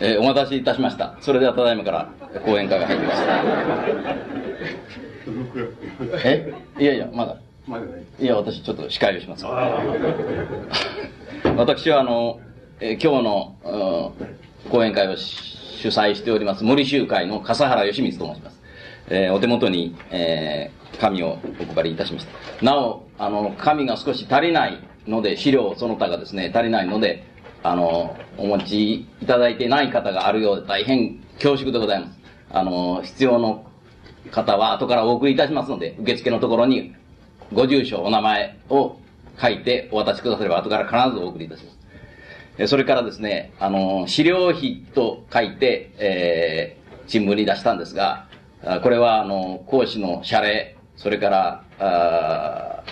えー、お待たせいたしました。それではただいまから講演会が入ります。え？いやいや、まだ。いや、私ちょっと司会をします。私はあの、えー、今日の、講演会を主催しております森集会の笠原義光と申します。えー、お手元に、えー、紙をお配りいたしました。なお、あの、紙が少し足りないので、資料その他がですね、足りないので、あの、お持ちいただいてない方があるようで大変恐縮でございます。あの、必要の方は後からお送りいたしますので、受付のところにご住所、お名前を書いてお渡しくだされば後から必ずお送りいたします。それからですね、あの、資料費と書いて、えー、新聞に出したんですが、これは、あの、講師の謝礼、それから、あ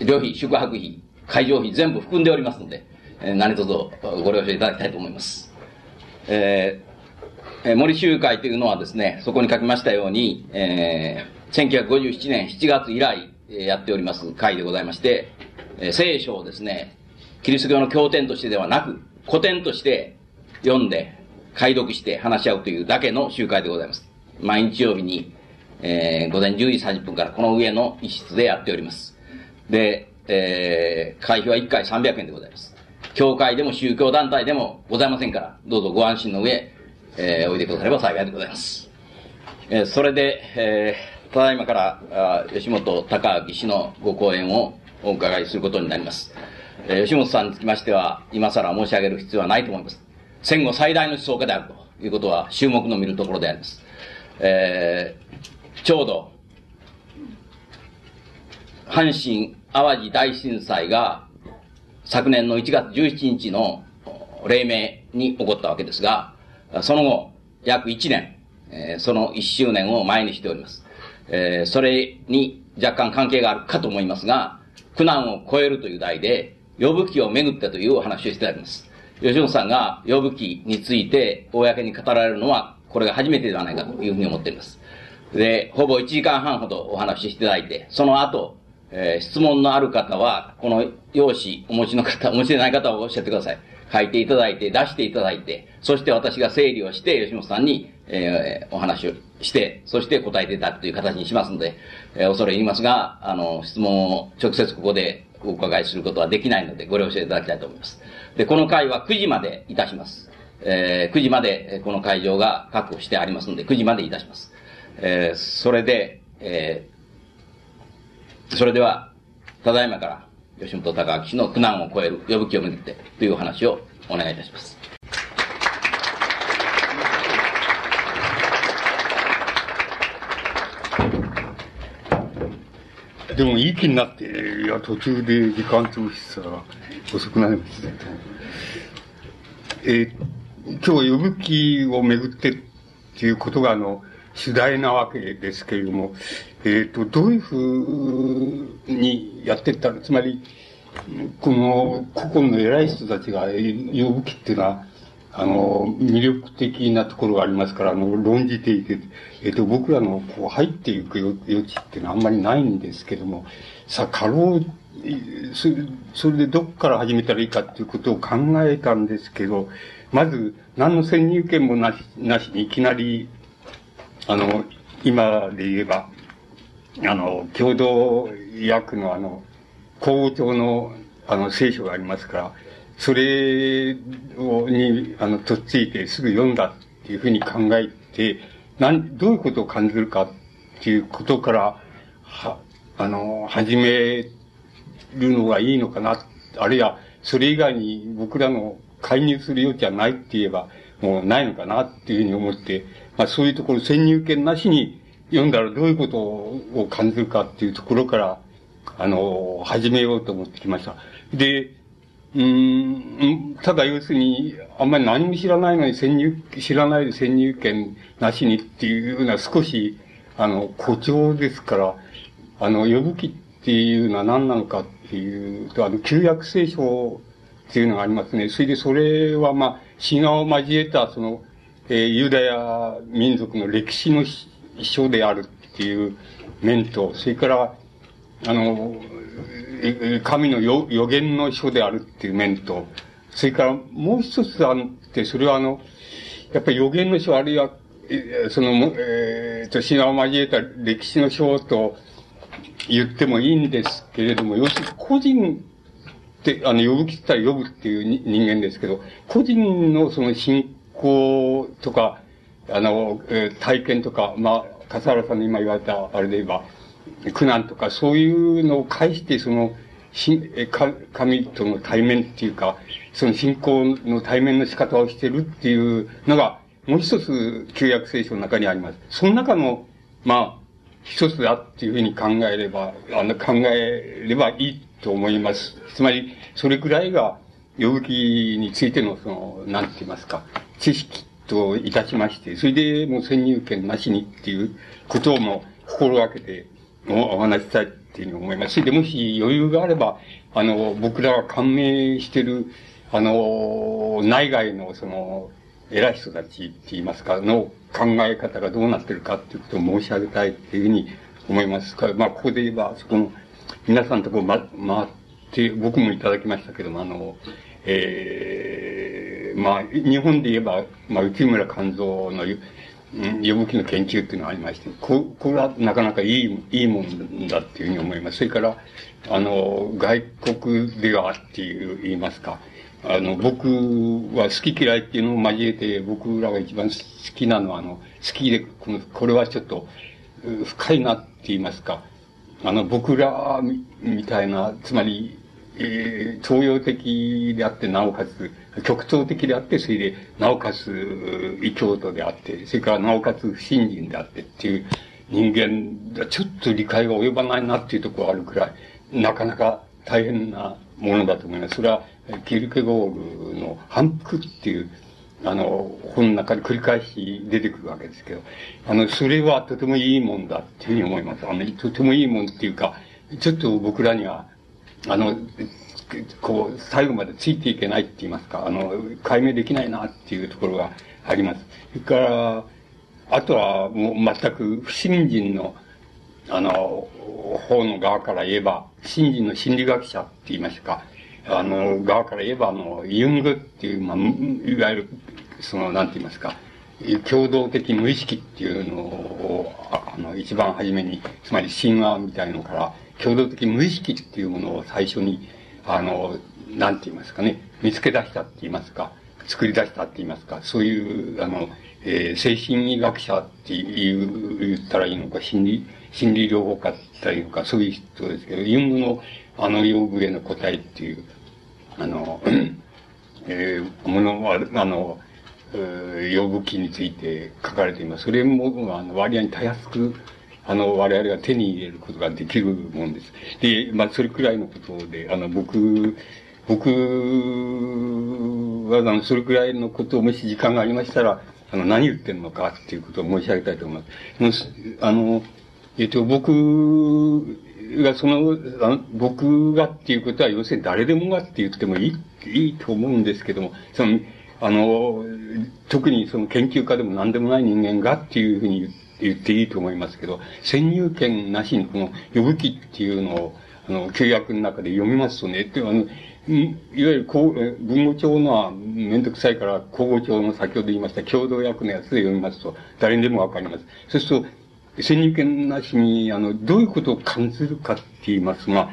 旅費、宿泊費、会場費全部含んでおりますので、えー、何卒ご了承いただきたいと思います。えー、森集会というのはですね、そこに書きましたように、えー、1957年7月以来、やっております会でございまして、えー、聖書をですね、キリスト教の経典としてではなく、古典として読んで、解読して話し合うというだけの集会でございます。毎日曜日に、えー、午前10時30分からこの上の一室でやっております。で、えー、会費は1回300円でございます。教会でも宗教団体でもございませんから、どうぞご安心の上、えー、おいでくだされば幸いでございます。えー、それで、えー、ただいまから、あ吉本隆明氏のご講演をお伺いすることになります。えー、吉本さんにつきましては、今更申し上げる必要はないと思います。戦後最大の思想家であるということは、注目の見るところであります。えー、ちょうど、阪神淡路大震災が昨年の1月17日の黎明に起こったわけですが、その後、約1年、え、その1周年を前にしております。え、それに若干関係があるかと思いますが、苦難を超えるという題で、呼ぶ記をめぐってというお話をしてあります。吉本さんが呼ぶ記について公に語られるのはこれが初めてではないかというふうに思っています。で、ほぼ1時間半ほどお話ししていただいて、その後、えー、質問のある方は、この用紙お持ちの方、お持ちでない方はおっしゃってください。書いていただいて、出していただいて、そして私が整理をして、吉本さんに、えー、お話をして、そして答えていただくという形にしますので、えー、恐れ入りますが、あの、質問を直接ここでお伺いすることはできないので、ご了承いただきたいと思います。で、この会は9時までいたします。えー、9時までこの会場が確保してありますので、9時までいたします。えー、それで、えー、それでは、ただいまから、吉本隆明氏の苦難を超える呼ぶ気をめぐってというお話をお願いいたします。でもいい気になって、いや、途中で時間潰したら遅くなりました。えー今日呼ぶ気をめぐってっていうことが、あの、主題なわけですけれども、えっ、ー、と、どういうふうにやってったの？つまり、この古今の偉い人たちが呼ぶ気っていうのは、あの、魅力的なところがありますから、あの、論じていて、えっ、ー、と、僕らのこう入っていく余地っていうのはあんまりないんですけども、さあ、かろう、それそれでどこから始めたらいいかっていうことを考えたんですけど、まず、何の先入権もなし、なしにいきなり、あの、今で言えば、あの、共同訳のあの、公帳の、あの、聖書がありますから、それを、に、あの、とっついてすぐ読んだっていうふうに考えて、なん、どういうことを感じるかっていうことから、は、あの、始めるのがいいのかな、あるいは、それ以外に僕らの介入する余地はないって言えば、もうないのかなっていうふうに思って、まあそういうところ先入権なしに読んだらどういうことを感じるかっていうところから、あの、始めようと思ってきました。で、うん、ただ要するに、あんまり何も知らないのに先入、知らないで先入権なしにっていうのは少し、あの、誇張ですから、あの、呼ぶ気っていうのは何なのかっていうと、あの、旧約聖書っていうのがありますね。それでそれはまあ、詩画を交えた、その、えー、ユダヤ民族の歴史の書であるっていう面と、それから、あの、神の予言の書であるっていう面と、それからもう一つあって、それはあの、やっぱり予言の書、あるいは、その、えー、と、神話を交えた歴史の書と言ってもいいんですけれども、要するに個人って、あの、呼ぶ気ったら呼ぶっていう人間ですけど、個人のその信仰とか、あの、えー、体験とか、まあ、笠原さんの今言われたあれで言えば、苦難とか、そういうのを介して、その、し神との対面っていうか、その信仰の対面の仕方をしてるっていうのが、もう一つ旧約聖書の中にあります。その中の、まあ、一つだっていうふうに考えれば、あの、考えればいいと思います。つまり、それくらいが、呼ぶ気についての、その、なんて言いますか、知識といたしまして、それでもう先入権なしにっていうことをも心がけてお話したいっていうふうに思います。それで、もし余裕があれば、あの、僕らが感銘してる、あの、内外のその、偉い人たちって言いますか、の考え方がどうなってるかっていうことを申し上げたいっていうふうに思いますから、まあ、ここで言えば、そこの、皆さんとこま、回って、僕もいただきましたけども、あの、ええー、まあ、日本で言えば、まあ、内村勘三の、呼ぶ気の研究っていうのがありまして、ここれはなかなかいい、いいもんだっていうふうに思います。それから、あの、外国ではっていう言いますか、あの、僕は好き嫌いっていうのを交えて、僕らが一番好きなのは、あの、好きで、この、これはちょっと、深いなって言いますか、あの、僕らみたいな、つまり、えー、東洋的であって、なおかつ、極東的であって、それで、なおかつ、異教徒であって、それからなおかつ不信心であってっていう人間、ちょっと理解が及ばないなっていうところがあるくらい、なかなか大変なものだと思います。それは、キルケゴールの反復っていう、あの、本の中に繰り返し出てくるわけですけど、あの、それはとてもいいもんだっていうふうに思います。あの、とてもいいもんっていうか、ちょっと僕らには、あの、こう、最後までついていけないって言いますか、あの、解明できないなっていうところがあります。それから、あとはもう全く不信心の、あの、方の側から言えば、信心の心理学者って言いますか、あの、側から言えば、あの、ユングっていう、まあ、いわゆる、その、なんて言いますか、共同的無意識っていうのを、あの、一番初めに、つまり神話みたいのから、共同的無意識っていうものを最初に、あの、なんて言いますかね、見つけ出したって言いますか、作り出したって言いますか、そういう、あの、えー、精神医学者っていう、言ったらいいのか、心理、心理療法家って言ったらいうか、そういう人ですけど、ユングのあの用具への答えっていう、あの、えー、ものは、あの、用具機について書かれています。それも、あの、割合にたやすく、あの、我々が手に入れることができるもんです。で、まあ、それくらいのことで、あの、僕、僕は、あの、それくらいのことをもし時間がありましたら、あの、何言ってんのかっていうことを申し上げたいと思います。あの、えっと、僕が、その、あの僕がっていうことは、要するに誰でもがって言ってもいい、いいと思うんですけども、その、あの、特にその研究家でも何でもない人間がっていうふうに言って、言っていいと思いますけど、先入観なしにこの呼ぶ記っていうのを、あの、契約の中で読みますとね、ってあの、いわゆるこう、文語帳のはめんどくさいから、口語帳の先ほど言いました共同訳のやつで読みますと、誰にでもわかります。そうすると、先入観なしに、あの、どういうことを感じるかって言いますが、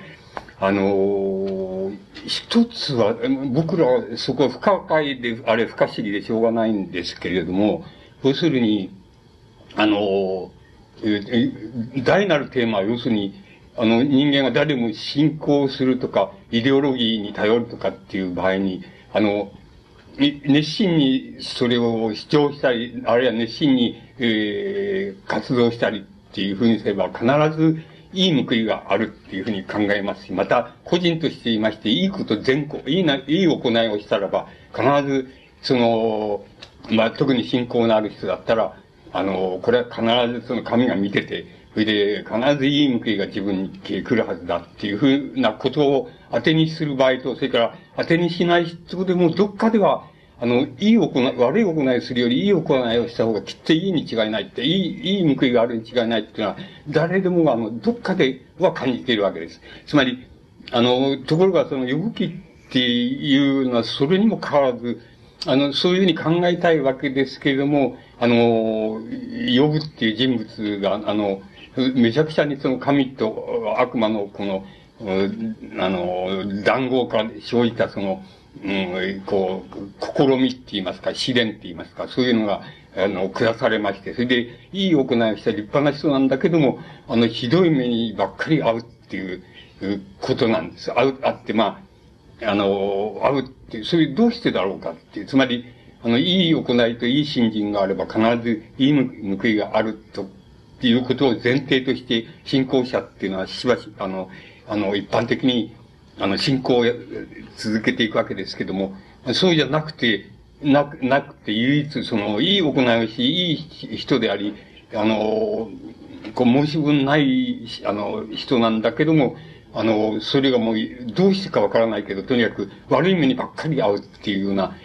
あの一つは、僕らはそこは不可解で、あれ不可思議でしょうがないんですけれども、要するに、あの、大なるテーマは要するに、あの、人間が誰も信仰するとか、イデオロギーに頼るとかっていう場合に、あの、熱心にそれを主張したり、あるいは熱心に、えー、活動したりっていうふうにすれば、必ずいい報いがあるっていうふうに考えますし、また、個人としていまして、いいこと全行、いいな、いい行いをしたらば、必ず、その、まあ、特に信仰のある人だったら、あの、これは必ずその神が見てて、それで必ずいい報いが自分に来るはずだっていうふうなことを当てにする場合と、それから当てにしない人でもどっかでは、あの、いい行い、悪い行いをするよりいい行いをした方がきっといいに違いないって、いい、いい報いがあるに違いないっていうのは、誰でもあの、どっかでは感じているわけです。つまり、あの、ところがその、呼ぶ気っていうのは、それにも変わらず、あの、そういうふうに考えたいわけですけれども、あの、呼ぶっていう人物が、あの、めちゃくちゃにその神と悪魔のこの、あの、談合から生じたその、うん、こう、試みって言いますか、試練って言いますか、そういうのが、あの、下されまして、それで、いい行いをした立派な人なんだけども、あの、ひどい目にばっかり会うっていうことなんです。会う、会って、まああ、の、会うっていう、それどうしてだろうかっていう、つまり、あの、いい行いといい信心があれば必ずいい報いがあると、っていうことを前提として、信仰者っていうのはしばし、あの、あの、一般的に、あの、信仰を続けていくわけですけども、そうじゃなくて、なく、なくて、唯一、その、いい行いをし、いい人であり、あの、こう、申し分ない、あの、人なんだけども、あの、それがもう、どうしてかわからないけど、とにかく悪い目にばっかり合うっていうような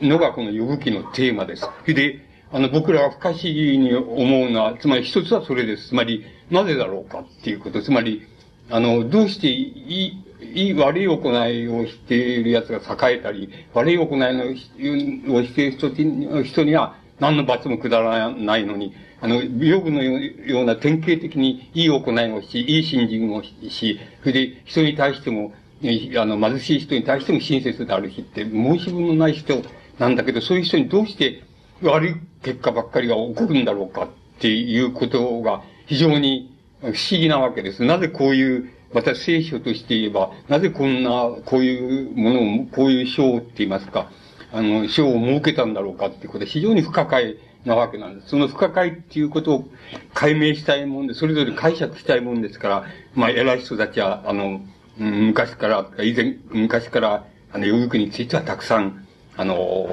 のがこの呼ぶ記のテーマです。で、あの、僕らが不可思議に思うのは、つまり一つはそれです。つまり、なぜだろうかっていうこと。つまり、あの、どうしていい、いい、悪い行いをしている奴が栄えたり、悪い行いのをしている人には何の罰も下らないのに、あの、予部のような典型的にいい行いをし、いい信心をし、それで人に対しても、あの、貧しい人に対しても親切であるしって、申し分のない人なんだけど、そういう人にどうして悪い結果ばっかりが起こるんだろうかっていうことが非常に不思議なわけです。なぜこういうまた聖書として言えば、なぜこんな、こういうものを、こういう章って言いますか、あの、章を設けたんだろうかっていうことは非常に不可解なわけなんです。その不可解っていうことを解明したいもんで、それぞれ解釈したいもんですから、まあ、偉い人たちは、あの、昔から、以前、昔から、あの、洋服についてはたくさん、あの、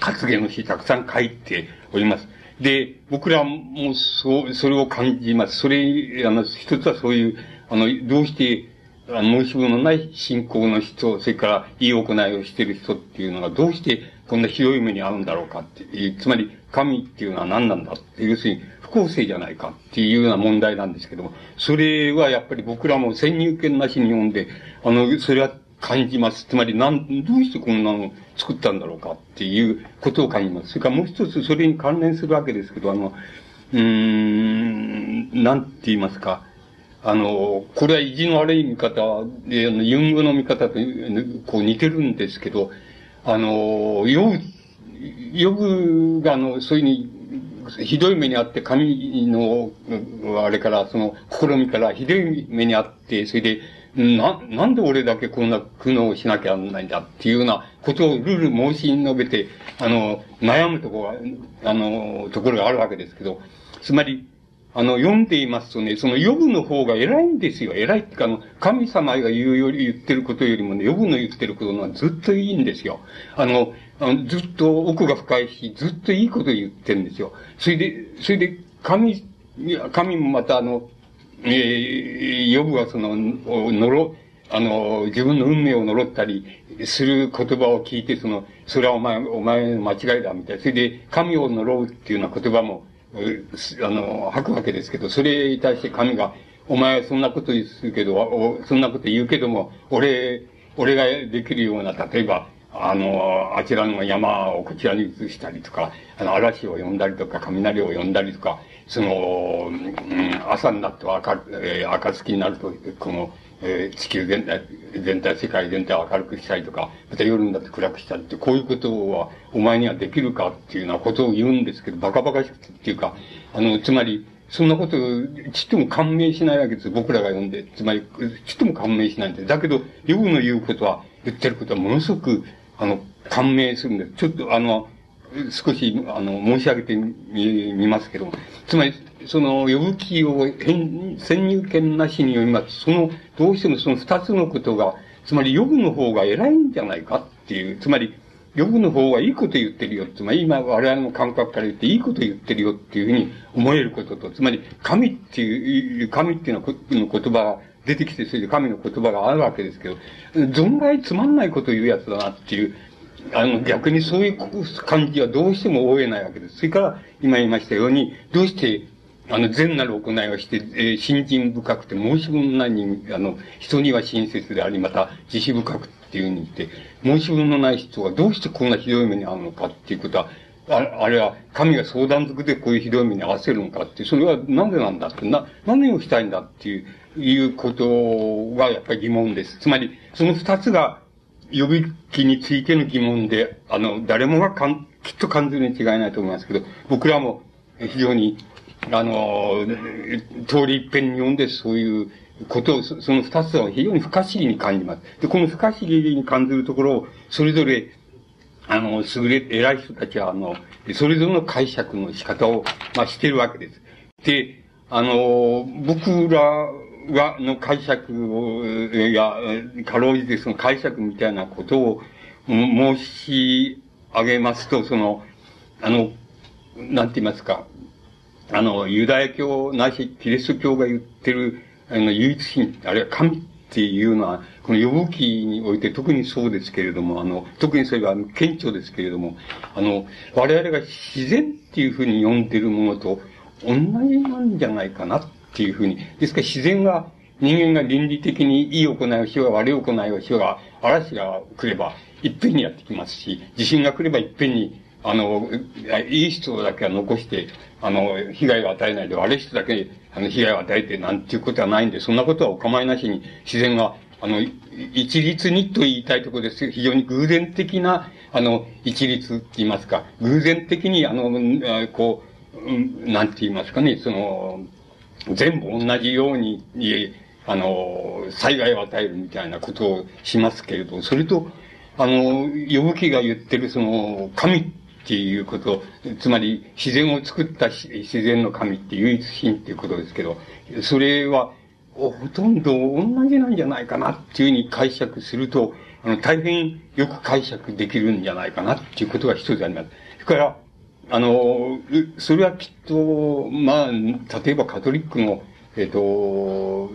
発言をして、たくさん書いております。で、僕らもそう、それを感じます。それ、あの、一つはそういう、あの、どうして、申し分のない信仰の人、それからいい行いをしている人っていうのがどうしてこんなひどい目に遭うんだろうかっていう、つまり神っていうのは何なんだって、要するに不公正じゃないかっていうような問題なんですけども、それはやっぱり僕らも先入見なしに読んで、あの、それは感じます。つまり、なん、どうしてこんなの作ったんだろうかっていうことを感じます。それからもう一つそれに関連するわけですけど、あの、うーん、なんて言いますか、あの、これは意地の悪い見方で、あの、ユングの見方と、こう似てるんですけど、あの、ヨブ、ヨブがあの、そういうふうに、ひどい目にあって、神の、あれから、その、試みからひどい目にあって、それで、な、なんで俺だけこんな苦悩をしなきゃならないんだっていうようなことをルール申し述べて、あの、悩むところが、あの、ところがあるわけですけど、つまり、あの、読んでいますとね、その予部の方が偉いんですよ。偉いってか、あの、神様が言うより、言ってることよりもね、予部の言ってることのはずっといいんですよ。あの、あのずっと奥が深いし、ずっといいこと言ってるんですよ。それで、それで、神、神もまたあの、えー、予部はその、のろ、あの、自分の運命を呪ったりする言葉を聞いて、その、それはお前、お前の間違いだ、みたいな。それで、神を呪うっていうような言葉も、あの、吐くわけですけど、それに対して神が、お前そんなこと言うけど、そんなこと言うけども、俺、俺ができるような、例えば、あの、あちらの山をこちらに移したりとか、あの、嵐を呼んだりとか、雷を呼んだりとか、その、うん、朝になって明る、えー、暁になると、この、えー、地球全体、全体、世界全体を明るくしたりとか、また夜になって暗くしたりって、こういうことはお前にはできるかっていうようなことを言うんですけど、バカバカしくてっていうか、あの、つまり、そんなこと、ちっとも感銘しないわけです。僕らが読んで。つまり、ちっとも感銘しないんです。だけど、ヨブの言うことは、言ってることはものすごく、あの、感銘するんです。ちょっと、あの、少し、あの、申し上げてみ、ますけど。つまり、その、呼ぶ気を先入見なしに読みます。その、どうしてもその二つのことが、つまり呼ぶの方が偉いんじゃないかっていう、つまり、呼ぶの方がいいこと言ってるよ。つまり今我々の感覚から言っていいこと言ってるよっていうふうに思えることと、つまり神っていう、神っていうの言葉が出てきて、それで神の言葉があるわけですけど、存外つまんないこと言うやつだなっていう、あの、逆にそういう感じはどうしても覆えないわけです。それから、今言いましたように、どうしてあの、善なる行いをして、えー、信心深くて申し分ないに、あの、人には親切であり、また、慈悲深くっていうふうに言って、申し分のない人がどうしてこんなひどい目に遭うのかっていうことは、ああれは、神が相談づくでこういうひどい目に遭わせるのかって、それはなんでなんだって、な、何をしたいんだっていう、いうことがやっぱり疑問です。つまり、その二つが予備機についての疑問で、あの、誰もがかん、きっと感じるに違いないと思いますけど、僕らも非常に、あの、通り一遍に読んでそういうことを、その二つは非常に不可思議に感じます。で、この不可思議に感じるところを、それぞれ、あの、優れ、偉い人たちは、あの、それぞれの解釈の仕方を、まあ、してるわけです。で、あの、僕らは、の解釈を、いや、かろうじてその解釈みたいなことを申し上げますと、その、あの、なんて言いますか、あの、ユダヤ教ないし、キリスト教が言ってる、あの、唯一神、あるいは神っていうのは、この予防期において特にそうですけれども、あの、特にそれが顕著ですけれども、あの、我々が自然っていうふうに呼んでるものと同じなんじゃないかなっていうふうに。ですから自然が、人間が倫理的にいい行いをしようが悪い行いをしようが、嵐が来れば、いっぺんにやってきますし、地震が来ればいっぺんに、あの、いい人だけは残して、あの、被害を与えないで、悪い人だけに、あの、被害を与えてなんていうことはないんで、そんなことはお構いなしに、自然が、あの、一律にと言いたいところです。非常に偶然的な、あの、一律って言いますか、偶然的に、あの、こう、なんて言いますかね、その、全部同じように、あの、災害を与えるみたいなことをしますけれど、それと、あの、呼ぶ気が言ってるその、神っていうこと、つまり自然を作った自然の神って唯一神っていうことですけど、それは、ほとんど同じなんじゃないかなっていうふうに解釈すると、あの、大変よく解釈できるんじゃないかなっていうことが一つあります。それから、あの、それはきっと、まあ、例えばカトリックの、えっ、と、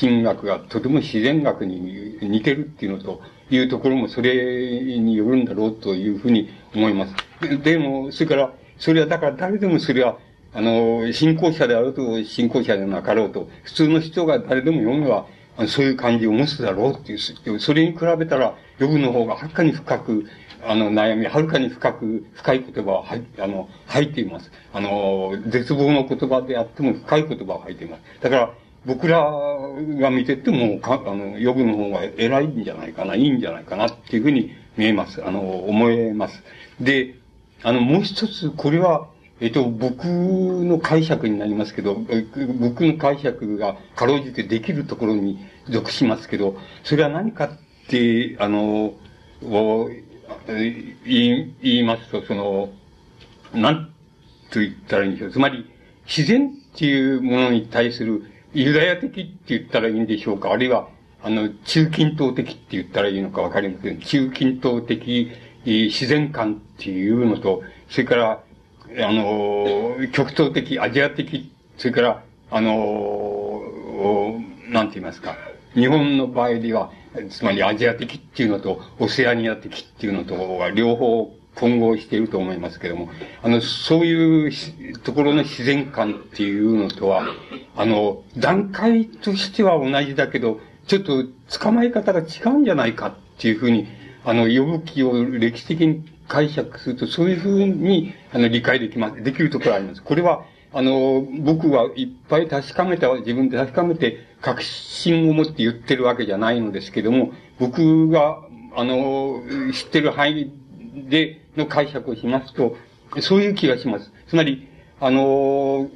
神学がとても自然学に似てるっていうのと、いうところもそれによるんだろうというふうに思います。でも、それから、それはだから誰でもそれは、あの、信仰者であろうと、信仰者でなかろうと、普通の人が誰でも読めば、そういう感じを持つだろうっていう、それに比べたら、読むの方がはるかに深く、あの、悩み、はるかに深く、深い言葉を入あの、入っています。あの、絶望の言葉であっても深い言葉を入っています。だから、僕らが見てても、かあの、読むの方が偉いんじゃないかな、いいんじゃないかなっていうふうに見えます。あの、思えます。で、あの、もう一つ、これは、えっと、僕の解釈になりますけど、僕の解釈がかろうじてできるところに属しますけど、それは何かって、あの、言いますと、その、なんと言ったらいいんでしょう。つまり、自然っていうものに対するユダヤ的って言ったらいいんでしょうかあるいは、あの、中近東的って言ったらいいのかわかりません。中近東的自然観っていうのと、それから、あの、極東的、アジア的、それから、あの、なんて言いますか。日本の場合では、つまりアジア的っていうのと、オセアニア的っていうのとは両方混合していると思いますけども、あの、そういうところの自然観っていうのとは、あの、段階としては同じだけど、ちょっと捕まえ方が違うんじゃないかっていうふうに、あの、呼ぶ気を歴史的に解釈すると、そういうふうに、あの、理解できます、できるところがあります。これは、あの、僕はいっぱい確かめた、自分で確かめて、確信を持って言ってるわけじゃないのですけども、僕が、あの、知ってる範囲での解釈をしますと、そういう気がします。つまり、あの、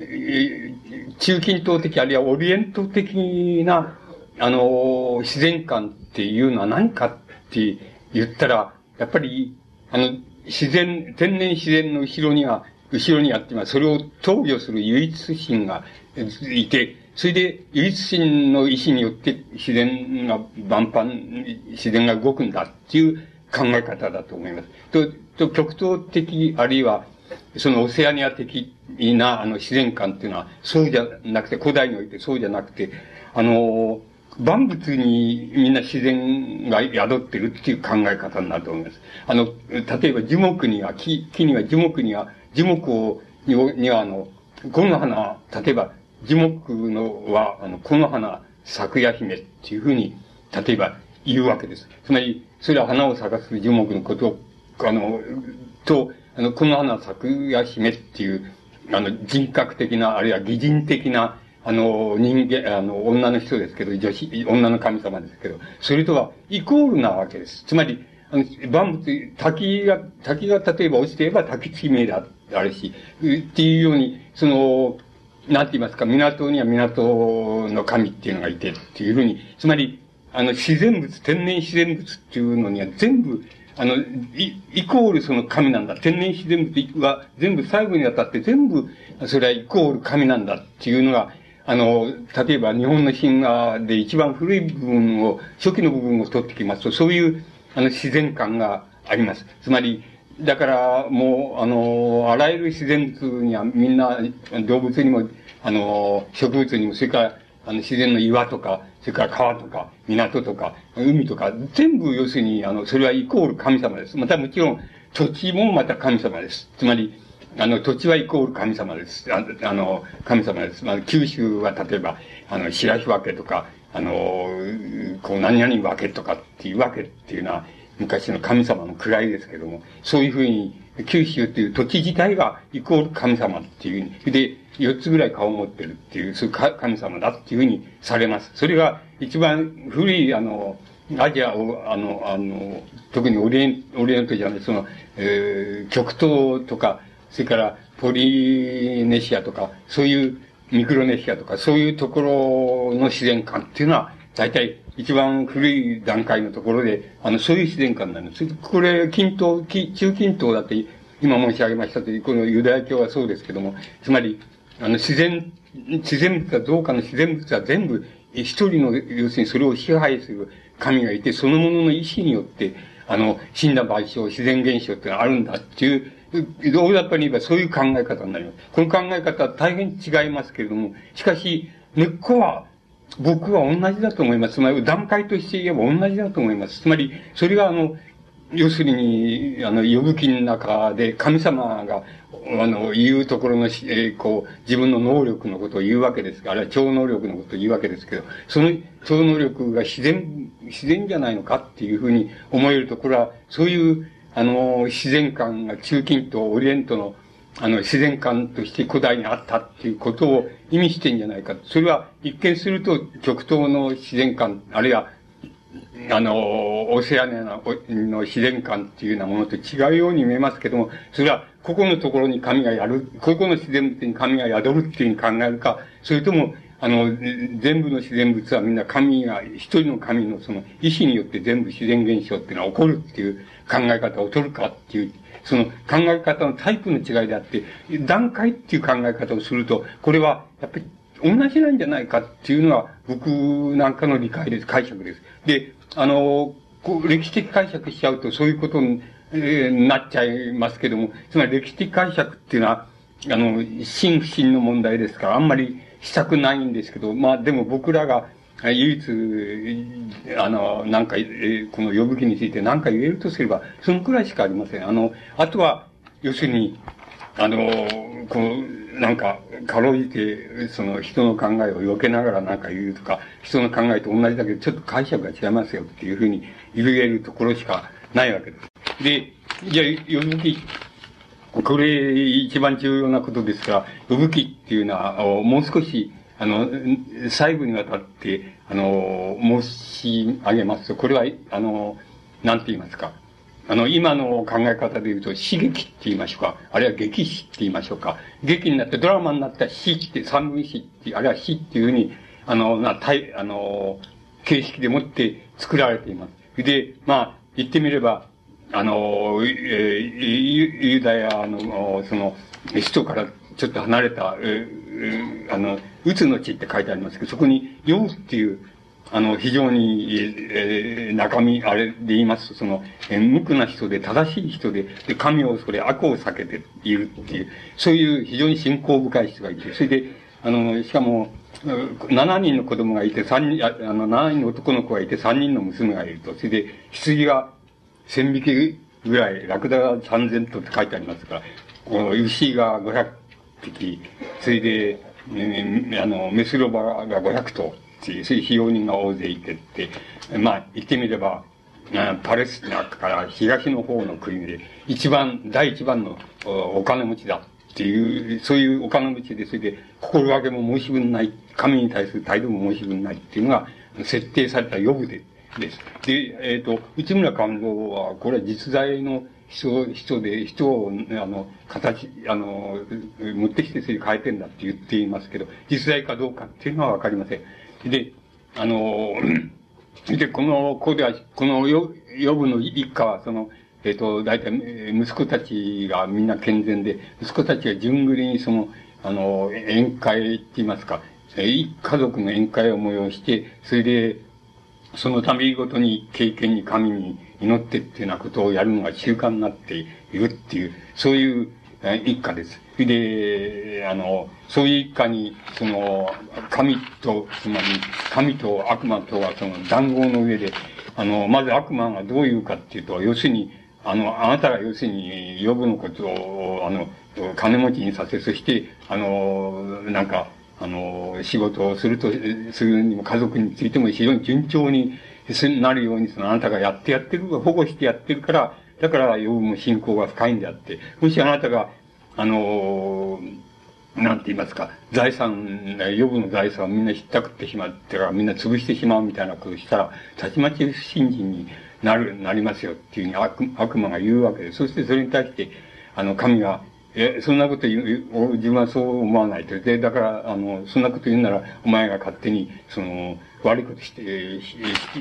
中近東的、あるいはオリエント的な、あの、自然観っていうのは何かっていう言ったら、やっぱり、あの、自然、天然自然の後ろには、後ろにあって、それを投与する唯一心がいて、それで唯一心の意志によって自然が万端、自然が動くんだっていう考え方だと思います。と、と極東的、あるいは、そのオセアニア的な、あの、自然観っていうのは、そうじゃなくて、古代においてそうじゃなくて、あの、万物にみんな自然が宿ってるっていう考え方になると思います。あの、例えば樹木には、木、木には樹木には、樹木を、には、あの、この花、例えば、樹木のは、あの、この花、咲夜姫っていうふうに、例えば言うわけです。つまり、それは花を咲かす樹木のことを、あの、と、あの、この花咲くやしめっていう、あの、人格的な、あるいは擬人的な、あの、人間、あの、女の人ですけど、女子、女の神様ですけど、それとはイコールなわけです。つまり、あの、万物、滝が、滝が例えば落ちていれば滝地名だ、あるし、っていうように、その、なんて言いますか、港には港の神っていうのがいてっていうふうに、つまり、あの、自然物、天然自然物っていうのには全部、あの、イイコールその神なんだ。天然自然物は全部最後にあたって全部、それはイコール神なんだっていうのが、あの、例えば日本の神話で一番古い部分を、初期の部分を取ってきますと、そういう、あの、自然感があります。つまり、だから、もう、あの、あらゆる自然物にはみんな、動物にも、あの、植物にも、それから、あの、自然の岩とか、それから川とか、港とか、海とか、全部要するに、あの、それはイコール神様です。またもちろん、土地もまた神様です。つまり、あの、土地はイコール神様です。ああの、神様です。まあ、九州は例えば、あの、白石分けとか、あの、こう、何々分けとかっていうわけっていうのは、昔の神様の位ですけども、そういうふうに、九州っていう土地自体がイコール神様っていうふうに、で、四つぐらい顔を持ってるっていう、そういう神様だっていうふうにされます。それが一番古い、あの、アジアを、あの、あの、特にオリエンオリエントじゃない、その、えー、極東とか、それからポリネシアとか、そういうミクロネシアとか、そういうところの自然観っていうのは、大体一番古い段階のところで、あの、そういう自然観なんです。これ、近東、中近東だって、今申し上げましたという、このユダヤ教はそうですけども、つまり、あの、自然、自然物は、どうかの自然物は全部、一人の、要するにそれを支配する神がいて、そのものの意志によって、あの、死んだ賠償、自然現象ってあるんだっていう、大雑把に言えばそういう考え方になります。この考え方は大変違いますけれども、しかし、根っこは、僕は同じだと思います。つまり、段階として言えば同じだと思います。つまり、それがあの、要するに、あの、呼ぶ気の中で神様が、あの、言うところの、えー、こう、自分の能力のことを言うわけですが、あるいは超能力のことを言うわけですけど、その超能力が自然、自然じゃないのかっていうふうに思えると、これは、そういう、あの、自然観が中近東、オリエントの、あの、自然観として古代にあったっていうことを意味してんじゃないか。それは一見すると極東の自然観、あるいは、あの、オセアニアの自然観っていうようなものと違うように見えますけども、それはここのところに神がやる、ここの自然に神が宿るっていうふうに考えるか、それとも、あの、全部の自然物はみんな神が、一人の神のその意志によって全部自然現象っていうのは起こるっていう考え方を取るかっていう、その考え方のタイプの違いであって、段階っていう考え方をすると、これはやっぱり同じなんじゃないかっていうのは僕なんかの理解です、解釈です。で、あの、こう歴史的解釈しちゃうとそういうことに、なっちゃいますけども、つまり歴史的解釈っていうのは、あの、真不信の問題ですから、あんまりしたくないんですけど、まあでも僕らが唯一、あの、なんか、この呼ぶ気について何か言えるとすれば、そのくらいしかありません。あの、あとは、要するに、あの、こう、なんか、かろうじて、その人の考えを避けながらなんか言うとか、人の考えと同じだけど、ちょっと解釈が違いますよっていうふうに言えるところしかないわけです。で、じゃあ、呼ぶ気、これ一番重要なことですから、呼ぶ気っていうのは、もう少し、あの、細部にわたって、あの、申し上げますと、これは、あの、なんて言いますか。あの、今の考え方で言うと、刺激って言いましょうか。あるいは劇詞って言いましょうか。劇になって、ドラマになった詩って、三分詩って、あるいは詩っていうふうに、あの、な、たい、あの、形式でもって作られています。で、まあ、言ってみれば、あの、えー、ユダヤの、その、首都からちょっと離れた、えー、あの、うつの地って書いてありますけど、そこに、ヨウっていう、あの、非常に、えー、中身、あれで言いますと、その、えー、無垢な人で、正しい人で、で、神をそれ、悪を避けているっていう、そういう非常に信仰深い人がいて、それで、あの、しかも、7人の子供がいて、3人、あの、7人の男の子がいて、3人の娘がいると。それで、羊が1000匹ぐらい、ラクダが3000頭って書いてありますから、この牛が500匹、それで、あの、メスロバが500頭。っていう、そういう費用人が大勢いてって、まあ、言ってみれば、パレスチナから東の方の国で、一番、第一番のお金持ちだっていう、そういうお金持ちで、それで、心がけも申し分ない、神に対する態度も申し分ないっていうのが、設定された予部で、です。で、えっ、ー、と、内村官房は、これは実在の人、人で、人を、あの、形、あの、持ってきてそれ変えてんだって言っていますけど、実在かどうかっていうのはわかりません。で、あの、で、この、ここでは、このよ予部の一家は、その、えっ、ー、と、大体、息子たちがみんな健全で、息子たちが順繰りにその、あの、宴会って言いますか、一家族の宴会を催して、それで、そのためごとに経験に神に祈ってっていうようなことをやるのが習慣になっているっていう、そういう一家です。で、あの、そういう一家に、その、神と、つまり、神と悪魔とはその談合の上で、あの、まず悪魔がどういうかっていうと、要するに、あの、あなたが要するに、呼ぶのことを、あの、金持ちにさせ、そして、あの、なんか、あの、仕事をすると、するにも家族についても非常に順調になるように、そのあなたがやってやってる、保護してやってるから、だから、呼ぶも信仰が深いんであって、もしあなたが、あの、なんて言いますか、財産、予部の財産をみんなひったくってしまってから、みんな潰してしまうみたいなことをしたら、たちまち不信心になる、なりますよっていうふうに悪悪魔が言うわけです。そしてそれに対して、あの、神が、え、そんなこと言う、自分はそう思わないと。で、だから、あの、そんなこと言うなら、お前が勝手に、その、悪いことして、し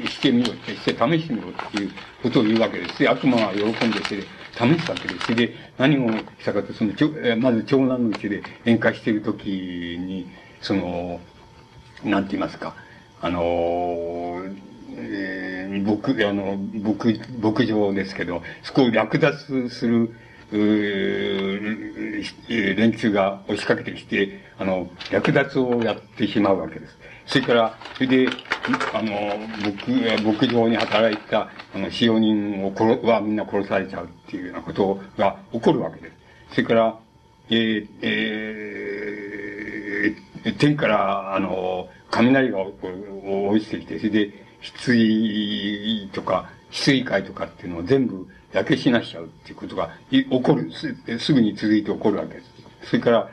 してみろって、して試してみろっていうことを言うわけです。で、悪魔は喜んで、それで、試したわけです。で、何をしたかと、その、まず長男のうちで宴会しているときに、その、なんて言いますか、あの、えー、僕、あの、牧、牧場ですけど、そこを略奪する、連中が押しかけてきて、あの、略奪をやってしまうわけです。それから、それで、あの、牧、牧場に働いた、あの、使用人を殺、はみんな殺されちゃうっていうようなことが起こるわけです。それから、えー、えー、天から、あの、雷が落ちてきて、それで、羊とか、羊飼いとかっていうのを全部焼け死なしちゃうっていうことが起こるす、すぐに続いて起こるわけです。それから、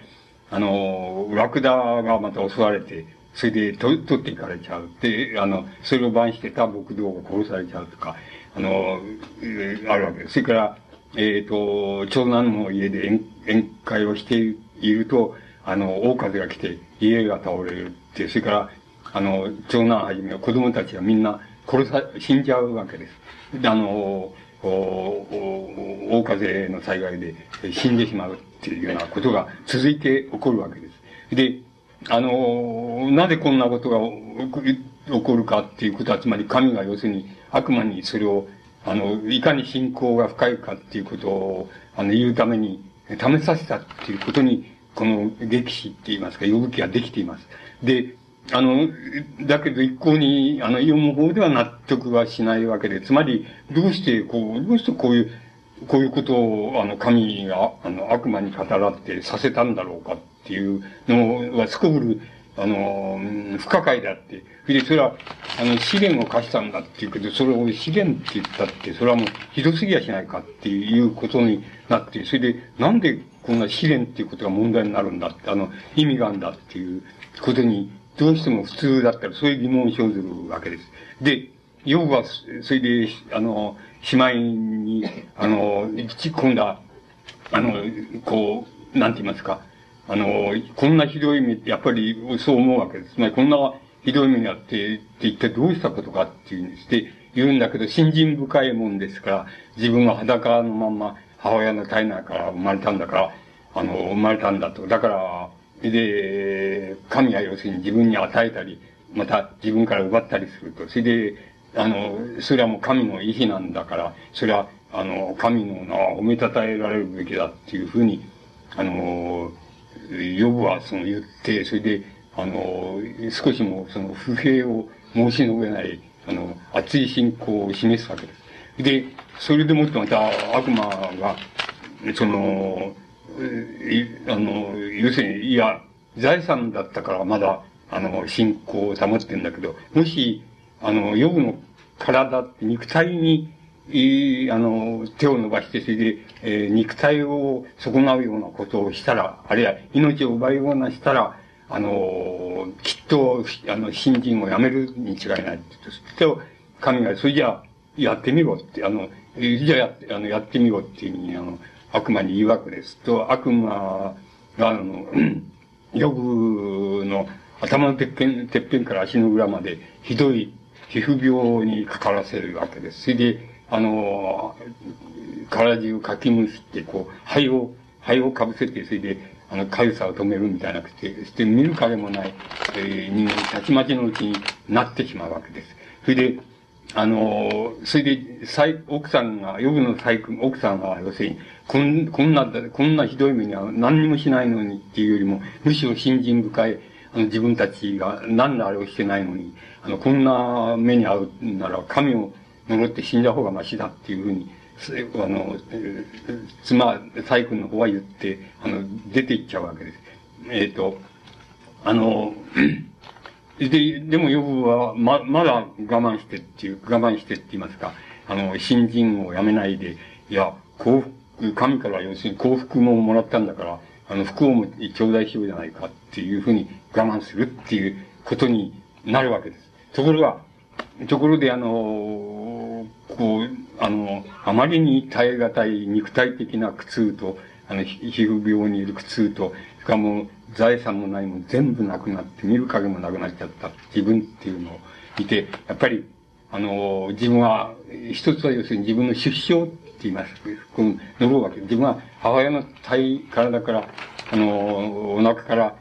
あの、ラクダがまた襲われて、それで取取っていかれちゃう。で、あの、それを番してた牧道が殺されちゃうとか、あの、あるわけです。それから、えっ、ー、と、長男の家で宴会をしていると、あの、大風が来て家が倒れるって、それから、あの、長男はじめ子供たちがみんな殺さ、死んじゃうわけです。で、あの、大風の災害で死んでしまうっていうようなことが続いて起こるわけです。で、あの、なぜこんなことが起こるかっていうことは、つまり神が要するに悪魔にそれを、あの、いかに信仰が深いかっていうことを、あの、言うために、試させたっていうことに、この歴史って言いますか、呼ぶ気ができています。で、あの、だけど一向に、あの、読む方では納得はしないわけで、つまり、どうして、こう、どうしてこういう、こういうことを、あの、神が、あの、悪魔に語らってさせたんだろうかっていうのは、すこぶる、あの、不可解であって、それで、それは、あの、試練を課したんだっていうけど、それを試練って言ったって、それはもう、ひどすぎやしないかっていうことになって、それで、なんでこんな試練っていうことが問題になるんだって、あの、意味があるんだっていうことにどうしても普通だったらそういう疑問を生ずるわけです。で、要は、それで、あの、しまいに、あの、突っ込んだ、あの、こう、なんて言いますか、あの、こんなひどい目って、やっぱりそう思うわけです。つまり、こんなひどい目にあって、って一体どうしたことかっていうんです。言うんだけど、信心深いもんですから、自分は裸のまま母親の体内から生まれたんだから、あの、生まれたんだと。だから、で、神は要するに自分に与えたり、また自分から奪ったりすると。それで、あの、それはもう神の意志なんだから、それは、あの、神の名は褒めたたえられるべきだっていうふうに、あの、ヨブはその言って、それで、あの、少しもその不平を申し述べない、あの、熱い信仰を示すわけです。で、それでもってまた悪魔が、その、あの、要するに、いや、財産だったからまだ、あの、信仰を保ってんだけど、もし、あの、ヨブの体、肉体に、いあの、手を伸ばして、それで、えー、肉体を損なうようなことをしたら、あるいは命を奪うようなしたら、あの、きっと、あの、信心をやめるに違いない。そして、神が、それじゃあ、やってみろって、あの、じゃあやあの、やってみろっていうふうに、あの、悪魔に言うわけです。と、悪魔が、あの、ヨブの頭のてっぺん、てっぺんから足の裏まで、ひどい皮膚病にかからせるわけです。それで、あの、体中かきむしって、こう、灰を、灰をかぶせて、それで、あの、痒さを止めるみたいなくて、して見る影もない、えー、人間、たちまちのうちになってしまうわけです。それで、あの、それで、奥さんが、ヨブの細工、奥さんが、要するに、こん、こんな、こんなひどい目には何にもしないのにっていうよりも、むしろ信心深い、あの、自分たちが何のあれをしてないのに、あの、こんな目に遭うなら、神を呪って死んだ方がましだっていうふうに、あの、妻、細君の方は言って、あの、出ていっちゃうわけです。えっ、ー、と、あの、で、でもヨブは、ま、まだ我慢してっていう、我慢してって言いますか、あの、新人をやめないで、いや、幸福、神から要するに幸福ももらったんだから、あの、福をも頂戴しようじゃないかっていうふうに我慢するっていうことになるわけです。ところが、ところであの、こう、あの、あまりに耐え難い肉体的な苦痛と、あの、皮膚病にいる苦痛と、しかも財産もないも全部なくなって、見る影もなくなっちゃった自分っていうのを見て、やっぱり、あの、自分は、一つは要するに自分の出生って言います。この、呪うわけ。自分は母親の体、体から、あの、お腹から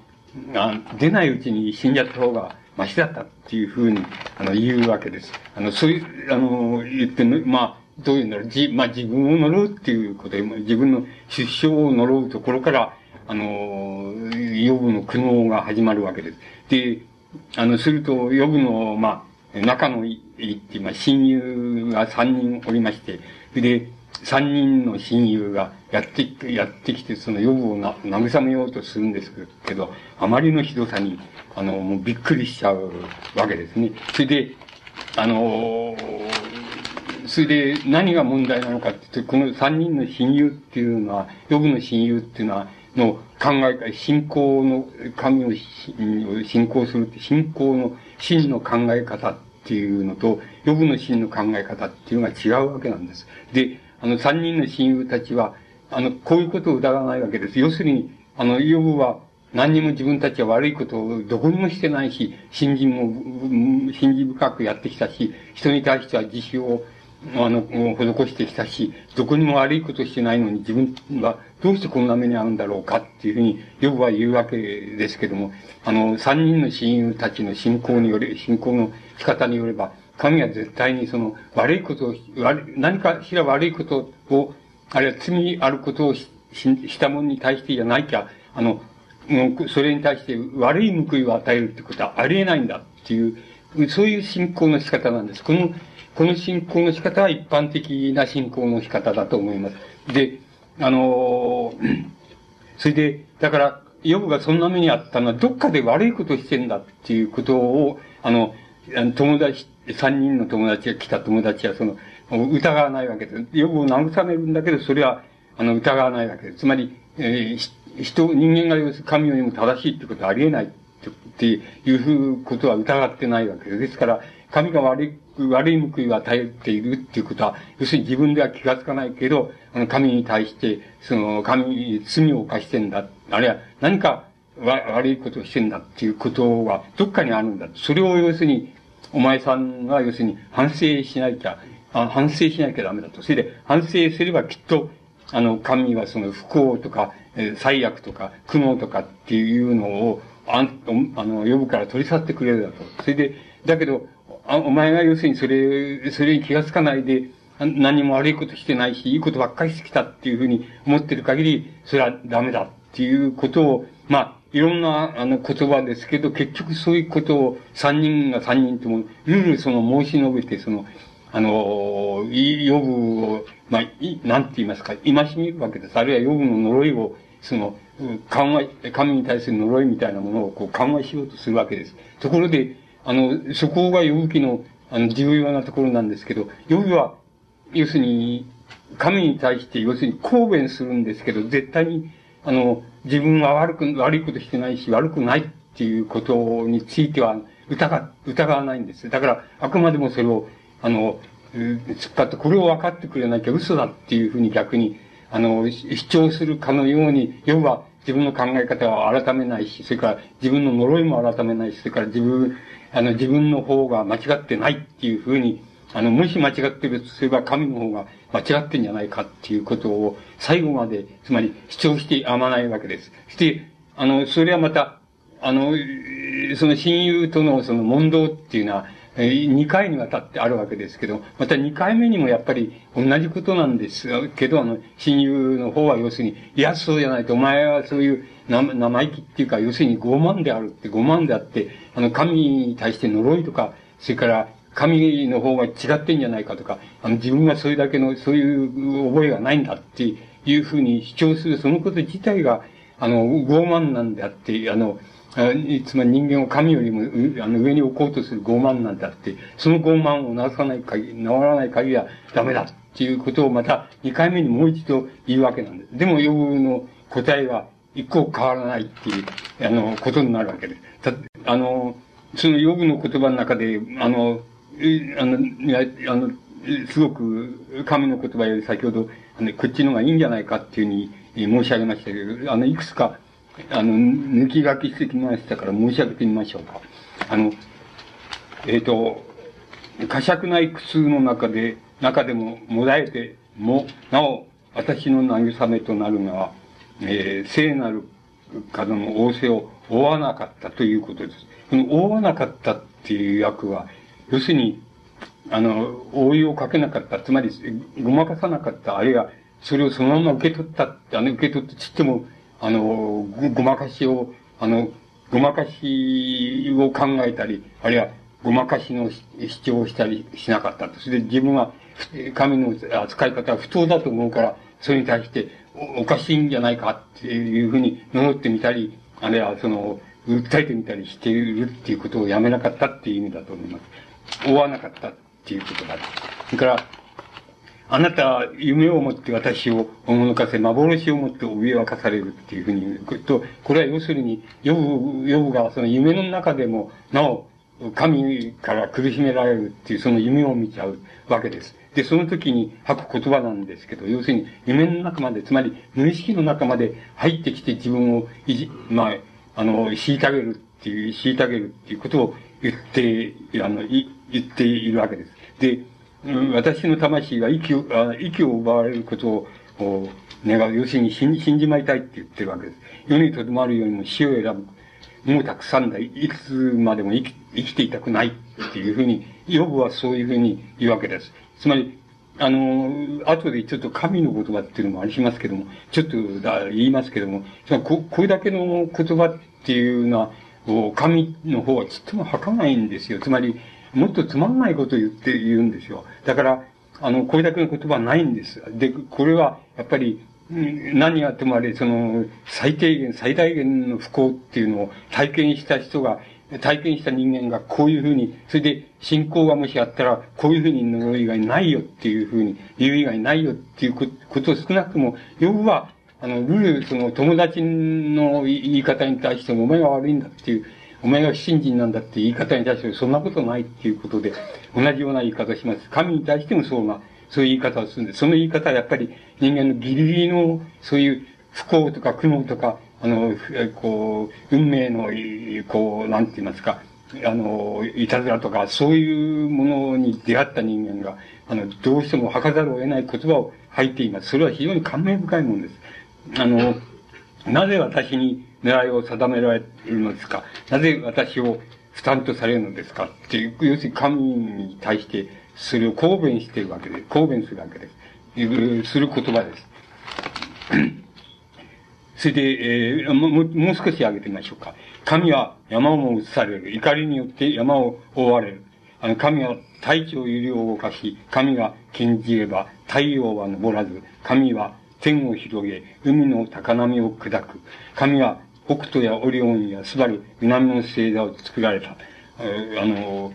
あ出ないうちに死んじゃった方がマシだったっていうふうに、あの、言うわけです。あの、そういう、あの、言って、まあ、どういうんだろう、じ、まあ、自分を呪うっていうことで、自分の出生を呪うところから、あの、予部の苦悩が始まるわけです。で、あの、すると、予部の、まあ、仲のいいってい、まあ、親友が三人おりまして、で、三人の親友がやって、やってきて、その予部をな慰めようとするんですけど、あまりのひどさに、あの、もうびっくりしちゃうわけですね。それで、あの、それで何が問題なのかって言って、この三人の親友っていうのは、予部の親友っていうのは、の考え、信仰の、神を信仰するって、信仰の真の考え方っていうのと、予部の真の考え方っていうのが違うわけなんです。で、あの、三人の親友たちは、あの、こういうことを疑わないわけです。要するに、あの、ヨブは何にも自分たちは悪いことをどこにもしてないし、信心も、信心深くやってきたし、人に対しては自首を、あの、施してきたし、どこにも悪いことしてないのに自分はどうしてこんな目に遭うんだろうかっていうふうに、ヨブは言うわけですけども、あの、三人の親友たちの信仰により、信仰の仕方によれば、神は絶対にその悪いことを、何かしら悪いことを、あるいは罪あることをしした者に対してじゃないきゃ、あの、それに対して悪い報いを与えるってことはありえないんだっていう、そういう信仰の仕方なんです。この、この信仰の仕方は一般的な信仰の仕方だと思います。で、あの それで、だから、ヨブがそんな目にあったのは、どっかで悪いことしてんだっていうことを、あの、友達、三人の友達が来た友達は、その、疑わないわけです。ヨブを慰めるんだけど、それは、あの、疑わないわけです。つまり、えー、人、人間が要する神よりも正しいってことはありえないっていうふうことは疑ってないわけです。ですから、神が悪い、悪い報いを与えているっていうことは、要するに自分では気がつかないけど、あの、神に対して、その、神に罪を犯してんだ。あるいは何か悪いことをしてんだっていうことは、どっかにあるんだ。それを要するに、お前さんが要するに反省しなきゃ、あ反省しなきゃダメだと。それで、反省すればきっと、あの、神はその不幸とか、え最悪とか、苦悩とかっていうのを、ああの、呼ぶから取り去ってくれるだと。それで、だけど、あお前が要するにそれ、それに気がつかないで、何も悪いことしてないし、いいことばっかりしてきたっていうふうに思ってる限り、それはダメだっていうことを、まあ、いろんな、あの、言葉ですけど、結局そういうことを三人が三人とも、ルールその申し述べて、その、あの、予部を、まあ、い、なんて言いますか、戒めるわけです。あるいは予部の呪いを、その、緩和、神に対する呪いみたいなものをこう緩和しようとするわけです。ところで、あの、そこが予部記の、あの、重要なところなんですけど、ヨブは、要するに、神に対して、要するに公弁するんですけど、絶対に、あの、自分は悪く、悪いことしてないし、悪くないっていうことについては、疑、疑わないんです。だから、あくまでもそれを、あの、突っ張って、これを分かってくれなきゃ嘘だっていうふうに逆に、あの、主張するかのように、要は自分の考え方を改めないし、それから自分の呪いも改めないし、それから自分、あの、自分の方が間違ってないっていうふうに、あの、もし間違ってるとすれば神の方が間違ってんじゃないかっていうことを最後まで、つまり主張してやまないわけです。そして、あの、それはまた、あの、その親友とのその問答っていうのは、2回にわたってあるわけですけど、また2回目にもやっぱり同じことなんですけど、あの、親友の方は要するに、いや、そうじゃないと、お前はそういう生意気っていうか、要するに傲慢であるって、傲慢であって、あの、神に対して呪いとか、それから、神の方が違ってんじゃないかとか、あの、自分はそれだけの、そういう覚えがないんだっていうふうに主張する、そのこと自体が、あの、傲慢なんであって、あの、つまり人間を神よりもあの上に置こうとする傲慢なんだって、その傲慢を直さない限り、治らない限りはダメだっていうことをまた2回目にもう一度言うわけなんです。でも、ヨブの答えは一個変わらないっていう、あの、ことになるわけで。た、あの、そのヨブの言葉の中で、あの、あの、あの、すごく神の言葉より先ほど、あの、こっちの方がいいんじゃないかっていうふうに申し上げましたけど、あの、いくつか、あの、抜き書きしてきましたから申し上げてみましょうか。あの、えっ、ー、と、呵責ない苦痛の中で、中でももだえても、なお、私の慰めとなるのは、えー、聖なる方の仰せを負わなかったということです。この負わなかったっていう役は、要するに、あの、応用をかけなかった、つまり、ごまかさなかった、あるいは、それをそのまま受け取った、あの、受け取ってちっても、あの、ご、ごまかしを、あの、ごまかしを考えたり、あるいは、ごまかしの主張をしたりしなかったと。それで自分は、神の扱い方は不当だと思うから、それに対してお、かしいんじゃないかっていうふうに思ってみたり、あるいは、その、訴えてみたりしているっていうことをやめなかったっていう意味だと思います。追わなかったっていうことだ。それから、あなたは夢を持って私を驚かせ、幻を持って脅かされるっていうふうに言うと、これは要するに、ヨブ、ヨブがその夢の中でも、なお、神から苦しめられるっていうその夢を見ちゃうわけです。で、その時に吐く言葉なんですけど、要するに夢の中まで、つまり無意識の中まで入ってきて自分をいじ、まあ、あの、虐げるっていう、虐げるっていうことを言って、あの、い言っているわけです。で、私の魂が息を、あ息を奪われることを願う。要するに死ん死んじまいたいって言ってるわけです。世にとどまるよりも死を選ぶ。もうたくさんだ。いくつまでも生き生きていたくないっていうふうに、ヨブはそういうふうに言うわけです。つまり、あの、後でちょっと神の言葉っていうのもありますけども、ちょっと言いますけども、ここれだけの言葉っていうのは、神の方はちっとも吐かないんですよ。つまり、もっとつまんないことを言って言うんですよ。だから、あの、これだけの言葉はないんです。で、これは、やっぱり、何があってもあれ、その、最低限、最大限の不幸っていうのを体験した人が、体験した人間がこういうふうに、それで信仰がもしあったら、こういうふうに呪い以外ないよっていうふうに言う以外ないよっていうことを少なくとも、要は、あの、ルール、その友達の言い方に対してもお前が悪いんだっていう、お前が不信心なんだって言い方に対してそんなことないっていうことで、同じような言い方します。神に対してもそうな、そういう言い方をするんです。その言い方はやっぱり人間のギリギリの、そういう不幸とか苦悩とか、あの、こう、運命の、こう、なんて言いますか、あの、いたずらとか、そういうものに出会った人間が、あの、どうしても吐かざるを得ない言葉を吐いています。それは非常に感銘深いものです。あの、なぜ私に狙いを定められるのですか？なぜ私を負担とされるのですか？っていう、要するに神に対してそれを公弁しているわけです。公弁するわけです。する言葉です。それで、えー、ももう少し上げてみましょうか。神は山をも移される。怒りによって山を覆われる。あの、神は大地を揺り動かし、神が禁じれば太陽は昇らず、神は天を広げ、海の高波を砕く。神は北斗やオリオンやスバル、南の星座を作られた。あの、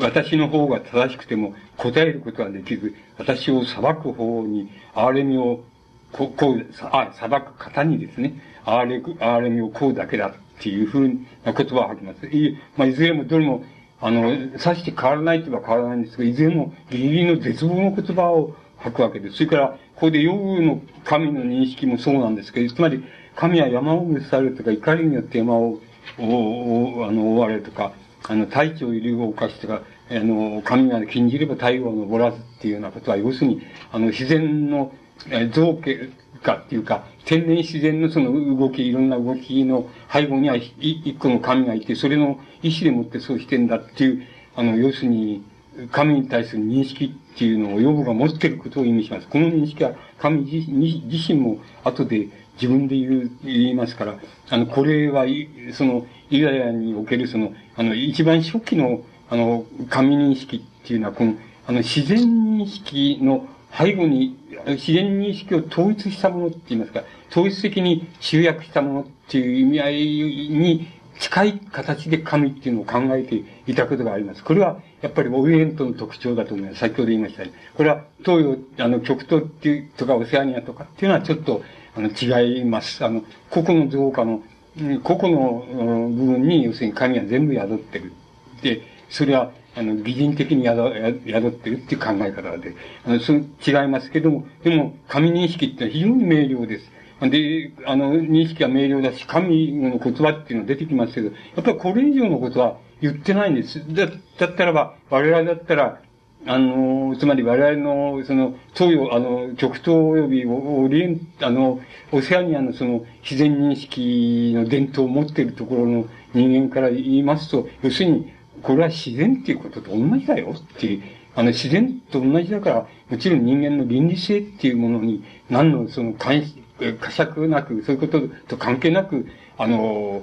私の方が正しくても答えることはできず、私を裁く方に憐れみを、ここう、あ、裁く方にですね、憐れ、憐れみをこうだけだっていうふうな言葉を吐きます。い、まあ、いずれもどれも、あの、さして変わらないといえば変わらないんですが、いずれもギリギリの絶望の言葉を吐くわけです。それから、ここでヨブの神の認識もそうなんですけど、つまり、神は山を召されるとか、怒りによって山を、お、あの、追われるとか、あの、大地を揺る動かしてか、あの、神が禁じれば太陽を昇らずっていうようなことは、要するに、あの、自然の、え造形かっていうか、天然自然のその動き、いろんな動きの背後には一個の神がいて、それの意志でもってそうしてんだっていう、あの、要するに、神に対する認識っていうのをヨブが持っていることを意味します。この認識は神自身も後で自分で言う、言いますから、あの、これは、その、ユダヤにおけるその、あの、一番初期の、あの、神認識っていうのは、この、あの、自然認識の背後に、自然認識を統一したものって言いますか、統一的に集約したものっていう意味合いに近い形で神っていうのを考えていたことがあります。これは、やっぱりオリエントの特徴だと思います。先ほど言いましたように。これは、東洋、あの、極東っていう、とかオセアニアとかっていうのはちょっと、あの、違います。あの、個々の造化の、個々の部分に、要するに神は全部宿ってる。で、それは、あの、擬人的に宿宿ってるっていう考え方で、あの、そ違いますけども、でも、神認識って非常に明瞭です。で、あの、認識は明瞭だし、神の言葉っていうのは出てきますけど、やっぱりこれ以上のことは言ってないんです。だだったらば、我々だったら、あの、つまり我々の、その、東洋、あの、極東及びオリエン、あの、オセアニアのその、自然認識の伝統を持っているところの人間から言いますと、要するに、これは自然っていうことと同じだよっていう、あの、自然と同じだから、もちろん人間の倫理性っていうものに、何のその、関呵責なく、そういうことと関係なく、あの、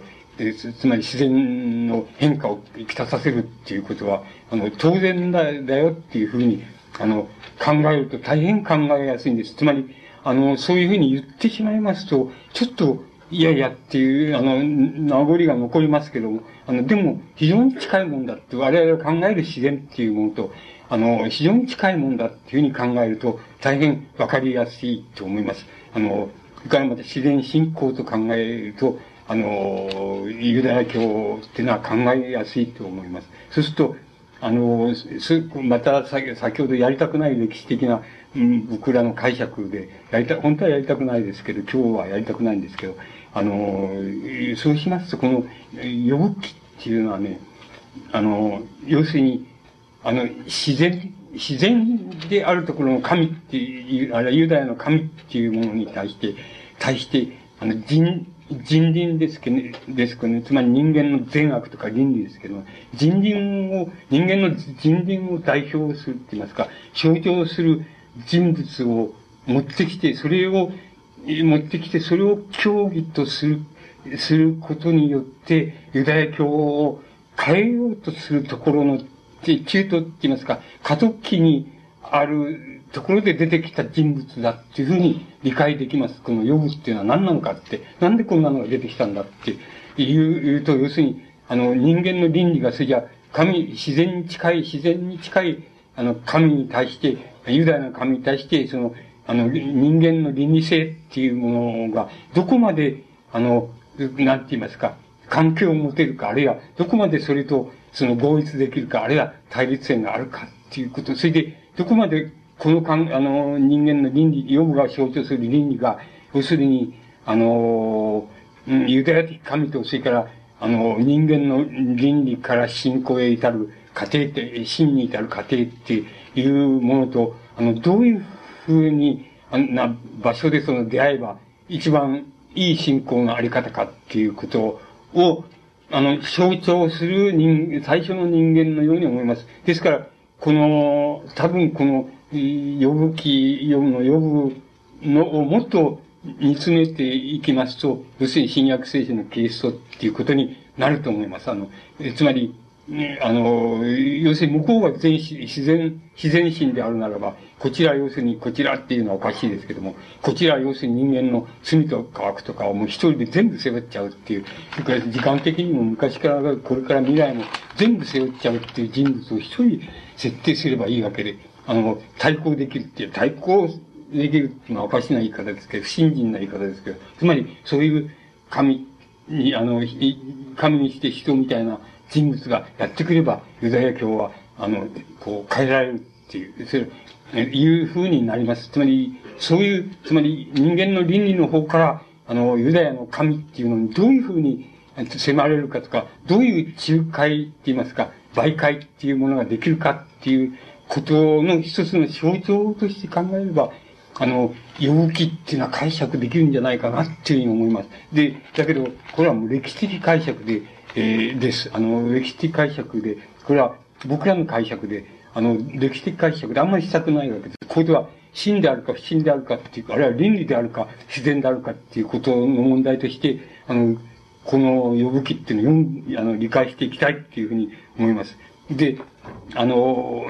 つまり自然の変化をきたさせるっていうことは、あの、当然だだよっていうふうに、あの、考えると大変考えやすいんです。つまり、あの、そういうふうに言ってしまいますと、ちょっと、いやいやっていう、あの、名残が残りますけども、あの、でも、非常に近いもんだって、我々が考える自然っていうものと、あの、非常に近いもんだっていうふうに考えると、大変わかりやすいと思います。あの、それからまた自然信仰と考えると、あの、ユダヤ教っていうのは考えやすいと思います。そうすると、あの、また先ほどやりたくない歴史的な、うん、僕らの解釈で、やりた、本当はやりたくないですけど、今日はやりたくないんですけど、あの、そうしますと、この、予ぶ記っていうのはね、あの、要するに、あの、自然、自然であるところの神っていう、あれユダヤの神っていうものに対して、対して、あの、人、人倫ですけど、ね、ですけどね、つまり人間の善悪とか倫理ですけど、人倫を、人間の人倫を代表するって言いますか、象徴する人物を持ってきて、それを、持ってきて、それを教義とする、することによって、ユダヤ教を変えようとするところの中途って言いますか、過渡期にあるところで出てきた人物だっていうふうに理解できます。このヨブっていうのは何なのかって、なんでこんなのが出てきたんだっていう言うと、要するに、あの、人間の倫理がそれじゃ、神、自然に近い、自然に近い、あの、神に対して、ユダヤの神に対して、その、あの、人間の倫理性っていうものが、どこまで、あの、なんて言いますか、関係を持てるか、あるいは、どこまでそれと、その合一できるか、あるいは対立性があるかっていうこと、それで、どこまでこのかん、あの、人間の倫理、ヨブが象徴する倫理が、要するに、あの、ユダヤ的神と、それから、あの、人間の倫理から信仰へ至る過程って、真に至る過程っていうものと、あの、どういうふうに、あんな場所でその出会えば、一番いい信仰のあり方かっていうことを、あの、象徴する人、最初の人間のように思います。ですから、この、多分この、呼ぶ記、呼ぶの呼ぶのをもっと煮詰めていきますと、要するに新約聖書のキリストっていうことになると思います。あの、つまり、あの、要するに向こうが全自然、自然心であるならば、こちら要するにこちらっていうのはおかしいですけども、こちら要するに人間の罪とか悪とかをもう一人で全部背負っちゃうっていう、それから時間的にも昔からこれから未来も全部背負っちゃうっていう人物を一人設定すればいいわけで、あの、対抗できるっていう、対抗できるっていうのはおかしな言い方ですけど、不信心な言い方ですけど、つまりそういう神に、あの、神にして人みたいな人物がやってくれば、ユダヤ教は、あの、こう、変えられるっていう、そういうふうになります。つまり、そういう、つまり人間の倫理の方から、あの、ユダヤの神っていうのにどういうふうに迫れるかとか、どういう仲介って言いますか、媒介っていうものができるかっていうことの一つの象徴として考えれば、あの、陽気っていうのは解釈できるんじゃないかなっていうふうに思います。で、だけど、これはもう歴史的解釈で、えー、です。あの、歴史的解釈で、これは僕らの解釈で、あの、歴史的解釈であんまりしたくないわけです。これは真であるか不真であるかっていうか、あるいは倫理であるか自然であるかっていうことの問題として、あの、この呼ぶ気っていうのをあの理解していきたいっていうふうに思います。で、あの、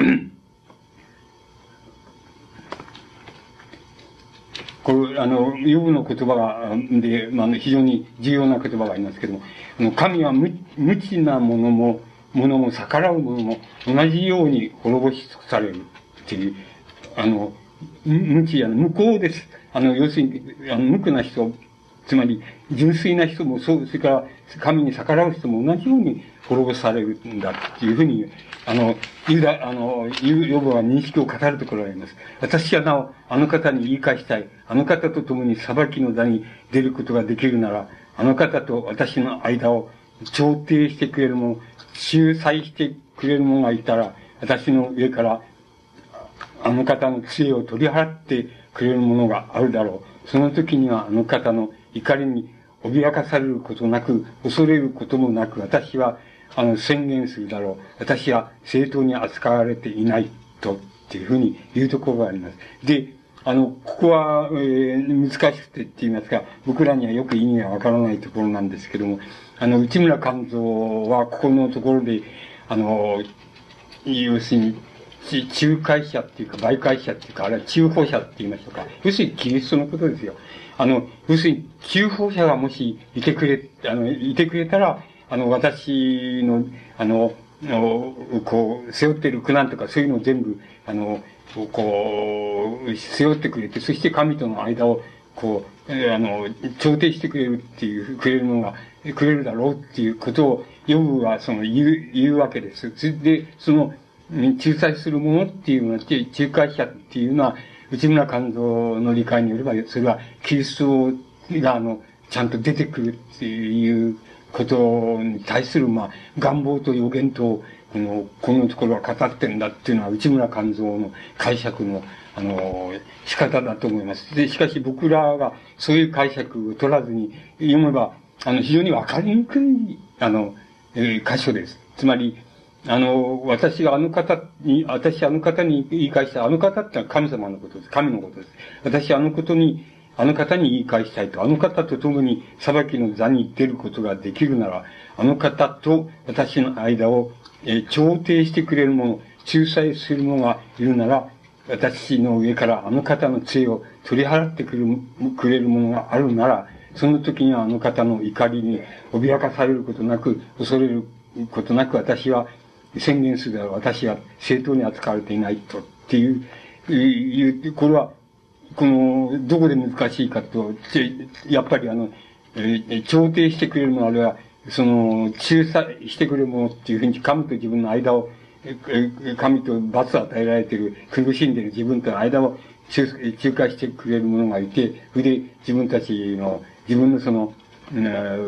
これ、あの、ヨブの言葉が、で、まあ、非常に重要な言葉がありますけども、あの神は無無知なものも、ものも逆らうものも同じように滅ぼし尽くされるっていう、あの、無知や無効です。あの、要するに、あの、無垢な人、つまり、純粋な人もそう、それから、神に逆らう人も同じように滅ぼされるんだっていうふうにあの、ユダ、あの、ユヨブは認識を語るところがあります。私はなお、あの方に言い返したい。あの方と共に裁きの座に出ることができるなら、あの方と私の間を調停してくれるも、仲裁してくれる者がいたら、私の上から、あの方の杖を取り払ってくれるものがあるだろう。その時にはあの方の怒りに脅かされることなく、恐れることもなく、私はあの、宣言するだろう。私は正当に扱われていないと、っていうふうに言うところがあります。で、あの、ここは、えー、難しくてって言いますか、僕らにはよく意味がわからないところなんですけども、あの、内村勘三はここのところで、あの、要するに、仲介者っていうか、媒介者っていうか、あるいは中保者って言いましょうか。要するにキリストのことですよ。あの、要するに中保者がもしいてくれ、あの、いてくれたら、あの、私の、あの、こう、背負っている苦難とかそういうのを全部、あの、こう、背負ってくれて、そして神との間を、こう、あの、調停してくれるっていう、くれるのが、くれるだろうっていうことを、ヨブはその言う、言うわけです。で、その、仲裁するものっていうのは、仲介者っていうのは、内村勘三の理解によれば、それはキリストが、あの、ちゃんと出てくるっていうことに対する、まあ、願望と予言と、この、このところは語ってんだっていうのは、内村勘三の解釈の、あの、仕方だと思います。で、しかし僕らがそういう解釈を取らずに読めば、あの、非常にわかりにくい、あの、えー、箇所です。つまり、あの、私があの方に、私あの方に言い返した、あの方ってのは神様のことです。神のことです。私あのことにあの方に言い返したいと、あの方と共に裁きの座に出ることができるなら、あの方と私の間を、えー、調停してくれる者、仲裁する者がいるなら、私の上からあの方の杖を取り払ってくれるくれるものがあるなら、その時にはあの方の怒りに脅かされることなく、恐れることなく私は宣言するだろう。私は正当に扱われていないと。っていう、いう、これはこの、どこで難しいかと、やっぱりあの、えー、調停してくれるもの、あるいは、その、仲裁してくれるものっていうふうに、神と自分の間を、神と罰を与えられている、苦しんでいる自分との間を仲介してくれる者がいて、それで自分たちの、自分のその、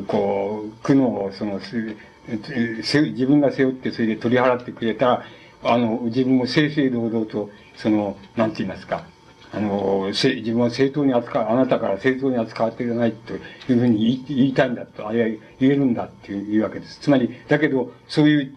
こう、苦悩を、その、自分が背負って、それで取り払ってくれたら、あの、自分も正々堂々と、その、なんて言いますか、あの、せ自分は正当に扱う、あなたから正当に扱っていないというふうに言いたいんだと、あるいは言えるんだっていうわけです。つまり、だけど、そういう、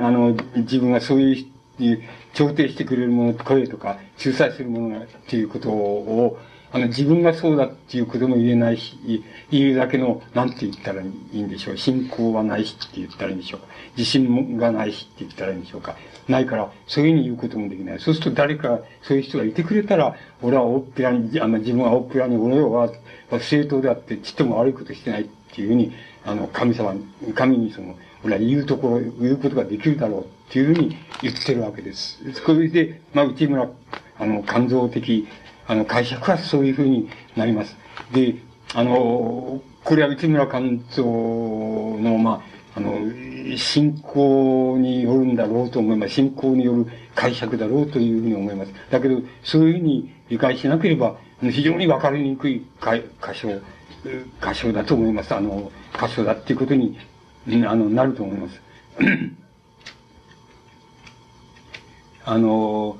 あの、自分がそういう、調停してくれるもの、声とか、仲裁するものっていうことを、あの、自分がそうだっていうことも言えないし、言うだけの、なんて言ったらいいんでしょう。信仰はないしって言ったらいいんでしょうか。自信がないしって言ったらいいんでしょうか。ないから、そういうふうに言うこともできない。そうすると誰か、そういう人がいてくれたら、俺は大っぴらに、あの、自分は大っぴらに、俺は正当であって、ちっとも悪いことしてないっていうふうに、あの、神様、神にその、俺は言うところ、言うことができるだろうっていうふうに言ってるわけです。それで、まあ、内村、あの、肝臓的、あの、解釈はそういうふうになります。で、あの、これは内村勘蔵の、まあ、あの、信仰によるんだろうと思います。信仰による解釈だろうというふうに思います。だけど、そういうふうに理解しなければ、非常に分かりにくい箇所、箇所だと思います。あの、箇所だっていうことに、あの、なると思います。あの、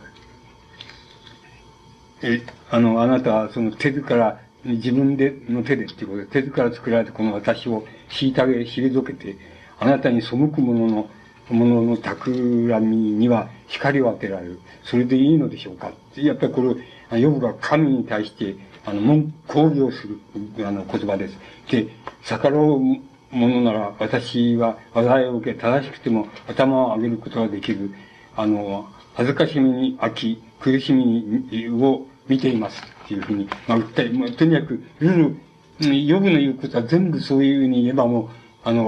え、あの、あなたはその手から、自分での手でっていうことで、手から作られたこの私を虐げ、退けて、あなたに背くものの、ものの企みには光を当てられる。それでいいのでしょうかやっぱりこれ、ヨブが神に対して、あの、文抗議をする、あの、言葉です。で、逆らうものなら、私は災いを受け、正しくても頭を上げることができる。あの、恥ずかしみに飽き、苦しみ、を見ていますっていうふうに、まあ、訴え、まあ、とにかく、ルール、ヨブの言うことは全部そういうふうに言えばもう、あの、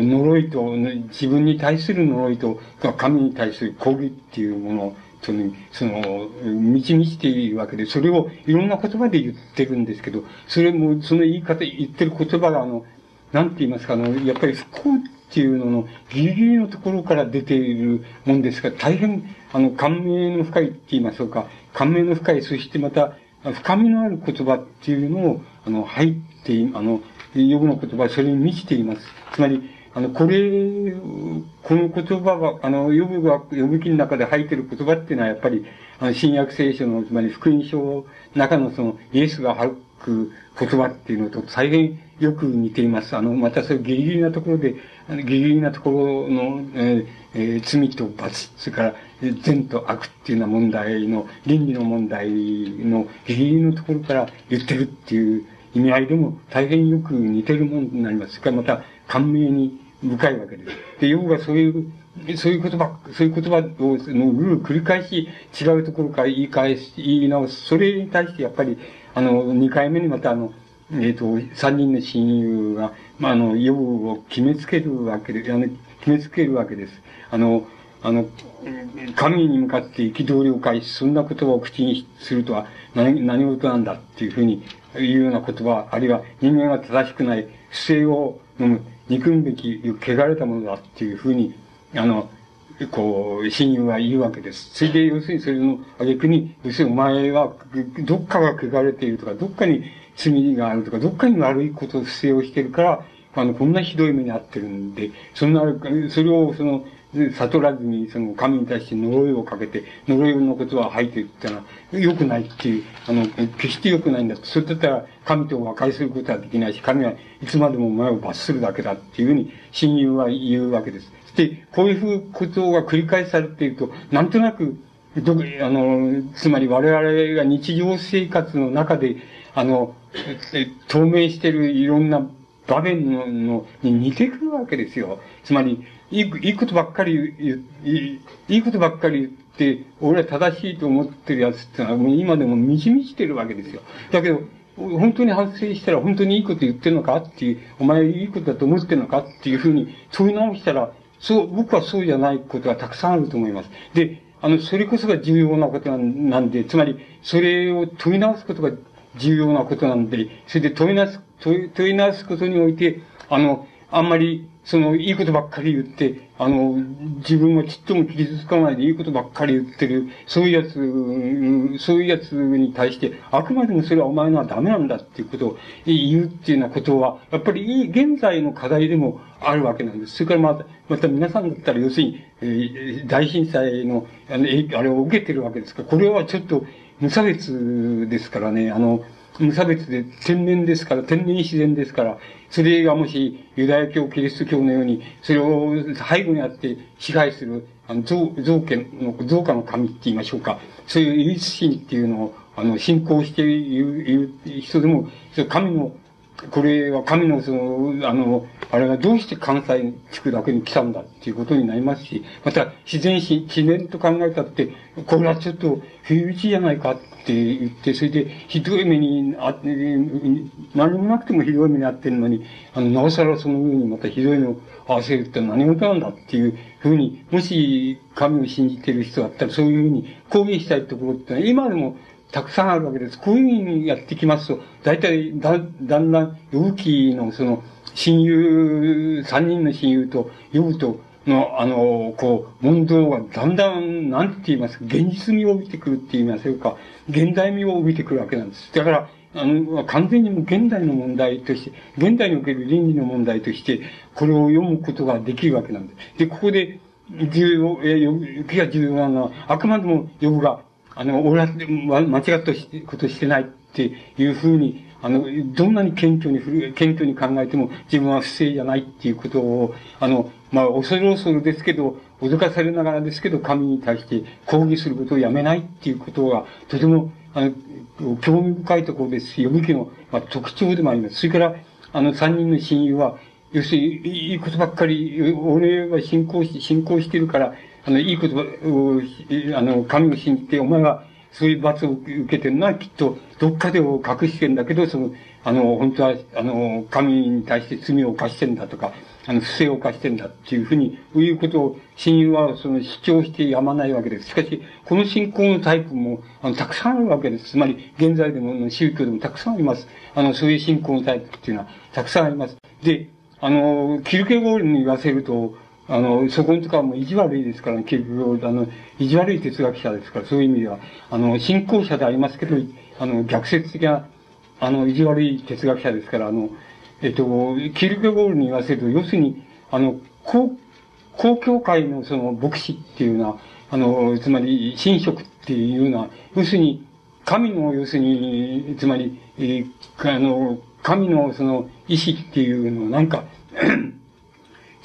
呪いと、自分に対する呪いと、神に対する攻撃っていうものその、その、満ち満ちているわけで、それをいろんな言葉で言ってるんですけど、それも、その言い方、言ってる言葉が、あの、なんて言いますか、あの、やっぱり不幸っていうののギリギリのところから出ているもんですから、大変、あの、感銘の深いって言いましょうか、感銘の深い、そしてまた、深みのある言葉っていうのを、あの、入って、あの、ヨブの言葉それに満ちています。つまり、あの、これ、この言葉が、あの、ヨブが、呼ぶ記の中で入っている言葉っていうのはやっぱり、あの、新約聖書の、つまり福音書の中のその、イエスが吐く言葉っていうのと大変よく似ています。あの、またそういうギリギリなところで、あのギリギリなところの、えー、罪と罰、それから善と悪っていうような問題の、倫理の問題のギリギリのところから言ってるっていう意味合いでも大変よく似てるものになります。それからまた感銘に深いわけです。で、要はそういう、そういう言葉、そういう言葉を、のルール繰り返し違うところから言い返し、言い直す。それに対してやっぱり、あの、二回目にまたあの、えっ、ー、と、三人の親友が、まあ、あの、予を決めつけるわけで、あの、決めつけるわけです。あの、あの、神に向かって憤りを返し、そんな言葉を口にするとは何、何事なんだっていうふうにいうような言葉、あるいは人間は正しくない不正を飲む、憎むべき、汚れたものだっていうふうに、あの、こう、親友は言うわけです。それで、要するにそれの挙句に、要するにお前は、どっかが汚れているとか、どっかに罪があるとか、どっかに悪いことを不正をしてるから、あの、こんなひどい目に遭ってるんで、そんな、それを、その、悟らずに、その、神に対して呪いをかけて、呪いのことは吐いていったら、良くないっていう、あの、決して良くないんだと。そうだったら、神と和解することはできないし、神はいつまでもお前を罰するだけだっていうふうに、親友は言うわけです。で、こういうことが繰り返されていると、なんとなく、ど、あの、つまり我々が日常生活の中で、あの、透明しているいろんな場面ののに似てくるわけですよ。つまり、いい、いいことばっかり言、いい、いいことばっかり言って、俺は正しいと思ってるやつってのは、もう今でも満ち満ちてるわけですよ。だけど、本当に反省したら本当にいいこと言ってるのかっていう、お前いいことだと思ってるのかっていうふうに問い直したら、そう、僕はそうじゃないことがたくさんあると思います。で、あの、それこそが重要なことなんで、つまり、それを問い直すことが重要なことなんで、それで問い直す、問い、問い直すことにおいて、あの、あんまり、その、いいことばっかり言って、あの、自分はちっとも傷つかないでいいことばっかり言ってる、そういうやつ、そういうやつに対して、あくまでもそれはお前のはダメなんだっていうことを言うっていうようなことは、やっぱり現在の課題でもあるわけなんです。それからまた、また皆さんだったら要するに、大震災の、あの、あれを受けてるわけですから、これはちょっと無差別ですからね、あの、無差別で天然ですから、天然自然ですから、それがもしユダヤ教、キリスト教のように、それを背後にあって支配する、あの、造、造家の、造家の神って言いましょうか。そういう唯一神っていうのをあの、信仰している人でも、神のこれは神のその、あの、あれがどうして関西地区だけに来たんだっていうことになりますし、また自然し、自然と考えたって、これはちょっと不意打ちじゃないかって言って、それでひどい目にあって、何もなくてもひどい目にあってるのに、あの、なおさらその上にまたひどいのを合わせるって何事なんだっていうふうに、もし神を信じてる人だったらそういうふうに抗議したいところってのは今でもたくさんあるわけです。こういうふうにやってきますと、大体だ、だんだん、ヨブキのその、親友、三人の親友と、ヨブとの、あの、こう、問答がだんだん、なんて言いますか、現実味を帯びてくるって言いましょうか、現代味を帯びてくるわけなんです。だから、あの、完全にも現代の問題として、現代における倫理の問題として、これを読むことができるわけなんです。で、ここで、重要、えー、気が重要なのは、あくまでもヨブが、あの、俺は間違ったことしてないっていうふうに、あの、どんなに謙虚に、謙虚に考えても自分は不正じゃないっていうことを、あの、まあ、恐る恐るですけど、脅かされながらですけど、神に対して抗議することをやめないっていうことが、とても、あの、興味深いところですし、呼び家の、まあ、特徴でもあります。それから、あの、三人の親友は、要するに、いいことばっかり、俺は信仰し、信仰してるから、あの、いい言葉を、あの、神を信じて、お前はそういう罰を受けてるのはきっと、どっかで隠してんだけど、その、あの、本当は、あの、神に対して罪を犯してんだとか、あの、不正を犯してんだっていうふうに、いうことを、親友は、その、主張してやまないわけです。しかし、この信仰のタイプも、あの、たくさんあるわけです。つまり、現在でも、宗教でもたくさんあります。あの、そういう信仰のタイプっていうのは、たくさんあります。で、あの、キルケゴールに言わせると、あの、そこのとこはもう意地悪いですから、結局、あの、意地悪い哲学者ですから、そういう意味では、あの、信仰者でありますけど、あの、逆説的な、あの、意地悪い哲学者ですから、あの、えっと、キルケゴールに言わせると、要するに、あの、公、公教会のその牧師っていうのは、あの、つまり、神職っていうのは、要するに、神の、要するに、つまり、えー、あの、神のその意志っていうのをなんか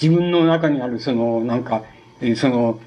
自分の中にあるその、なんか、その、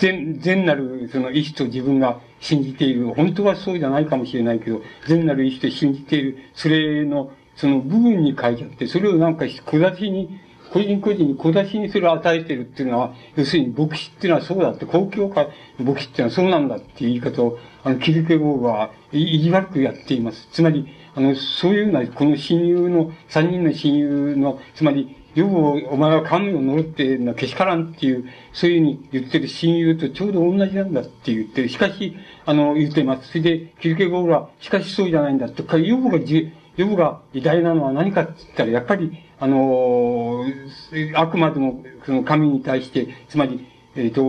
善、善なるその意志と自分が信じている、本当はそうじゃないかもしれないけど、善なる意志と信じている、それの、その部分に書いちゃって、それをなんか小出しに、個人個人に小出しにそれを与えてるっていうのは、要するに牧師っていうのはそうだって、公共化牧師っていうのはそうなんだっていう言い方を、あの、キルケゴーは意地悪くやっています。つまり、あの、そういうのは、この親友の、三人の親友の、つまり、よくお前は神を呪ってるのはけしからんっていう、そういうふうに言ってる親友とちょうど同じなんだって言ってる。しかし、あの、言ってます。それで、キルケゴールは、しかしそうじゃないんだとか、ヨブがじ、ヨブが偉大なのは何かって言ったら、やっぱり、あの、あくまでも、その神に対して、つまり、えっ、ー、と、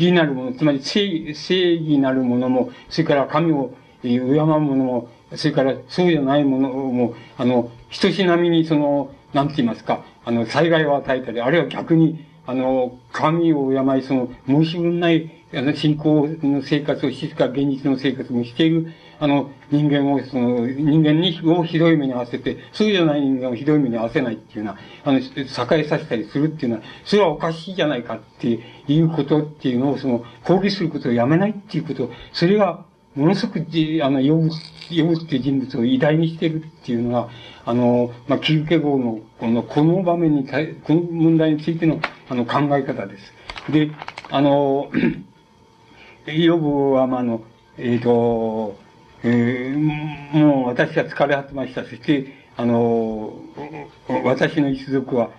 義なるもの、つまり正正義なるものも、それから神を敬うものも、それからそうじゃないものも、あの、人しなみにその、なんて言いますか、あの、災害を与えたり、あるいは逆に、あの、神を敬い、その、申し分ない、あの、信仰の生活をしか現実の生活もしている、あの、人間を、その、人間に、をひどい目に合わせて、そうじゃない人間をひどい目に合わせないっていうのは、あの、栄えさせたりするっていうのは、それはおかしいじゃないかっていうことっていうのを、その、抗議することをやめないっていうこと、それが、ものすごく、あの、読む、読むっていう人物を偉大にしてるっていうのが、あの、まあ、キルケ号の、この、この場面に対、この問題についての、あの、考え方です。で、あの、ヨブは、まあ、あの、えっ、ー、と、えー、もう私は疲れ果てました。そして、あの、私の一族は、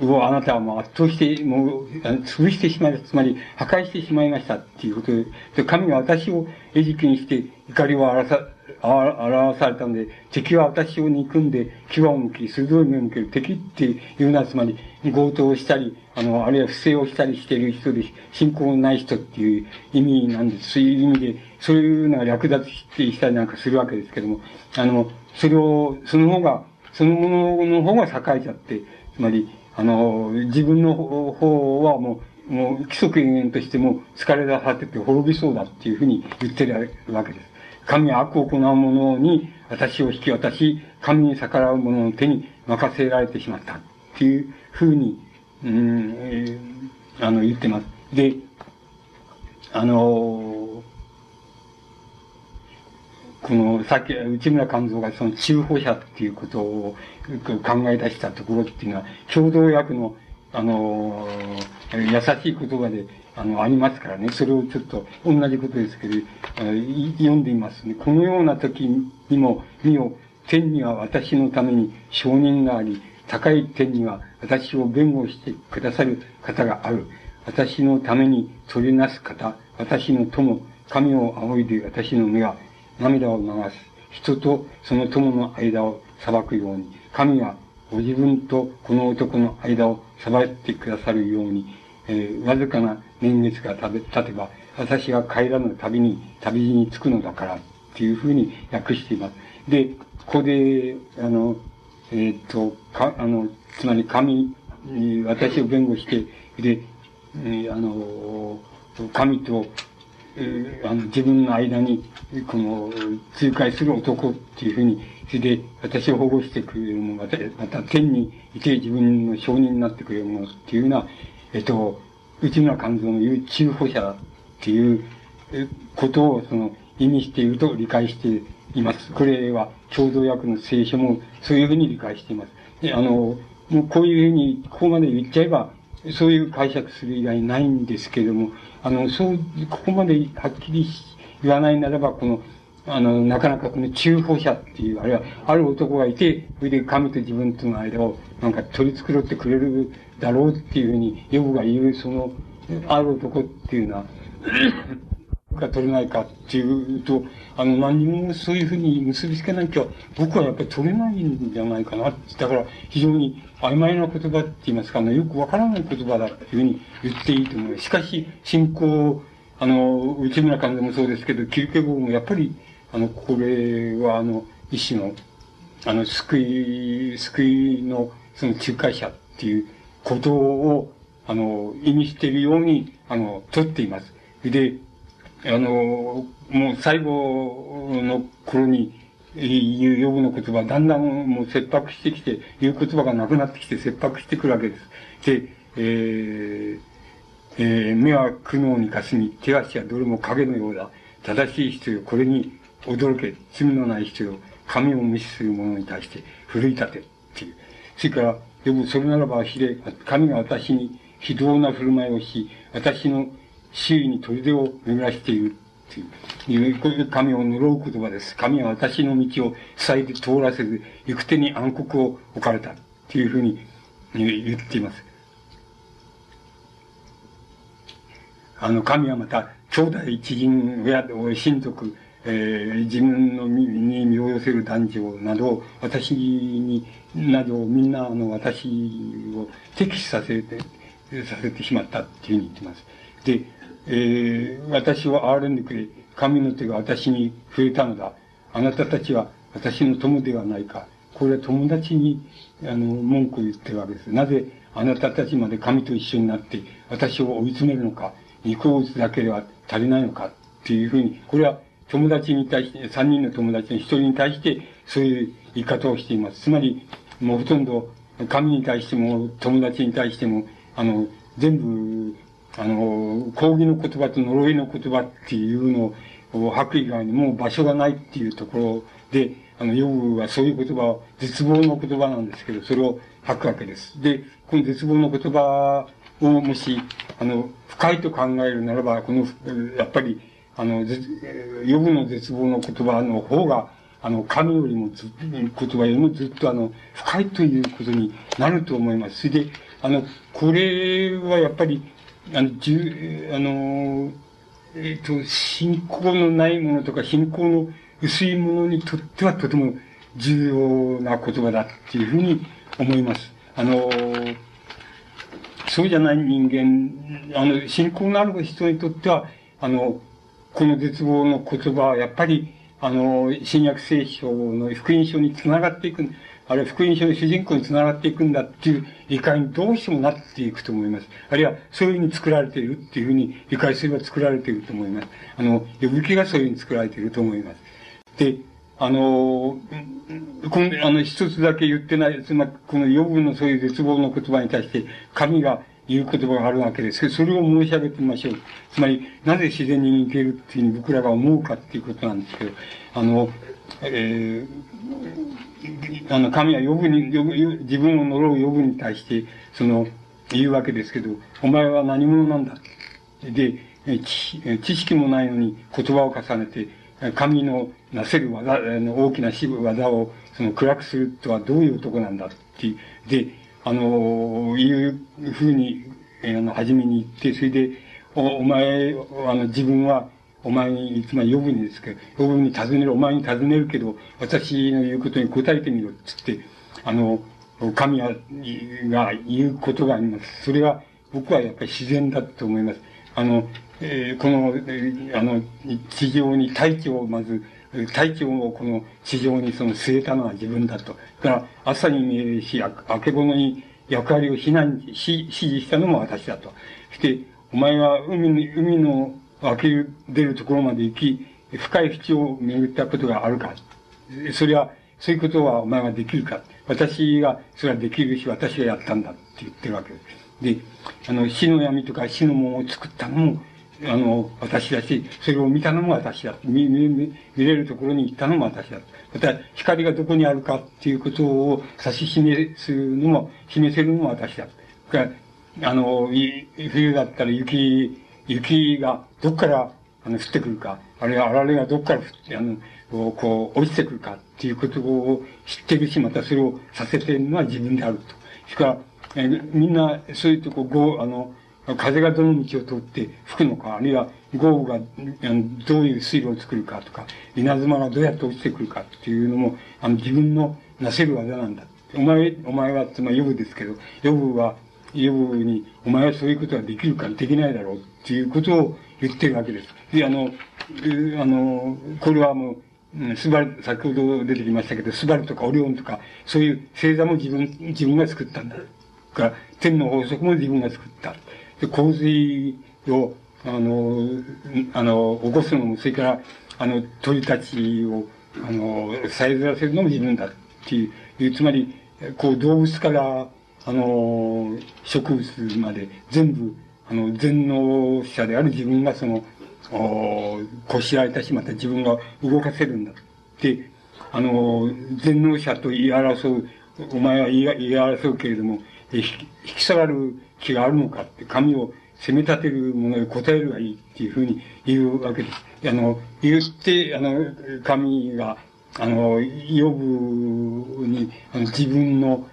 をあなたはもう圧倒して、もう、潰してしまい、つまり破壊してしまいましたっていうことで、神は私を餌食にして怒りを表さ、表されたので、敵は私を憎んで、牙を向き、鋭い目を向ける敵っていうのは、つまり、強盗をしたり、あの、あるいは不正をしたりしている人で、信仰のない人っていう意味なんです。そういう意味で、そういうのが略奪したりなんかするわけですけども、あの、それを、その方が、そのものの方が栄えちゃって、つまり、あの、自分の方はもう、もう、規則永遠としても疲れ出させて滅びそうだっていうふうに言ってるわけです。神は悪を行う者に私を引き渡し、神に逆らう者の手に任せられてしまったっていうふうに、うん、えー、あの、言ってます。で、あの、この、さっき、内村勘三がその中保者っていうことを考え出したところっていうのは、共同訳の、あの、優しい言葉で、あの、ありますからね。それをちょっと、同じことですけど、読んでいますね。このような時にも、見よ、天には私のために承認があり、高い天には私を弁護してくださる方がある。私のために取りなす方、私の友、神を仰いで私の目は涙を流す。人とその友の間を裁くように、神はご自分とこの男の間を裁ってくださるように、えー、わずかな年月が経てば、私が帰らぬ旅に、旅路に着くのだから、っていうふうに訳しています。で、ここで、あの、えー、っと、か、あの、つまり神、私を弁護して、で、えー、あの、神と、えー、あの、自分の間に、この、仲介する男っていうふうに、それで、私を保護してくれるもの、また、また天にいて自分の証人になってくれるものっていうような、えっと、内村勘三の言う中保者っていうことを、その、意味していると理解しています。これは、共同訳の聖書もそういうふうに理解しています。で、あの、もうこういうふうに、ここまで言っちゃえば、そういう解釈する以外ないんですけれども、あの、そう、ここまではっきり言わないならば、この、あの、なかなかこの中保者っていう、あるいは、ある男がいて、それで神と自分との間を、なんか取り繕ってくれるだろうっていうふうに、ヨブが言う、その、ある男っていうのは、が取れないかっていうと、あの、何もそういうふうに結びつけなきゃ、僕はやっぱり取れないんじゃないかな。だから、非常に曖昧な言葉って言いますか、あの、よくわからない言葉だっていうふうに言っていいと思います。しかし、信仰、あの、内村監でもそうですけど、キルケゴーもやっぱり、あの、これは、あの、一種の、あの、救い、救いの、その仲介者っていうことを、あの、意味しているように、あの、取っています。で、あの、もう最後の頃に言うヨブの言葉、だんだんもう切迫してきて、言う言葉がなくなってきて切迫してくるわけです。で、えー、えー、目は苦悩にかすみ、手足はどれも影のようだ。正しい人よ、これに驚け、罪のない人よ、神を無視する者に対して奮い立て、っていう。それから、でもそれならばひれ、神が私に非道な振る舞いをし、私の周囲に砦を巡らしているっていう、こういう神を呪う言葉です。神は私の道を塞いで通らせず、行く手に暗黒を置かれたっていうふうに言っています。あの、神はまた、兄弟知人、親、親族、えー、自分の身に身を寄せる男女など、私に、など、みんな、あの、私を敵視させて、させてしまったっていうふうに言ってます。で、えー、私を憐れんでくれ。神の手が私に触れたのだ。あなたたちは私の友ではないか。これは友達に、あの、文句を言ってるわけです。なぜあなたたちまで神と一緒になって私を追い詰めるのか。肉を打つだけでは足りないのか。っていうふうに、これは友達に対して、三人の友達の一人に対して、そういう言い方をしています。つまり、もうほとんど、神に対しても、友達に対しても、あの、全部、あの、抗議の言葉と呪いの言葉っていうのを吐く以外にもう場所がないっていうところで、あの、ヨブはそういう言葉を、絶望の言葉なんですけど、それを吐くわけです。で、この絶望の言葉をもし、あの、深いと考えるならば、この、やっぱり、あの、ヨブの絶望の言葉の方が、あの、神よりもず、言葉よりもずっとあの、深いということになると思います。それで、あの、これはやっぱり、あの、じゅあの、えっ、ー、と、信仰のないものとか、信仰の薄いものにとってはとても重要な言葉だっていうふうに思います。あの、そうじゃない人間、あの、信仰のある人にとっては、あの、この絶望の言葉はやっぱり、あの、新約聖書の福音書につながっていく。あるいは福音書の主人公につながっていくんだっていう理解にどうしてもなっていくと思います。あるいはそういうふうに作られているっていうふうに理解すれば作られていると思います。あの、呼ぶ気がそういうふうに作られていると思います。で、あの、この、あの、一つだけ言ってない、つまり、この予分のそういう絶望の言葉に対して、神がいう言葉があるわけです、それを申し上げてみましょう。つまり、なぜ自然に似てるっていうふうに僕らが思うかっていうことなんですけど、あの、えー、あの、神は呼ぶに、呼ぶ、自分を呪う呼ぶに対して、その、言うわけですけど、お前は何者なんだ。で、知識もないのに言葉を重ねて、神のなせる技、大きな技をその暗くするとはどういう男なんだって、で、あの、いうふうに、あの、初めに言って、それで、おお前、あの、自分は、お前に、つまり呼ぶにですけど、呼ぶに尋ねる、お前に尋ねるけど、私の言うことに答えてみろ、つって、あの、神が言うことがあります。それは、僕はやっぱり自然だと思います。あの、えー、この、えー、あの、地上に大気をまず、大気をこの地上にその据えたのは自分だと。だから、朝に命令し、あけぼのに役割を避難し、指示したのも私だと。そして、お前は海に、海の湧き出るところまで行き、深い淵を巡ったことがあるか。それは、そういうことはお前はできるか。私が、それはできるし、私がやったんだって言ってるわけです。で、あの、死の闇とか死の門を作ったのも、あの、私だし、それを見たのも私だ。見、見、見れるところに行ったのも私だ。また、光がどこにあるかっていうことを指し示すのも、示せるのも私だ。からあの、冬だったら雪、雪がどっから、あの、降ってくるか、あるいはあられがどっから降って、あの、こう、落ちてくるかっていうことを知ってるし、またそれをさせてるのは自分であると。しかえみんな、そういうとこ、ご、あの、風がどの道を通って吹くのか、あるいは豪雨がどういう水路を作るかとか、稲妻がどうやって落ちてくるかっていうのも、あの自分のなせる技なんだ。お前、お前は、つまりヨブですけど、ヨブは、ヨブに、お前はそういうことができるかできないだろうっていうことを言ってるわけです。で、あの、あの、これはもう、スバル、先ほど出てきましたけど、スバルとかオリオンとか、そういう星座も自分、自分が作ったんだ。から天の法則も自分が作った。で、洪水を、あの、あの、起こすのも、それから、あの、鳥たちを、あの、さえずらせるのも自分だっていう、つまり、こう、動物から、あの、植物まで、全部、あの、全能者である自分がその、おこしらえたし、また自分が動かせるんだ。で、あの、全能者と言い争う、お前は言い争うけれども、引き下がる気があるのかって、神を責め立てるものに答えるがいいっていうふうに言うわけです。あの、言って、あの、神が、あの、呼ぶに、あの自分の、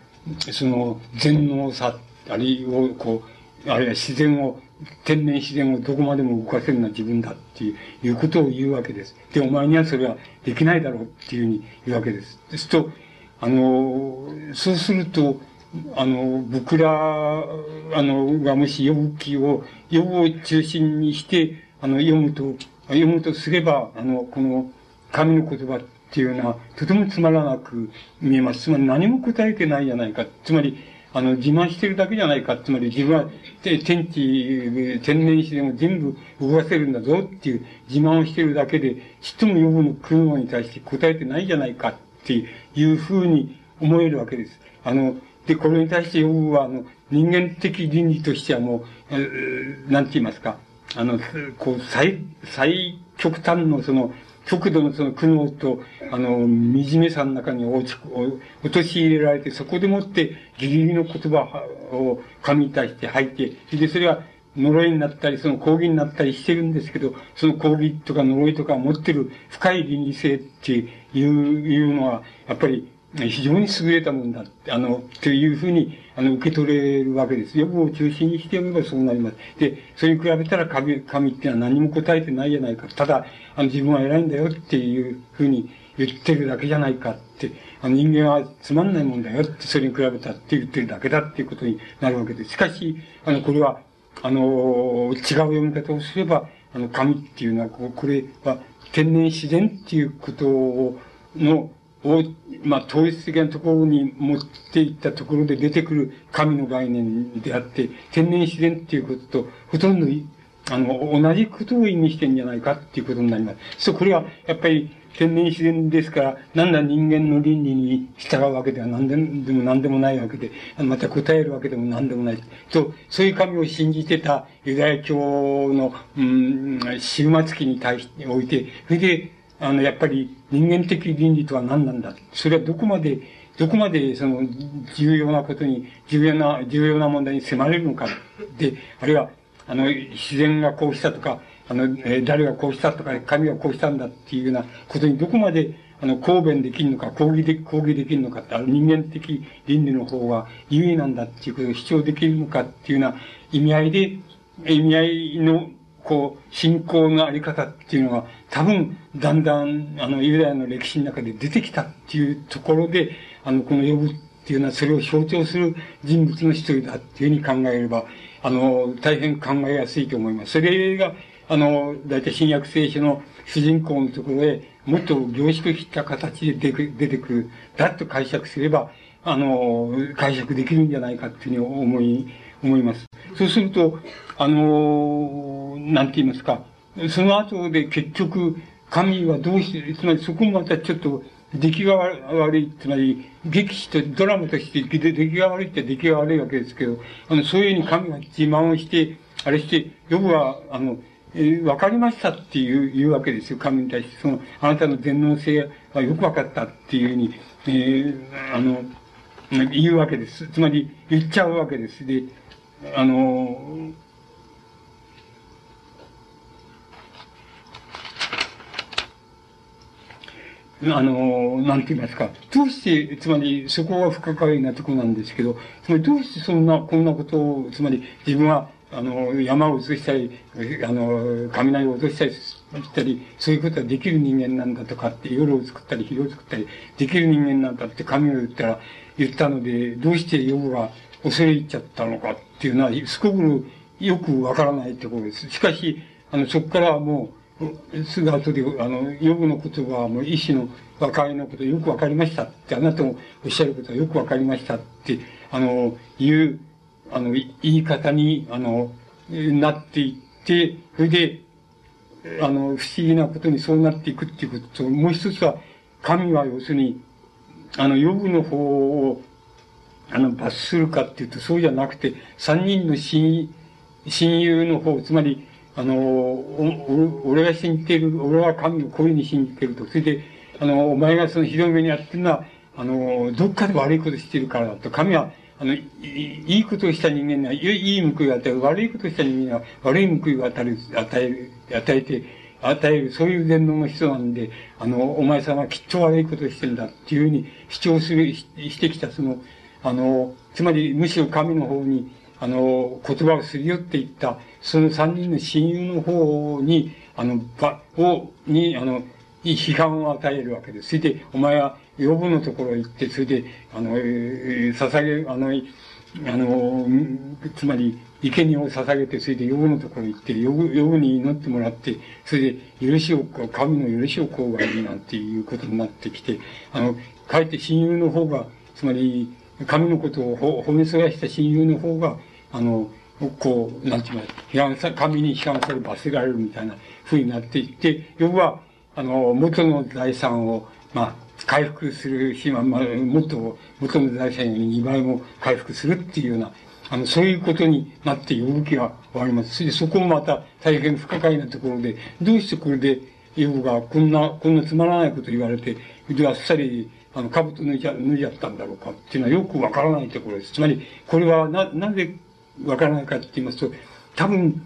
その、全能さ、あるいは、こう、あるいは自然を、天然自然をどこまでも動かせるのは自分だっていうことを言うわけです。で、お前にはそれはできないだろうっていうふうに言うわけです。ですと、あの、そうすると、あの、僕ら、あの、がもし読む気を、読むを中心にして、あの、読むと、読むとすれば、あの、この、神の言葉っていうのは、とてもつまらなく見えます。つまり何も答えてないじゃないか。つまり、あの、自慢してるだけじゃないか。つまり自分は天地、天然自然を全部動かせるんだぞっていう自慢をしてるだけで、ちっとも読むの来るのに対して答えてないじゃないかっていうふうに思えるわけです。あの、で、これに対してヨブは、あの、人間的倫理としてはもう、えなんて言いますか、あの、こう、最、最極端のその、極度のその苦悩と、あの、惨めさの中に落ち、落とし入れられて、そこでもってギリギリの言葉を神に対して吐いて、でそれは呪いになったり、その抗議になったりしてるんですけど、その抗議とか呪いとか持ってる深い倫理性っていう、いうのは、やっぱり非常に優れたもんだって、あの、というふうに、あの、受け取れるわけです。欲を中心にして読めばそうなります。で、それに比べたら神、神ってのは何も答えてないじゃないか。ただ、あの、自分は偉いんだよっていうふうに言ってるだけじゃないかって、あの、人間はつまんないもんだよって、それに比べたって言ってるだけだっていうことになるわけです。しかし、あの、これは、あの、違う読み方をすれば、あの、神っていうのは、これは天然自然っていうことを、の、を、まあ、統一的なところに持っていったところで出てくる神の概念であって、天然自然っていうことと、ほとんど、あの、同じことを意味してんじゃないかっていうことになります。そう、これは、やっぱり、天然自然ですから、なんだ人間の倫理に従うわけでは何でも何でもないわけで、また答えるわけでも何でもない。と、そういう神を信じてたユダヤ教の、うん、終末期に対しておいて、それで、あの、やっぱり人間的倫理とは何なんだ？それはどこまで、どこまでその重要なことに、重要な、重要な問題に迫れるのか。で、あるいは、あの、自然がこうしたとか、あの、えー、誰がこうしたとか、神がこうしたんだっていうようなことにどこまで、あの、抗弁できるのか、抗議で、抗議できるのかって、あの人間的倫理の方が優位なんだっていうことを主張できるのかっていうような意味合いで、意味合いの、こう、信仰のあり方っていうのが、多分、だんだん、あの、ユダヤの歴史の中で出てきたっていうところで、あの、この呼ぶっていうのは、それを象徴する人物の一人だっていうふうに考えれば、あの、大変考えやすいと思います。それが、あの、大体新約聖書の主人公のところへもっと凝縮した形で出てくる、だと解釈すれば、あの、解釈できるんじゃないかっていうふうに思い、思います。そうすると、あの、なんて言いますか、その後で結局、神はどうして、つまりそこもまたちょっと、出来が悪い、つまり、劇師とドラマとして出来が悪いって出来が悪いわけですけど、あの、そういうふうに神が自慢をして、あれして、ヨブは、あの、えー、分かりましたっていう、言うわけですよ、神に対して。その、あなたの全能性はよく分かったっていうふうに、えー、あの、言うわけです。つまり、言っちゃうわけです。で、あの、あの、なんて言いますか。どうして、つまり、そこは不可解なとこなんですけど、つまりどうしてそんな、こんなことを、つまり、自分は、あの、山を移したり、あの、雷を落としたりしたり、そういうことはできる人間なんだとかって、夜を作ったり、昼を作ったり、できる人間なんだって神を言ったら、言ったので、どうしてヨブ恐れちゃったのかっていうのは、すごくよくわからないところです。しかし、あの、そこからはもう、すぐ後で、あの、ヨブの言葉はもう一種の和解のことよくわかりましたって、あなたもおっしゃることはよくわかりましたって、あの、いう、あの、言い方に、あの、なっていって、それで、あの、不思議なことにそうなっていくっていうことと、もう一つは、神は要するに、あの、予部の方を、あの、罰するかっていうと、そうじゃなくて、三人の親、親友の方、つまり、あの、お、俺が信じている、俺は神をこういうふうに信じていると。それで、あの、お前がそのひどい目にあってるのは、あの、どっかで悪いことしてるからだと。神は、あの、いいことをした人間には、いい報いを与える。悪いことをした人間には、悪い報いを与える、与える、与えて、与える、そういう全能の人なんで、あの、お前さんはきっと悪いことをしてるんだっていうふうに主張する、してきた、その、あの、つまり、むしろ神の方に、あの、言葉をすり寄っていった、その三人の親友の方に、あの、ば、を、に、あの、批判を与えるわけです。それで、お前は、予部のところへ行って、それで、あの、えー、捧げ、あの、あの、つまり、生贄を捧げて、それで予部のところへ行って、予部、予部に祈ってもらって、それで、許しを、神の許しをこうがいいなんていうことになってきて、あの、かえって親友の方が、つまり、神のことを褒めそやした親友の方が、あの、こう、なんていうか、批判さ、神に批判され罰せられるみたいな風になっていって、予部は、あの、元の財産を、まあ、回復するし、まあ、もっと、元の財産より2倍も回復するっていうような、あの、そういうことになって呼ぶ気が終わります。それで、そこもまた大変不可解なところで、どうしてこれで、呼ぶがこんな、こんなつまらないこと言われて、で、あっさり、あの、兜脱いじゃ、脱いじゃったんだろうかっていうのはよくわからないところです。つまり、これはな、なぜわからないかって言いますと、多分、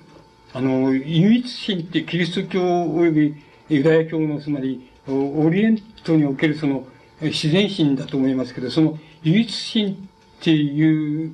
あの、唯一心ってキリスト教及びユダヤ教の、つまり、オリエントにおけるその、自然心だと思いますけど、その唯一心っていう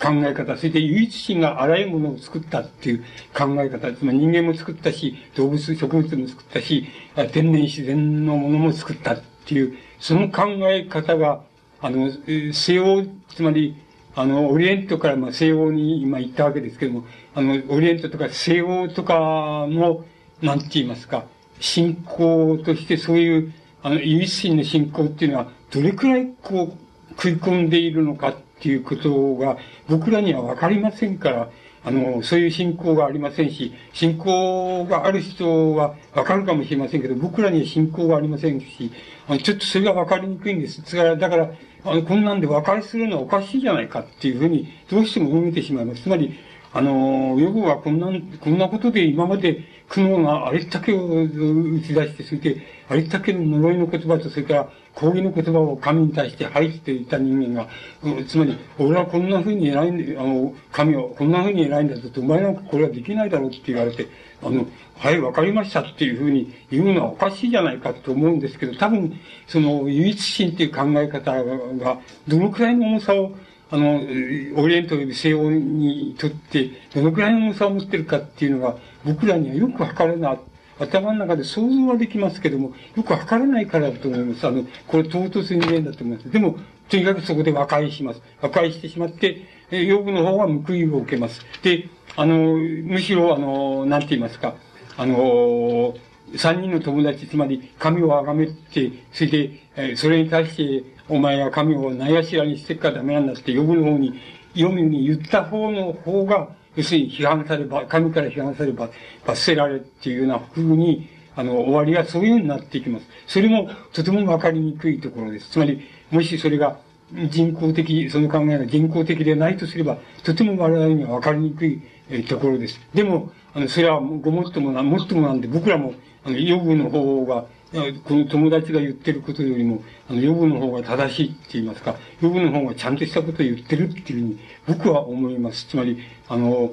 考え方、それで唯一心があらゆるものを作ったっていう考え方、つまり人間も作ったし、動物、植物も作ったし、天然自然のものも作ったっていう、その考え方が、あの、西洋、つまり、あの、オリエントからまあ西洋に今行ったわけですけども、あの、オリエントとか西洋とかの、なんて言いますか、信仰としてそういう、あの、唯一心の信仰っていうのは、どれくらいこう、食い込んでいるのかっていうことが、僕らにはわかりませんから、あの、そういう信仰がありませんし、信仰がある人はわかるかもしれませんけど、僕らには信仰がありませんし、あのちょっとそれがわかりにくいんです。だから、あの、こんなんで和解するのはおかしいじゃないかっていうふうに、どうしても思えてしまいます。つまり、あの、ヨブはこんな、こんなことで今まで苦悩があれだけを打ち出して、それで、あれだけの呪いの言葉と、それから抗議の言葉を神に対して吐いていた人間が、つまり、俺はこんな風に偉いんだ、あの、神をこんな風に偉いんだと、お前なんかこれはできないだろうって言われて、あの、はい、わかりましたっていうふうに言うのはおかしいじゃないかと思うんですけど、多分、その、唯一心っていう考え方が、どのくらいの重さをあの、オリエント及び西欧にとって、どのくらいの重さを持ってるかっていうのが、僕らにはよくわからない。頭の中で想像はできますけども、よくわからないからだと思います。あの、これ唐突に言だと思います。でも、とにかくそこで和解します。和解してしまって、え養父の方は報いを受けます。で、あの、むしろ、あの、なんて言いますか、あの、三人の友達、つまり神を崇めて、それで、えそれに対して、お前は神をないがしらにしてっからダメなんだって呼ぶの方に、読むに言った方の方が、要するに批判されば、神から批判されば、罰せられっていうような風に、あの、終わりがそういうようになっていきます。それもとてもわかりにくいところです。つまり、もしそれが人工的、その考えが人工的でないとすれば、とても我々にはわかりにくい、えところです。でも、あの、それはごもっともな、もっともなんで、僕らも、あの、ヨブの方が、この友達が言ってることよりも、あの、ヨブの方が正しいって言いますか、ヨブの方がちゃんとしたことを言ってるっていうふうに、僕は思います。つまり、あの、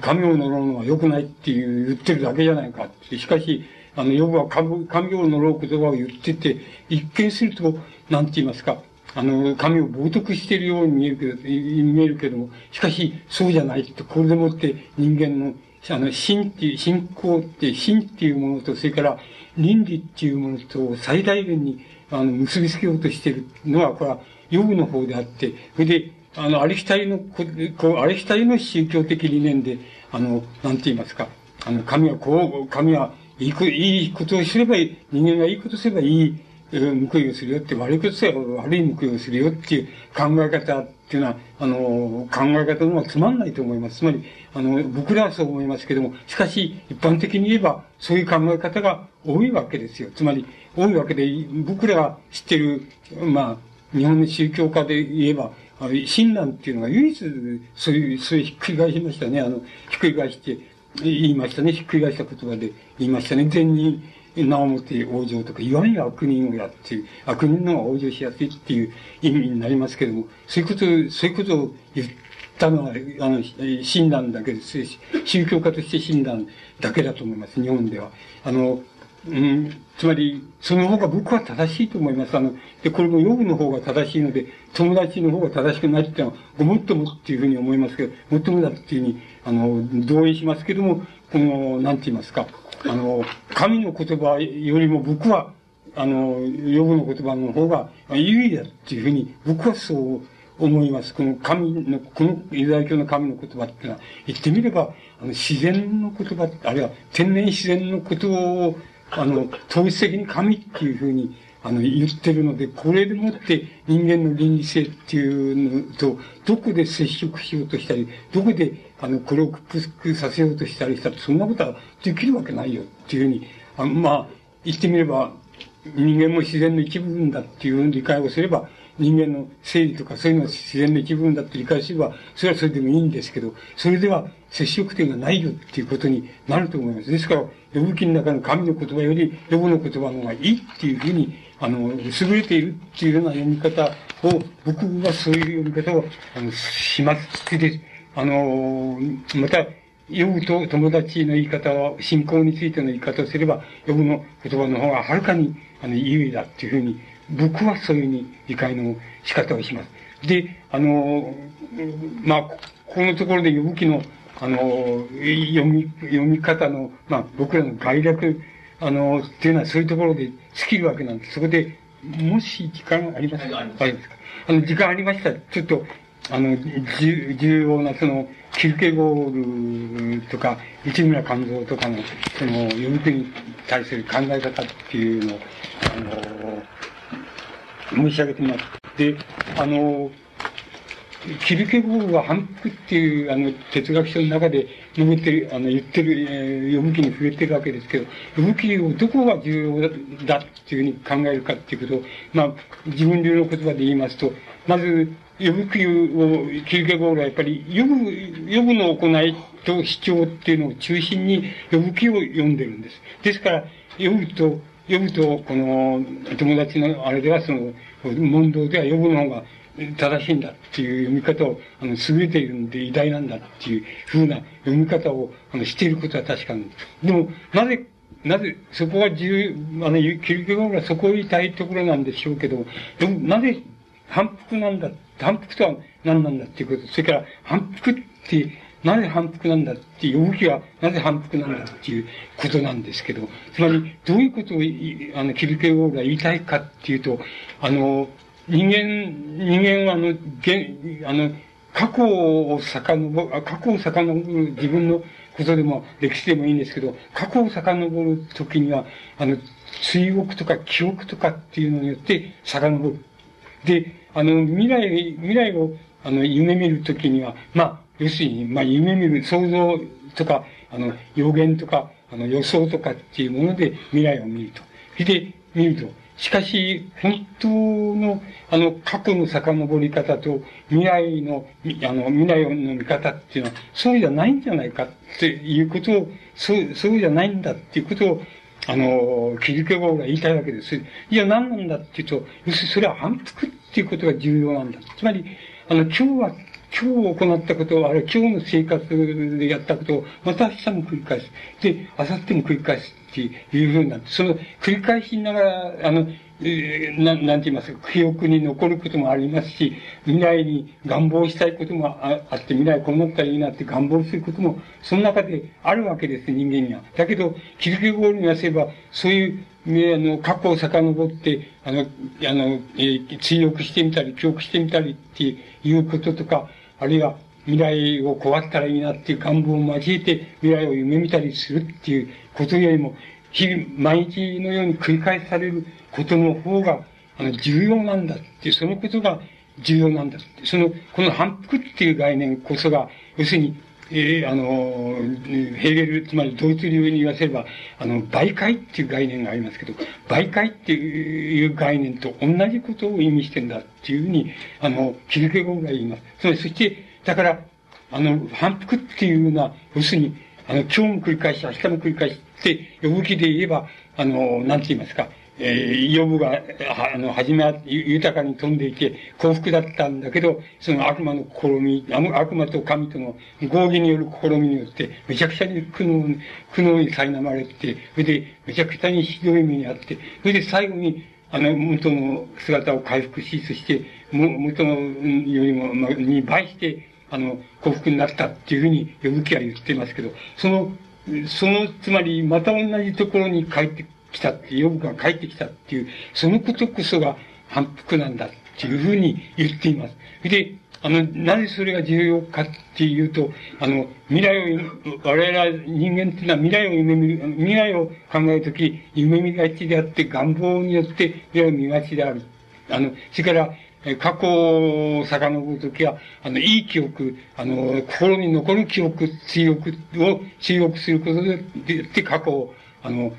神を呪うのは良くないっていう言ってるだけじゃないか。しかし、あの、ヨブは神を呪う言葉を言ってて、一見すると、なんて言いますか、あの、神を冒涜しているように見えるけど、見えるけども、しかし、そうじゃないと、これでもって人間の、あの、信っていう、信仰って、信っていうものと、それから倫理っていうものと最大限に、あの、結びつけようとしているのは、これは、予備の方であって、それで、あの、ありきたりの、こう、ありきたりの宗教的理念で、あの、なんて言いますか、あの、神はこう、神はいいいいことをすればいい、人間がいいことすればいい、報いをするよって、悪いことすれば悪い報いをするよっていう考え方っていうのは、あの、考え方の方がつまんないと思います。つまり、あの、僕らはそう思いますけども、しかし、一般的に言えば、そういう考え方が多いわけですよ。つまり、多いわけで、僕らが知ってる、まあ、日本の宗教家で言えば、親鸞っていうのが唯一、そういう、そういうひっくり返しましたね。あの、ひっくり返して、言いましたね。ひっくり返した言葉で言いましたね。善人、名をもって往生とか、いわゆる悪人をやって、悪人の方が往生しやすいっていう意味になりますけれども、そういうこと、そういうことを言ったのは、あの、診断だけです。宗教家として診断だけだと思います、日本では。あの、うん、つまり、その方が僕は正しいと思います。あの、で、これもヨブの方が正しいので、友達の方が正しくないっていうのは、ごもっともっていうふうに思いますけど、もっともだっていうふうに、あの、同意しますけども、この、なんて言いますか、あの、神の言葉よりも僕は、あの、ヨブの言葉の方が有利だっていうふうに、僕はそう思います。この神の、このユダヤ教の神の言葉っていうのは、言ってみれば、あの自然の言葉、あるいは天然自然のことを、あの、統一的に神っていうふうに、あの、言ってるので、これでもって人間の倫理性っていうのと、どこで接触しようとしたり、どこで、あの、これを屈服させようとしたりしたら、そんなことはできるわけないよっていうふうに、あまあ、言ってみれば、人間も自然の一部分だっていう理解をすれば、人間の生理とかそういうのは自然の一部分だって理解すれば、それはそれでもいいんですけど、それでは接触点がないよっていうことになると思います。ですから、呼ぶ記の中の神の言葉より、呼ぶの言葉の方がいいっていうふうにあの、優れているっていうような読み方を、僕はそういう読み方を、あの、しますで、あの、また、呼ぶと友達の言い方を、信仰についての言い方をすれば、呼ぶの言葉の方がはるかに、あの、有利だっていうふうに、僕はそういうふうに理解の仕方をします。で、あの、まあ、このところで呼ぶ記の、あの、読み、読み方の、まあ、僕らの概略あの、っていうのはそういうところで尽きるわけなんです。そこで、もし時間ありますか？ありますか？あの、時間ありましたら、ちょっと、あの、重要な、その、キルケゴールとか、市村勘三とかの、その、読み手に対する考え方っていうのを、あの、申し上げてます。で、あの、キルケゴールは反復っていう、あの、哲学書の中で述べてる、あの、言ってる、えー、呼ぶ気に触れてるわけですけど、呼ぶ気をどこが重要だっていうふうに考えるかっていうことを、まあ、自分流の言葉で言いますと、まず、呼ぶ気を、キルケゴールはやっぱり、呼ぶ、呼ぶの行いと主張っていうのを中心に呼ぶ気を読んでるんです。ですから、呼ぶと、呼ぶと、この、友達のあれではその、問答では呼ぶの方が正しいんだっていう読み方を、あの、優れているんで偉大なんだっていうふうな読み方を、あの、していることは確かなんで。も、なぜ、なぜ、そこが重要、あの、キルケゴールはそこを言いたいところなんでしょうけど、なぜ反復なんだ、反復とは何なんだっていうこと、それから反復ってなぜ反復なんだっていう、動きはなぜ反復なんだっていうことなんですけど、つまり、どういうことを、あの、キルケゴールが言いたいかっていうと、あの、人間、人間はあの、現、あの、過去を遡る、過去を遡る自分のことでも、歴史でもいいんですけど、過去を遡るときには、あの、追憶とか記憶とかっていうのによって遡る。で、あの、未来、未来を、あの、夢見るときには、まあ、要するに、まあ、夢見る、想像とか、あの、予言とか、あの、予想とかっていうもので未来を見ると。で、見ると。しかし、本当の、あの、過去の遡り方と、未来の、あの、未来の見方っていうのは、そうじゃないんじゃないかっていうことを、そう、そうじゃないんだっていうことを、あの、気づけ棒が言いたいわけです。いや、何なんだっていうと、要するにそれは反復っっていうことが重要なんだ。つまり、あの、今日は今日行ったことを、あるいは今日の生活でやったことを、また明日も繰り返す。で、明後日も繰り返すっていうふうになって、その繰り返しながら、あの、え、ななんて言いますか、記憶に残ることもありますし、未来に願望したいこともああって、未来こうなったらいいなって願望することも、その中であるわけです、人間には。だけど、気づきゴールに言わせば、そういうねあの、過去を遡って、あの、あの、えー、追憶してみたり、記憶してみたりっていうこととか、あるいは未来をこうあったらいいなっていう願望を交えて未来を夢見たりするっていうことよりも、日々、毎日のように繰り返されることの方が、あの、重要なんだって、そのことが重要なんだって。その、この反復っていう概念こそが、要するに、えー、あの、ヘーゲル、つまりドイツ流に言わせれば、あの、媒介っていう概念がありますけど、媒介っていう概念と同じことを意味してんだっていうふうに、あの、キルケゴーが言います。そそして、だから、あの、反復っていうのは、要するに、あの、今日も繰り返し、明日も繰り返しって、呼ぶ気で言えば、あの、なんて言いますか、えー、ヨブが、あの、初め豊かに飛んでいて幸福だったんだけど、その悪魔の試み、悪魔と神との合議による試みによって、めちゃくちゃに苦悩、苦悩に苛まれて、それで、めちゃくちゃにひどい目にあって、それで最後に、あの、元の姿を回復し、そして、も元のよりも、まあ、に倍して、あの、幸福になったっていうふうに、呼ぶ気は言ってますけど、その、その、つまり、また同じところに帰って来たって、ヨブが帰ってきたっていう、そのことこそが反復なんだっていうふうに言っています。で、あの、なぜそれが重要かっていうと、あの、未来を、我々人間っていうのは未来を夢見る、未来を考えるとき、夢見がちであって、願望によって未来を見がちである。あの、それから、過去を遡るときは、あの、いい記憶、あの、心に残る記憶、追憶を追憶することで、で、過去を、あの、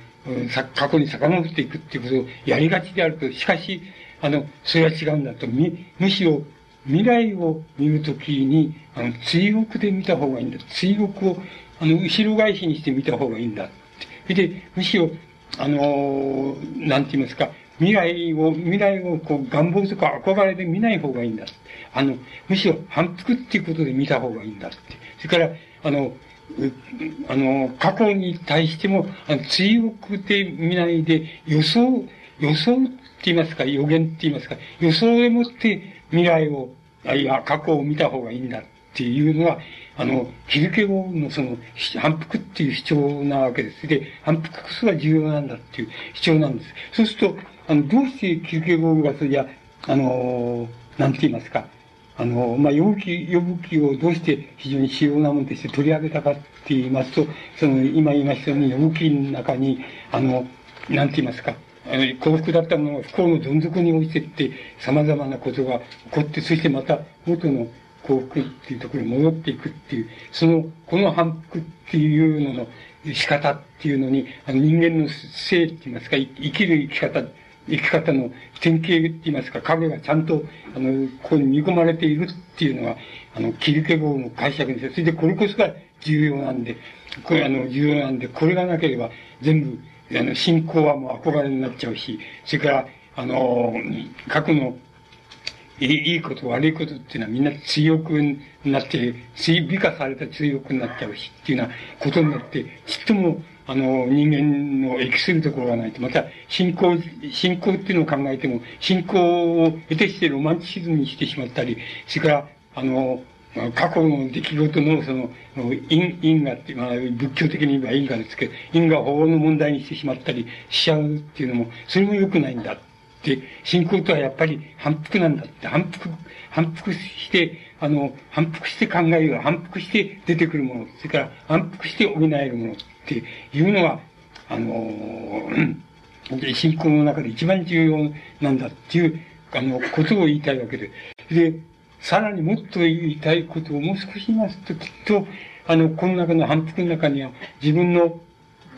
過去に遡っていくっていうことをやりがちであると、しかし、あの、それは違うんだと。む、むしろ、未来を見るときに、あの、追憶で見た方がいいんだ。追憶を、あの、後ろ返しにして見た方がいいんだ。それで、むしろ、あの、なんて言いますか、未来を、未来をこう願望とか憧れで見ない方がいいんだ。あの、むしろ反復っていうことで見た方がいいんだって。それから、あの、あの、過去に対しても、あの追憶で見ないで、予想、予想って言いますか、予言って言いますか、予想でもって未来を、あいや、過去を見た方がいいんだっていうのは、あの、日付後のその、反復っていう主張なわけです。で、反復こそが重要なんだっていう主張なんです。そうすると、あの、どうして日付後がそれじゃ、あの、なんて言いますか、あの、まあ、呼ぶ気、呼ぶ気をどうして非常に主要なものとして取り上げたかって言いますと、その、今言いましたように、呼ぶ気の中に、あの、なんて言いますか、あの幸福だったものが不幸のどん底に落ちてって、様々なことが起こって、そしてまた元の幸福っていうところに戻っていくっていう、その、この反復っていうのの仕方っていうのに、あの人間の性って言いますか、生きる生き方、生き方の典型って言いますか、影がちゃんと、あの、ここに見込まれているっていうのは、あの、キルケゴーの解釈です。それでこれこそが重要なんで、これあの、重要なんで、これがなければ全部、あの、信仰はもう憧れになっちゃうし、それから、あの、過去のいいいいこと悪いことっていうのはみんな強くなって、美化された強くなっちゃうしっていうようなことになって、ちっとも、あの、人間の益するところがないと、また、信仰、信仰っていうのを考えても、信仰を得てしてロマンチシズムにしてしまったり、それから、あの、過去の出来事のその、因、因果って、まあ、仏教的に言えば因果ですけど、因果法の問題にしてしまったりしちゃうっていうのも、それも良くないんだ。で、信仰とはやっぱり反復なんだって、反復、反復して、あの、反復して考える、反復して出てくるもの、それから反復して補えるものっていうのは、あの、信仰の中で一番重要なんだっていう、あの、ことを言いたいわけで。で、さらにもっと言いたいことをもう少し言いますと、きっと、あの、この中の反復の中には、自分の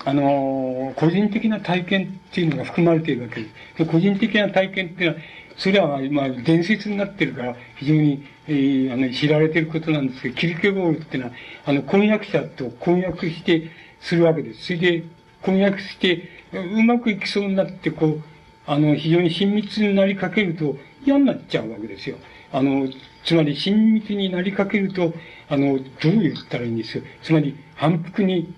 あの、個人的な体験っていうのが含まれているわけです。個人的な体験っていうのは、それは、まあ、伝説になってるから、非常に、えー、あの、知られていることなんですけど、キルケゴールっていうのは、あの、婚約者と婚約して、するわけです。それで、婚約して、うまくいきそうになって、こう、あの、非常に親密になりかけると嫌になっちゃうわけですよ。あの、つまり親密になりかけると、あの、どう言ったらいいんですよ。つまり、反復に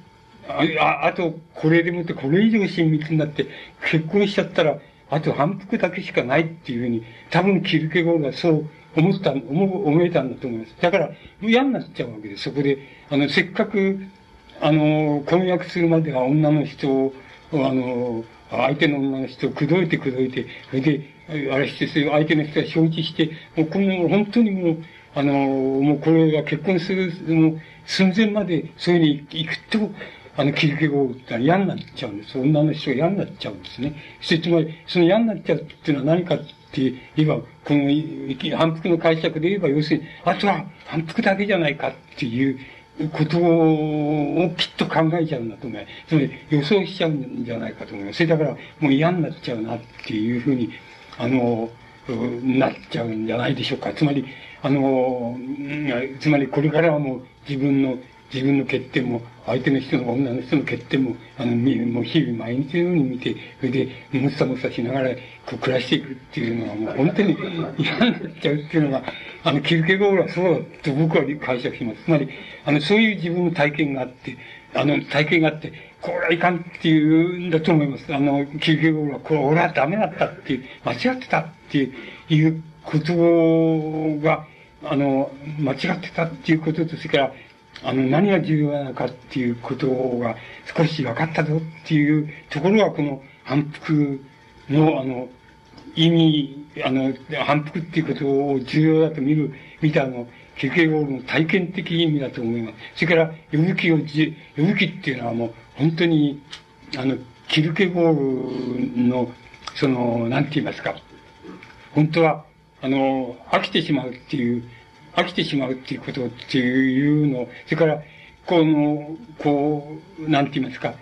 ああと、これでもって、これ以上親密になって、結婚しちゃったら、あと反復だけしかないっていうふうに、多分キルケゴールはそう思った、思、思えたんだと思います。だから、嫌になっちゃうわけです。そこで、あの、せっかく、あの、婚約するまでは女の人を、あの、相手の女の人を口説いて口説いて、それで、あれして、相手の人が承知して、もうこの、本当にもう、あの、もうこれが結婚する、もう寸前までそういうふうに行くと、あの、切り毛をったら嫌になっちゃうんです。女の人が嫌になっちゃうんですね。そしてつまり、その嫌になっちゃうっていうのは何かって言えば、この反復の解釈で言えば、要するに、あとは反復だけじゃないかっていうことをきっと考えちゃうんだと思います。つまり予想しちゃうんじゃないかと思います。それだから、もう嫌になっちゃうなっていうふうに、あの、なっちゃうんじゃないでしょうか。つまり、あの、つまりこれからはもう自分の自分の欠点も、相手の人の女の人の欠点も、あの、もう日々毎日のように見て、それで、もさもさしながら、こう暮らしていくっていうのは、もう本当に嫌になっちゃうっていうのが、あの、キルケゴールはそうだと僕は解釈します。つまり、あの、そういう自分の体験があって、あの、体験があって、これはいかんっていうんだと思います。あの、キルケゴールは、これ俺はダメだったっていう、間違ってたっていうことが、あの、間違ってたっていうことと、それから、あの、何が重要なのかっていうことが少し分かったぞっていうところが、この反復の、あの、意味、あの、反復っていうことを重要だと見る、見たあの、ケケゴールの体験的意味だと思います。それから、呼ぶ気を、呼ぶ気っていうのはもう、本当に、あの、キルケゴールの、その、なんて言いますか、本当は、あの、飽きてしまうっていう、飽きてしまうっていうことっていうの、それから、この、こう、なんて言いますか、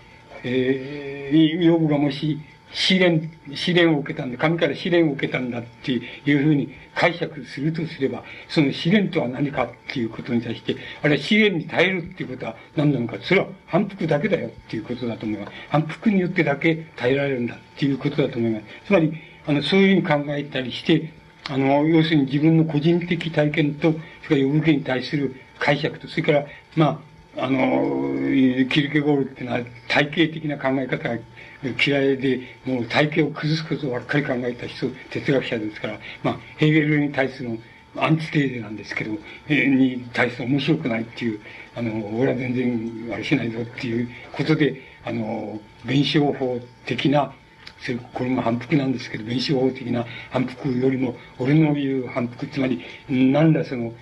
えー、ヨブがもし、試練、試練を受けたんだ、神から試練を受けたんだっていうふうに解釈するとすれば、その試練とは何かっていうことに対して、あるいは試練に耐えるっていうことは何なのか、それは反復だけだよっていうことだと思います。反復によってだけ耐えられるんだっていうことだと思います。つまり、あの、そういうふうに考えたりして、あの、要するに自分の個人的体験と、それから呼ぶに対する解釈と、それから、まあ、あの、キルケゴールっていうのは体系的な考え方が嫌いで、もう体系を崩すことばっかり考えた人、哲学者ですから、まあ、ヘーゲルに対するアンチテーゼなんですけど、に対して面白くないっていう、あの、俺は全然あれしないぞっていうことで、あの、弁証法的なそれ、これも反復なんですけど、弁証法的な反復よりも、俺の言う反復、つまり、なんだその、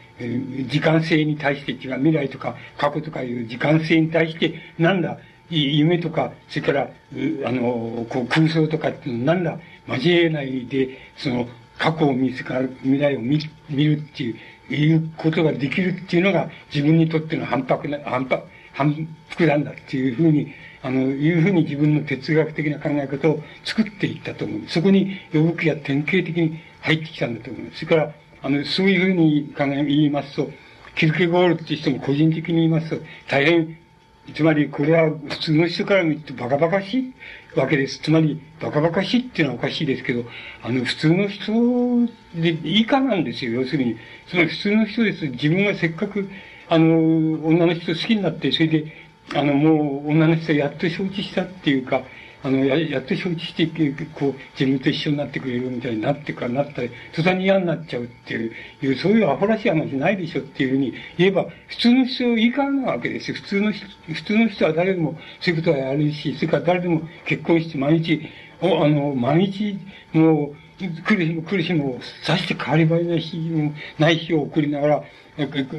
時間性に対して違う、未来とか過去とかいう時間性に対して、なんだ、夢とか、それから、あの、こう空想とかっていうのなんだ、交えないで、その、過去を見つかる、未来を見見るっていう、いうことができるっていうのが自分にとっての反復な、反復、反復なんだっていうふうに、あの、いうふうに自分の哲学的な考え方を作っていったと思う。そこに予部記が典型的に入ってきたんだと思います。それから、あの、そういうふうに考え、言いますと、キルケゴールって人も個人的に言いますと、大変、つまりこれは普通の人から見るとバカバカしいわけです。つまり、バカバカしいっていうのはおかしいですけど、あの、普通の人で以下なんですよ、要するに。つまり普通の人です。自分がせっかく、あの、女の人好きになって、それで、あの、もう女の人はやっと承知したっていうか、あの、や、やっと承知して、こう、自分と一緒になってくれるみたいになってからなったら、途端に嫌になっちゃうっていう、いうそういうアホらしい話ないでしょっていうふうに言えば、普通の人以下なわけですよ。普通の人、普通の人は誰でもそういうことはやるし、それから誰でも結婚して毎日、おあの、毎日、もう、来る日も来る日も、さして変わり映えない日も、ない日を送りながら、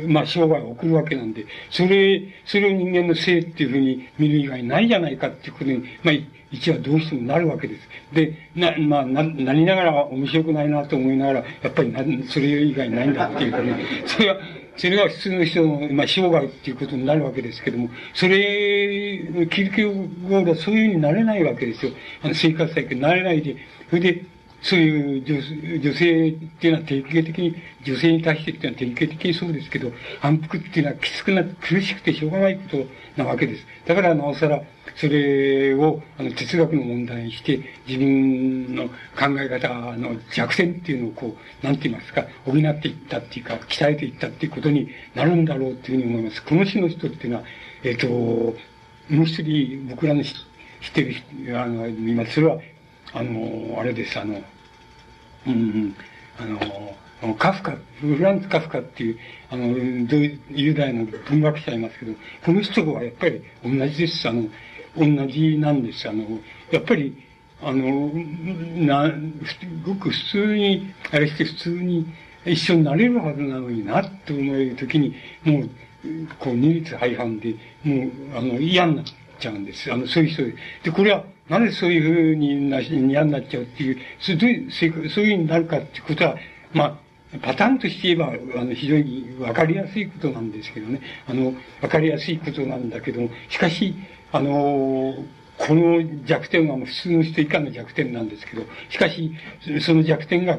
まあ、生涯を送るわけなんで、それ、それを人間の性っていうふうに見る以外ないじゃないかっていうことに、まあ、一はどうしてもなるわけです。で、な、まあ、な、なりながら面白くないなと思いながら、やっぱりな、それ以外ないんだっていうかね、それは、それは普通の人の、まあ、生涯っていうことになるわけですけども、それ、キルケゴールはそういうふうになれないわけですよ。あの、生活体験なれないで、それで、そういう女女性っていうのは典型的に、女性に対してっていうのは典型的にそうですけど、反復っていうのはきつくな、苦しくてしょうがないことなわけです。だからなおさら、それを、あの、哲学の問題にして、自分の考え方の弱点っていうのをこう、なんて言いますか、補っていったっていうか、鍛えていったっていうことになるんだろうっていうふうに思います。この種の人っていうのは、えっ、ー、と、もう一人僕らの知ってる人、あの、今、それは、あの、あれです、あの、うん、あの、カフカ、フランツ・カフカっていう、あの、ユダヤの文学者いますけど、この人はやっぱり同じです。あの、同じなんです。あの、やっぱり、あの、な、ごく普通に、あれして普通に一緒になれるはずなのにな、と思えるときに、もう、こう、二律背反で、もう、あの、嫌になっちゃうんです。あの、そういう人で。で、これは、なぜそういうふうにな嫌になっちゃうっていう、そういうそういうふうになるかってことは、まあ、パターンとして言えば、あの、非常にわかりやすいことなんですけどね。あの、わかりやすいことなんだけども、しかし、あの、この弱点は普通の人以下の弱点なんですけど、しかし、その弱点が、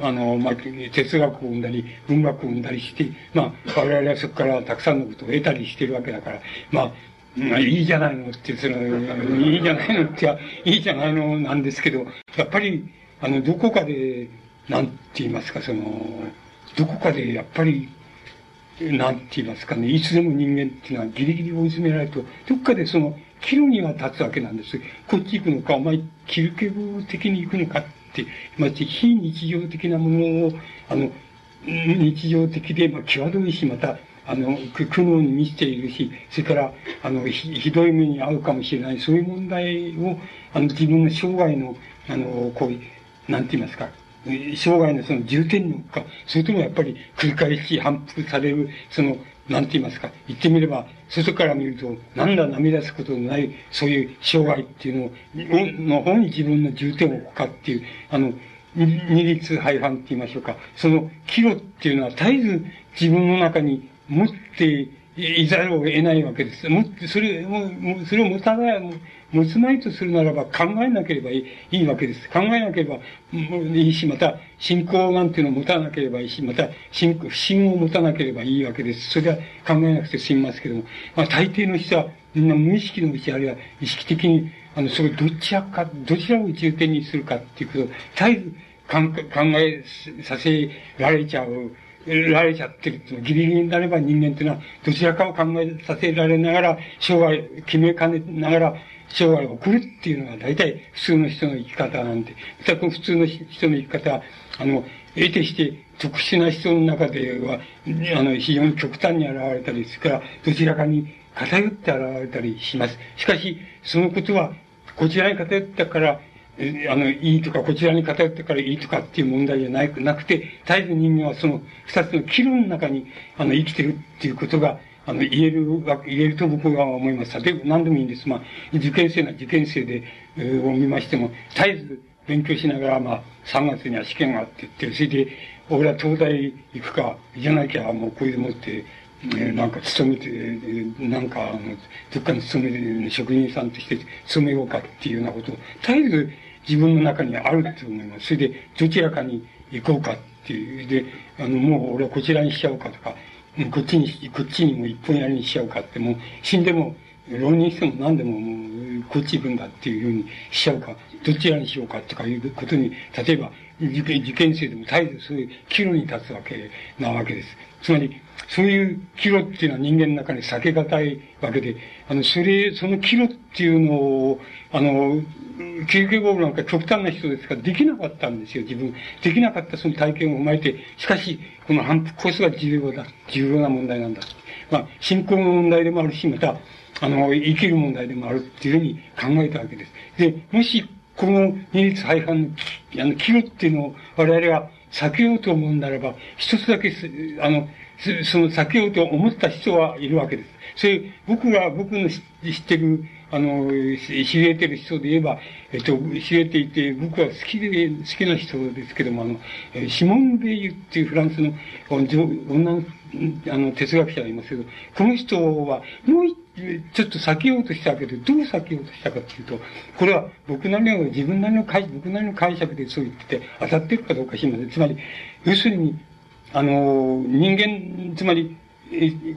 あの、まあ、哲学を生んだり、文学を生んだりして、まあ、我々はそこからたくさんのことを得たりしてるわけだから、まあ、まあ、いいじゃないのって、その、いいじゃないのって、いいじゃないのなんですけど、やっぱり、あの、どこかで、なんて言いますか、その、どこかでやっぱり、なんて言いますかね、いつでも人間っていうのはギリギリ追い詰められると、どっかでその、岐路には立つわけなんです。こっち行くのか、お前、キルケブ的に行くのかって、まじ非日常的なものを、あの、日常的で、まあ、際どいし、また、あの、苦悩に満ちているし、それから、あの、ひどい目に遭うかもしれない、そういう問題を、あの、自分の生涯の、あの、こう、なんて言いますか、生涯のその重点のか、それともやっぱり繰り返し反復される、その、なんて言いますか、言ってみれば、外から見ると、なんだ涙すことのない、そういう生涯っていうのを、の方に自分の重点を置くかっていう、あの、二律背反って言いましょうか。その、岐路っていうのは絶えず自分の中に持っていざるを得ないわけです。持って、それを、それを持たない、持つまいとするならば考えなければいいいいわけです。考えなければいいし、また信仰なんていうのを持たなければいいし、また信不信を持たなければいいわけです。それは考えなくて済みますけども、まあ大抵の人はみんな無意識のうち、あるいは意識的に、あの、それどちらか、どちらを重点にするかっていうことを、絶えず考えさせられちゃうられちゃってるってギリギリになれば人間っていうのは、どちらかを考えさせられながら、生涯、決めかねながら、生涯を送るっていうのが大体普通の人の生き方なんで、またこの普通の人の生き方は、あの、得てして特殊な人の中では、あの、非常に極端に現れたり、それからどちらかに偏って現れたりします。しかし、そのことは、こちらに偏ったから、あの、いいとか、こちらに偏ってからいいとかっていう問題じゃなくなくて、絶えず人間はその二つの岐路の中に、あの、生きてるっていうことが、あの、言える、言えると僕は思います。例えば何でもいいんです。まあ、受験生な受験生で、えー、を見ましても、絶えず勉強しながら、まあ、3月には試験があって言って、それで、俺は東大行くか、じゃなきゃもうこれでもって、ね、なんか勤めて、なんか、あの、どっかに勤める職人さんとして勤めようかっていうようなことを、絶えず自分の中にあると思います。それで、どちらかに行こうかっていう。で、あの、もう俺はこちらにしちゃおうかとか、こっちに、こっちにも一本やりにしちゃおうかって、もう死んでも、浪人しても何でももう、こっち行くんだっていうふうにしちゃうか、どちらにしようかとかいうことに、例えば、受験生でも絶えずそういう岐路に立つわけなわけです。つまり、そういう岐路っていうのは人間の中に避けがたいわけで、あの、それ、その岐路っていうのを、あの、キルケゴールなんか極端な人ですから、できなかったんですよ、自分。できなかったその体験を踏まえて、しかし、この反復こそが重要だ、重要な問題なんだ。まあ、信仰の問題でもあるし、また、あの、生きる問題でもあるっていうふうに考えたわけです。で、もし、この二律背反の、あの、岐路っていうのを我々が避けようと思うならば、一つだけ、あの、その避けようと思った人はいるわけです。それ、僕が、僕の知ってる、あの、知れてる人で言えば、えっと、知れていて、僕は好きで、好きな人ですけども、あの、シモン・ベイユっていうフランスの女の、あの、哲学者がいますけど、この人は、もうちょっと避けようとしたけど、どう避けようとしたかっていうと、これは僕なりの、自分なりの解、僕なりの解釈でそう言ってて、当たってるかどうか知りません。つまり、要するに、あの、人間、つまり、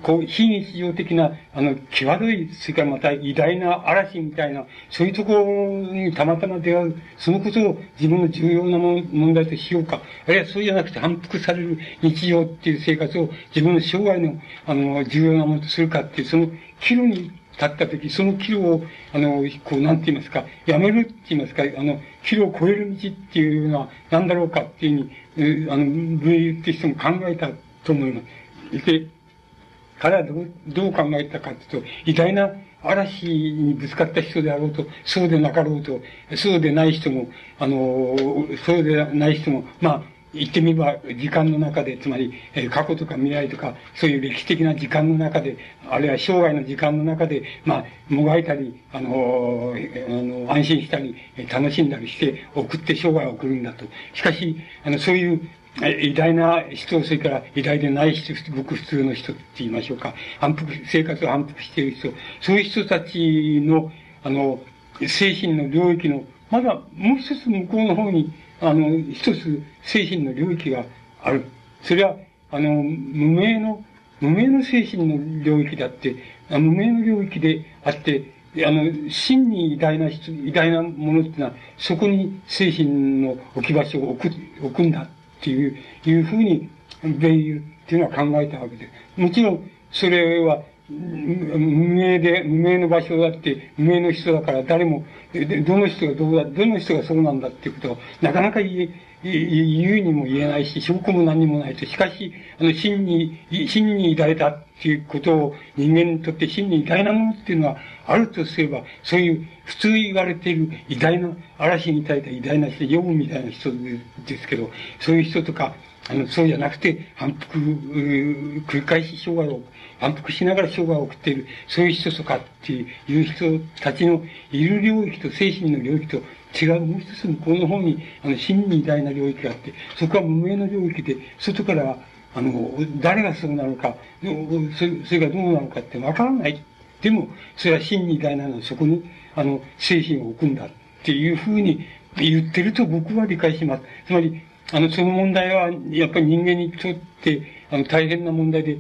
こう、非日常的な、あの、際どい、それからまた偉大な嵐みたいな、そういうところにたまたま出会う、そのことを自分の重要な問題としようか、あるいはそうじゃなくて反復される日常っていう生活を自分の生涯の、あの、重要なものとするかっていう、その、岐路に立ったとき、その岐路を、あの、こう、なんて言いますか、やめるって言いますか、あの、岐路を越える道っていうのは何だろうかっていうふうに、あの、文友って人も考えたと思います。で、彼はどう、どう考えたかというと、偉大な嵐にぶつかった人であろうと、そうでなかろうと、そうでない人も、あの、そうでない人も、まあ、言ってみれば、時間の中で、つまり、え過去とか未来とか、そういう歴史的な時間の中で、あるいは生涯の時間の中で、まあ、もがいたり、あの、あの安心したり、楽しんだりして、送って生涯を送るんだと。しかし、あの、そういう偉大な人、それから偉大でない人、ごく普通の人って言いましょうか。反復、生活を反復している人。そういう人たちの、あの、精神の領域の、まだもう一つ向こうの方に、あの、一つ精神の領域がある。それは、あの、無名の、無名の精神の領域であって、無名の領域であって、あの、真に偉大な人、偉大なものっていうのは、そこに精神の置き場所を置く、置くんだっていう、いうふうに、ベイユっていうのは考えたわけです。もちろん、それは、無名で、無名の場所だって、無名の人だから誰も、どの人がどうだ、どの人がそうなんだっていうことを、なかなか言え、言うにも言えないし、証拠も何にもないと。しかし、あの、真に、真に抱いたっていうことを人間にとって真に偉大なものっていうのはあるとすれば、そういう普通言われている偉大な、嵐に耐えた偉大な人、ヨブみたいな人ですけど、そういう人とか、あの、そうじゃなくて、反復、繰り返し生涯を、反復しながら生涯を送っている、そういう人とかっていう人たちのいる領域と精神の領域と違うもう一つ向こうの方に、あの、真に偉大な領域があって、そこは無名の領域で、外からあの、誰がそうなのか、それがどうなのかってわからない。でも、それは真に偉大なのはそこに、あの、精神を置くんだっていうふうに言ってると僕は理解します。つまり、あの、その問題は、やっぱり人間にとって、あの、大変な問題で、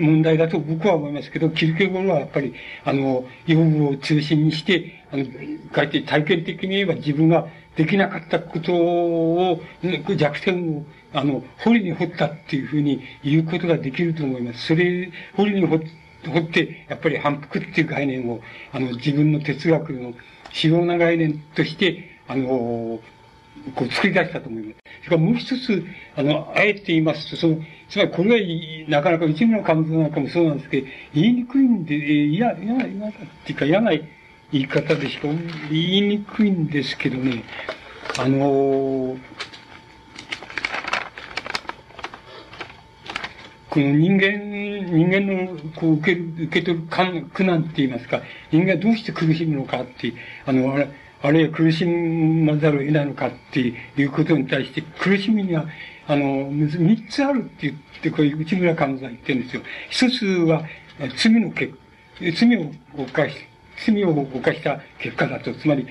問題だと僕は思いますけど、キルケゴルはやっぱり、あの、養分を中心にして、あの、書いて体験的に言えば自分ができなかったことを、弱点を、あの、掘りに掘ったっていうふうに言うことができると思います。それ、掘りに掘掘って、やっぱり反復っていう概念を、あの、自分の哲学の主要な概念として、あの、こう作り出したと思います。それからもう一つ、あの、あえて言いますと、その、つまりこれは、なかなか内村監督なんかもそうなんですけど、言いにくいんで、いや、いや、いや、っていうか嫌な言い方でしか言いにくいんですけどね、あのこの人間、人間のこう受け、受け取る苦難って言いますか、人間はどうして苦しむのかって、あの、あれあるいは苦しまざるを得ないのかっていうことに対して、苦しみには、あの、三つあるって言って、こういう内村勘三が言ってるんですよ。一つは、罪の結、罪を犯し、罪を犯した結果だと、つまり、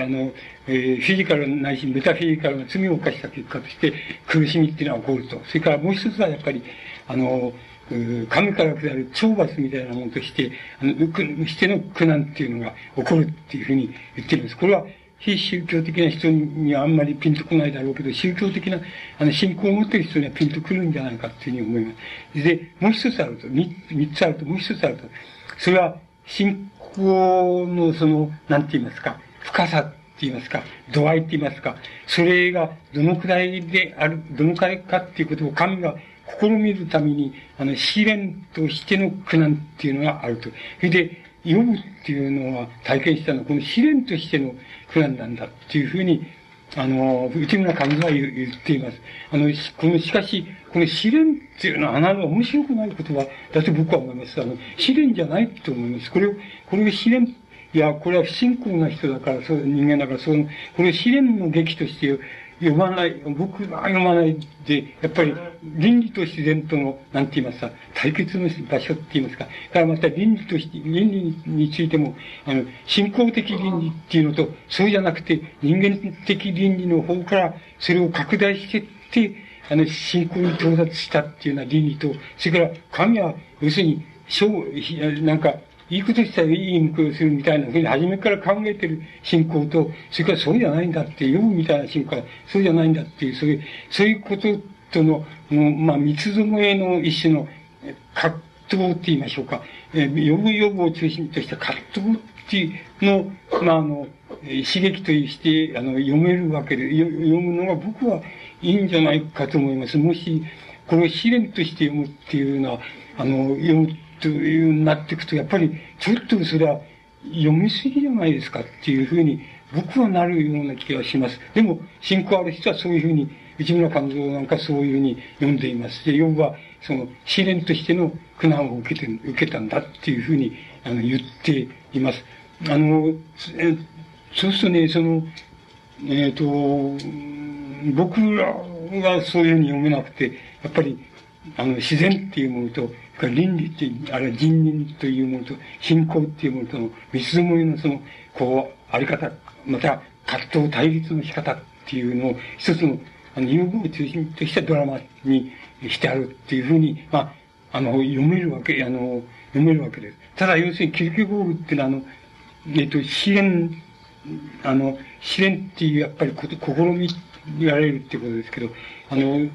あの、えー、フィジカルないし、メタフィジカルな罪を犯した結果として、苦しみっていうのは起こると。それからもう一つはやっぱり、あの、神から下る懲罰みたいなものとして、あの、しての苦難っていうのが起こるっていうふうに言ってるんです。これは、非宗教的な人にはあんまりピンとこないだろうけど、宗教的な、あの、信仰を持ってる人にはピンとくるんじゃないかっていうふうに思います。で、もう一つあると、三つあると、もう一つあると、それは、信仰のその、なんて言いますか、深さって言いますか、度合いって言いますか、それがどのくらいである、どのくらいかっていうことを神が試みるために、あの、試練としての苦難っていうのがあると。それで、読むっていうのは体験したのは、この試練としての苦難なんだっていうふうに、あの、内村上は言っています。あの、この、しかし、この試練っていうのは、あなた面白くない言葉だと僕は思います。あの、試練じゃないと思います。これを、これを試練、いや、これは不信仰な人だから、そう、人間だから、その、これを試練の劇として読まない、僕は読まないで、やっぱり倫理と自然との、なんて言いますか、対決の場所って言いますか、からまた倫理として、倫理についても、あの、信仰的倫理っていうのと、そうじゃなくて、人間的倫理の方から、それを拡大していって、あの、信仰に到達したっていうような倫理と、それから神は、要するに、なんか、いいことしたらいいインクをするみたいなふうに初めから考えてる信仰と、それからそうじゃないんだって読むみたいな信仰、そうじゃないんだっていう、そういう、そういうこととの、のまあ、三つどもえの一種の葛藤って言いましょうか。えー、呼ぶ呼ぶを中心とした葛藤っていうの、まあ、あの、刺激として、あの、読めるわけで、読むのが僕はいいんじゃないかと思います。もし、これを試練として読むっていうのは、あの、読むというになっていくと、やっぱり、ちょっとそれは読みすぎじゃないですかっていうふうに、僕はなるような気がします。でも、信仰ある人はそういうふうに、内村勘三なんかそういうふうに読んでいます。で、要は、その、試練としての苦難を受けて、受けたんだっていうふうに、あの、言っています。あの、えそうするとね、その、えっ、ー、と、僕らはそういうふうに読めなくて、やっぱり、あの、自然っていうものと、倫理って、あるいは人倫というものと、信仰っていうものとの三つどもえのその、こう、あり方、また、葛藤対立の仕方っていうのを、一つの、あの、融合を中心としたドラマにしてあるっていうふうに、まあ、あの、読めるわけ、あの、読めるわけです。ただ、要するに、キルケゴールっていうのは、あの、えっと、試練、あの、試練っていう、やっぱりこと、試みられるっていうことですけど、あの、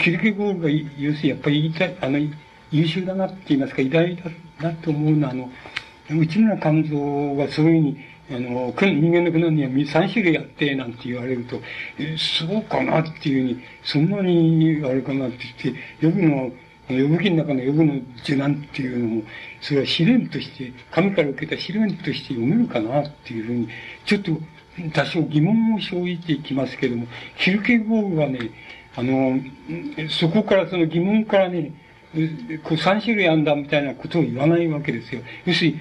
キルケゴールが、要するに、やっぱり言いたい、あの、優秀だなって言いますか、偉大だなと思うのは、あの、内村勘三がそういうふうに、あの、人間の苦難には3種類あって、なんて言われると、え、そうかなっていうふうに、そんなにあれかなって言って、呼ぶの、呼ぶ記の中の呼ぶの受難っていうのも、それは試練として、神から受けた試練として読めるかなっていうふうに、ちょっと多少疑問を生じていきますけども、キルケゴールはね、あの、そこからその疑問からね、こう3種類あんだみたいなことを言わないわけですよ。要するに、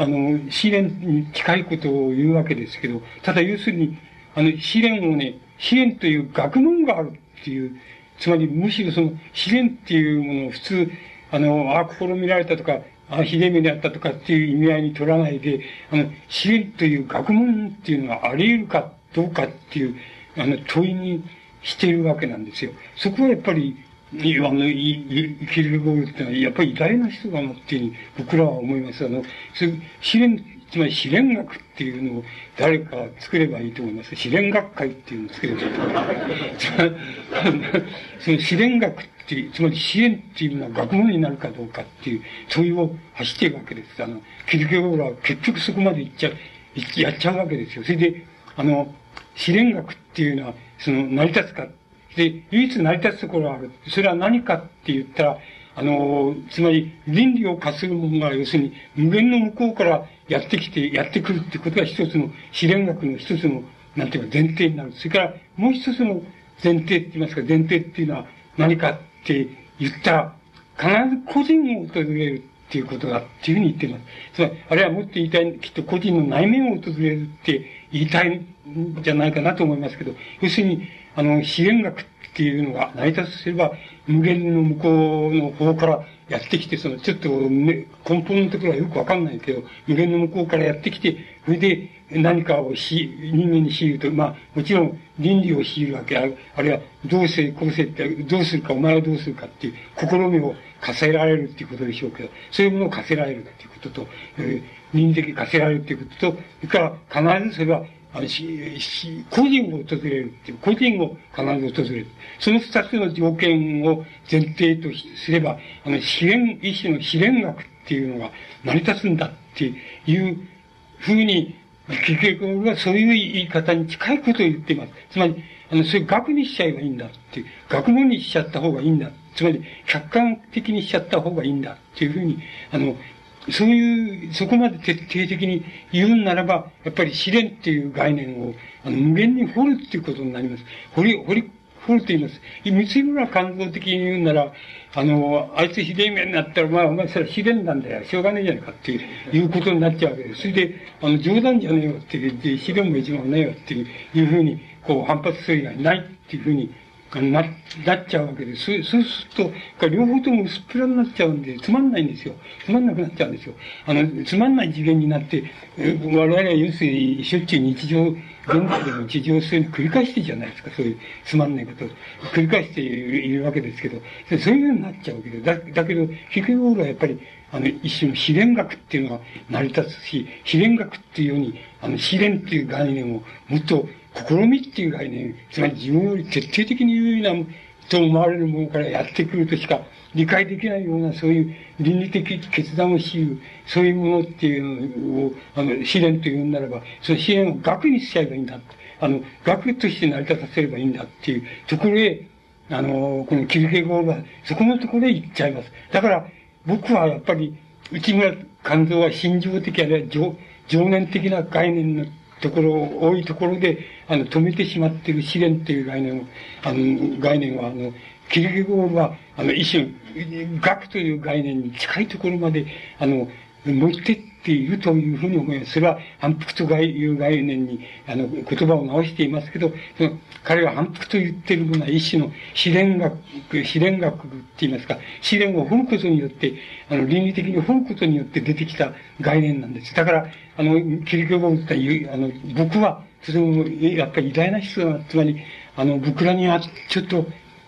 あの、試練に近いことを言うわけですけど、ただ要するに、あの、試練をね、試練という学問があるっていう、つまりむしろその試練っていうものを普通、あの、ああ、試みられたとか、ああ、ひでめであったとかっていう意味合いに取らないで、あの、試練という学問っていうのがあり得るかどうかっていう、あの、問いにしているわけなんですよ。そこはやっぱり、あの、生きるゴールってのは、やっぱり偉大な人だなっていう僕らは思います。あの、そ試練、つまり試練学っていうのを誰か作ればいいと思います。試練学会っていうのを作ればいいと思います。その試練学っていう、つまり試練っていうのは学問になるかどうかっていう問いを走っているわけです。あの、キルケゴールは結局そこまで行っちゃう、やっちゃうわけですよ。それで、あの、試練学っていうのは、その、成り立つかで、唯一成り立つところがある。それは何かって言ったら、あの、つまり、倫理を課するものが、要するに、無限の向こうからやってきて、やってくるってことが一つの、試練学の一つの、なんていうか前提になる。それから、もう一つの前提って言いますか、前提っていうのは何かって言ったら、必ず個人を訪れるっていうことだっていうふうに言っています。つまり、あるいはもっと言いたい、きっと個人の内面を訪れるって言いたいんじゃないかなと思いますけど、要するに、あの、支援学っていうのが成り立つすれば、無限の向こうの方からやってきて、その、ちょっと、ね、根本のところはよくわかんないけど、無限の向こうからやってきて、それで何かをし、人間に強いると、まあ、もちろん倫理を強いるわけ、ある。あるいは、どうせ、こうせって、どうするか、お前はどうするかっていう、試みを課せられるっていうことでしょうけど、そういうものを課せられるっていうことと、えー、倫理的に課せられるっていうことと、それから必ずそれは、個人を訪れるっていう、個人を必ず訪れる。その二つの条件を前提とすれば、あの、試練、一種の試練学っていうのが成り立つんだっていうふうに、結局俺はそういう言い方に近いことを言っています。つまり、あの、それ学にしちゃえばいいんだっていう、学問にしちゃった方がいいんだ。つまり、客観的にしちゃった方がいいんだっていうふうに、あの、そういう、そこまで徹底的に言うんならば、やっぱり試練っていう概念を、あの、無限に掘るっていうことになります。掘り、掘り、掘ると言います。三井村感動的に言うなら、あの、あいつ非電面になったら、まあ、お前それは非電なんだよ。しょうがねえじゃないかっていう、いうことになっちゃうわけです。それで、あの、冗談じゃねえよって言って、非電も一番ねえよっていうふうに、こう、反発する以外ないっていうふうにな、なっちゃうわけです。そうすると、両方とも薄っぺらになっちゃうんで、つまんないんですよ。つまんなくなっちゃうんですよ。あの、つまんない次元になって、我々は要するに、しょっちゅう日常、現代でも日常そういうの繰り返してじゃないですか、そういうつまんないことを繰り返しているわけですけど、そういうようになっちゃうわけでだだけど、結局はやっぱり、あの、一種の試練学っていうのが成り立つし、試練学っていうように、あの、試練っていう概念をもっと試みっていう概念、つまり自分より徹底的に有利なと思われるものからやってくるとしか理解できないような、そういう倫理的決断をしう、そういうものっていうのを、あの、試練と言うならば、その試練を学にしちゃえばいいんだ。あの、学として成り立たせればいいんだっていうところへ、あの、このキルケゴーは、そこのところへ行っちゃいます。だから、僕はやっぱり、内村勘三は心情的、あるいは情情念的な概念のところ、多いところで、あの、止めてしまっている試練っていう概念を、あの、概念は、あの、キルケゴールは、あの、一種、学という概念に近いところまで、あの、持ってっているというふうに思います。それは反復という概念に、あの、言葉を直していますけど、その、彼は反復と言っているのは一種の試練学、試練学って言いますか、試練を掘ることによって、あの、倫理的に掘ることによって出てきた概念なんです。だから、あの、キリケゴールいう、あの、僕は、それも、やっぱり偉大な人だ、つまり、あの、僕らには、ちょっと、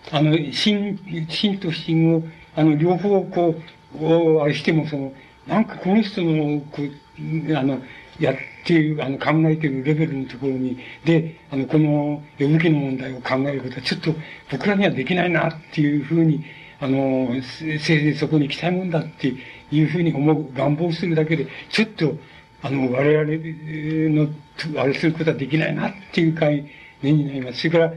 あの、真、真と真を、あの、両方こう、あれしても、その、なんかこの人の、こう、あの、やっている、あの、考えているレベルのところに、で、あの、この、呼ぶ気の問題を考えることは、ちょっと僕らにはできないなっていうふうに、あの、せいぜいそこに行きたいもんだっていうふうに思う、願望するだけで、ちょっと、あの、我々の、あれすることはできないなっていう概念になります。それから、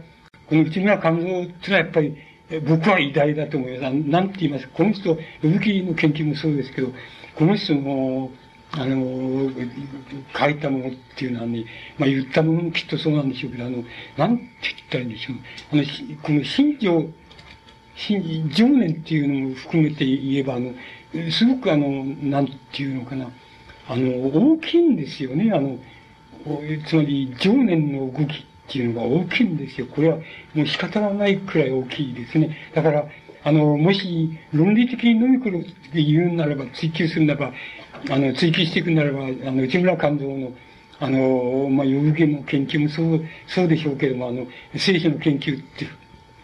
この内村勘三っていうのはやっぱり、僕は偉大だと思います。なんて言いますか、この人、呼ぶ気の研究もそうですけど、この人の、あの、書いたものっていうのはね、まあ言ったものもきっとそうなんでしょうけど、あの、なんて言ったらいいんでしょう。あの、この新庄、新、情念っていうのも含めて言えば、あの、すごくあの、なんていうのかな、あの、大きいんですよね、あの、つまり、情念の動きっていうのが大きいんですよ。これはもう仕方がないくらい大きいですね。だから、あの、もし論理的に飲み込むって言うならば、追求するならば、あの、追求していくならば、あの、内村勘三の、あの、まあ、予部の研究もそう、そうでしょうけども、あの、聖書の研究っ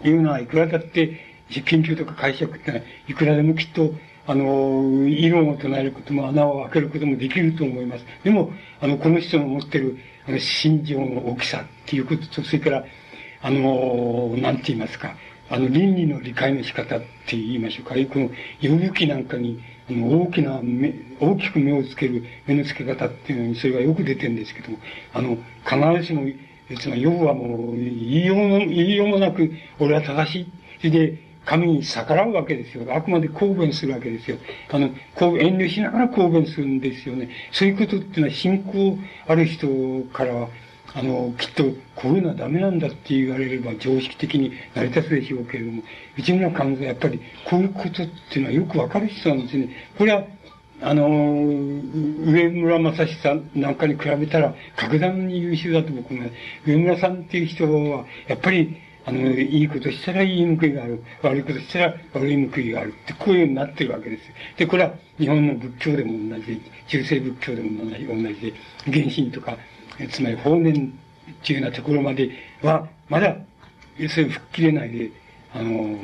ていうのは、いくらだって、研究とか解釈ってのは、いくらでもきっと、あの、異論を唱えることも穴を開けることもできると思います。でも、あの、この人の持ってる、あの、心情の大きさっていうことと、それから、あの、なんて言いますか、あの、倫理の理解の仕方って言いましょうか。この、呼ぶ気なんかに、あの、大きな目、大きく目をつける目の付け方っていうのに、それがよく出てるんですけども、あの、必ずしも、つまり、要はもう、言いようも、言いようもなく、俺は正しい。それで、神に逆らうわけですよ。あくまで公弁するわけですよ。あの、こう遠慮しながら公弁するんですよね。そういうことっていうのは信仰ある人からは、あの、きっと、こういうのはダメなんだって言われれば常識的に成り立つでしょうけれども、内村勘三はやっぱり、こういうことっていうのはよくわかる人なんですね。これは、あの、上村正史さんなんかに比べたら、格段に優秀だと僕は、上村さんっていう人は、やっぱり、あの、いいことしたらいい報いがある。悪いことしたら悪い報いがある。って、こういうようになってるわけです。で、これは日本の仏教でも同じで、中世仏教でも同じ同じで、原神とか、つまり法然っていうようなところまでは、まだ、それ吹っ切れないで、あの、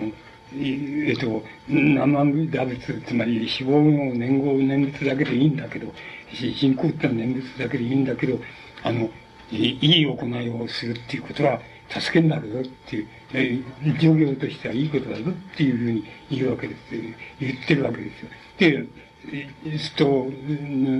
えっと、生打仏、つまり死亡の年号、念仏だけでいいんだけど、信仰ってのは念仏だけでいいんだけど、あの、いい行いをするっていうことは助けになるぞっていう、え状業としてはいいことだぞっていうふうに言うわけですよ。言ってるわけですよ。で、すと、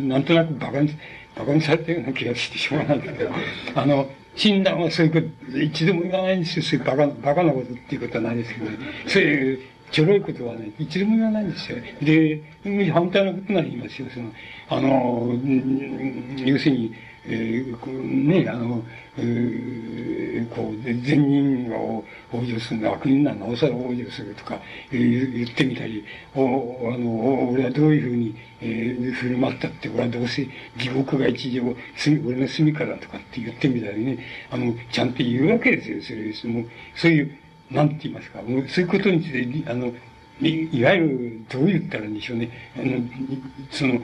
なんとなく馬鹿に、馬鹿にされたような気がしてしょうなんですけど、あの、診断はそういうこと、一度も言わないんですよ。そういうバカ、バカなことっていうことはないですけどね。そういう、ちょろいことはね、一度も言わないんですよ。で、反対のことなら言いますよ。その、あの、要するに、えー、ね、あの、えー、こう、善人を往生する悪人なのおさら往生するとか言ってみたり、おあの俺はどういうふうに、えー、振る舞ったって、俺はどうせ地獄が一条、俺の住みかだとかって言ってみたりね、あの、ちゃんと言うわけですよ、それです。もう、そういう、なんて言いますか、もうそういうことについて、あの、いわゆる、どう言ったらいいんでしょうね。あの、その、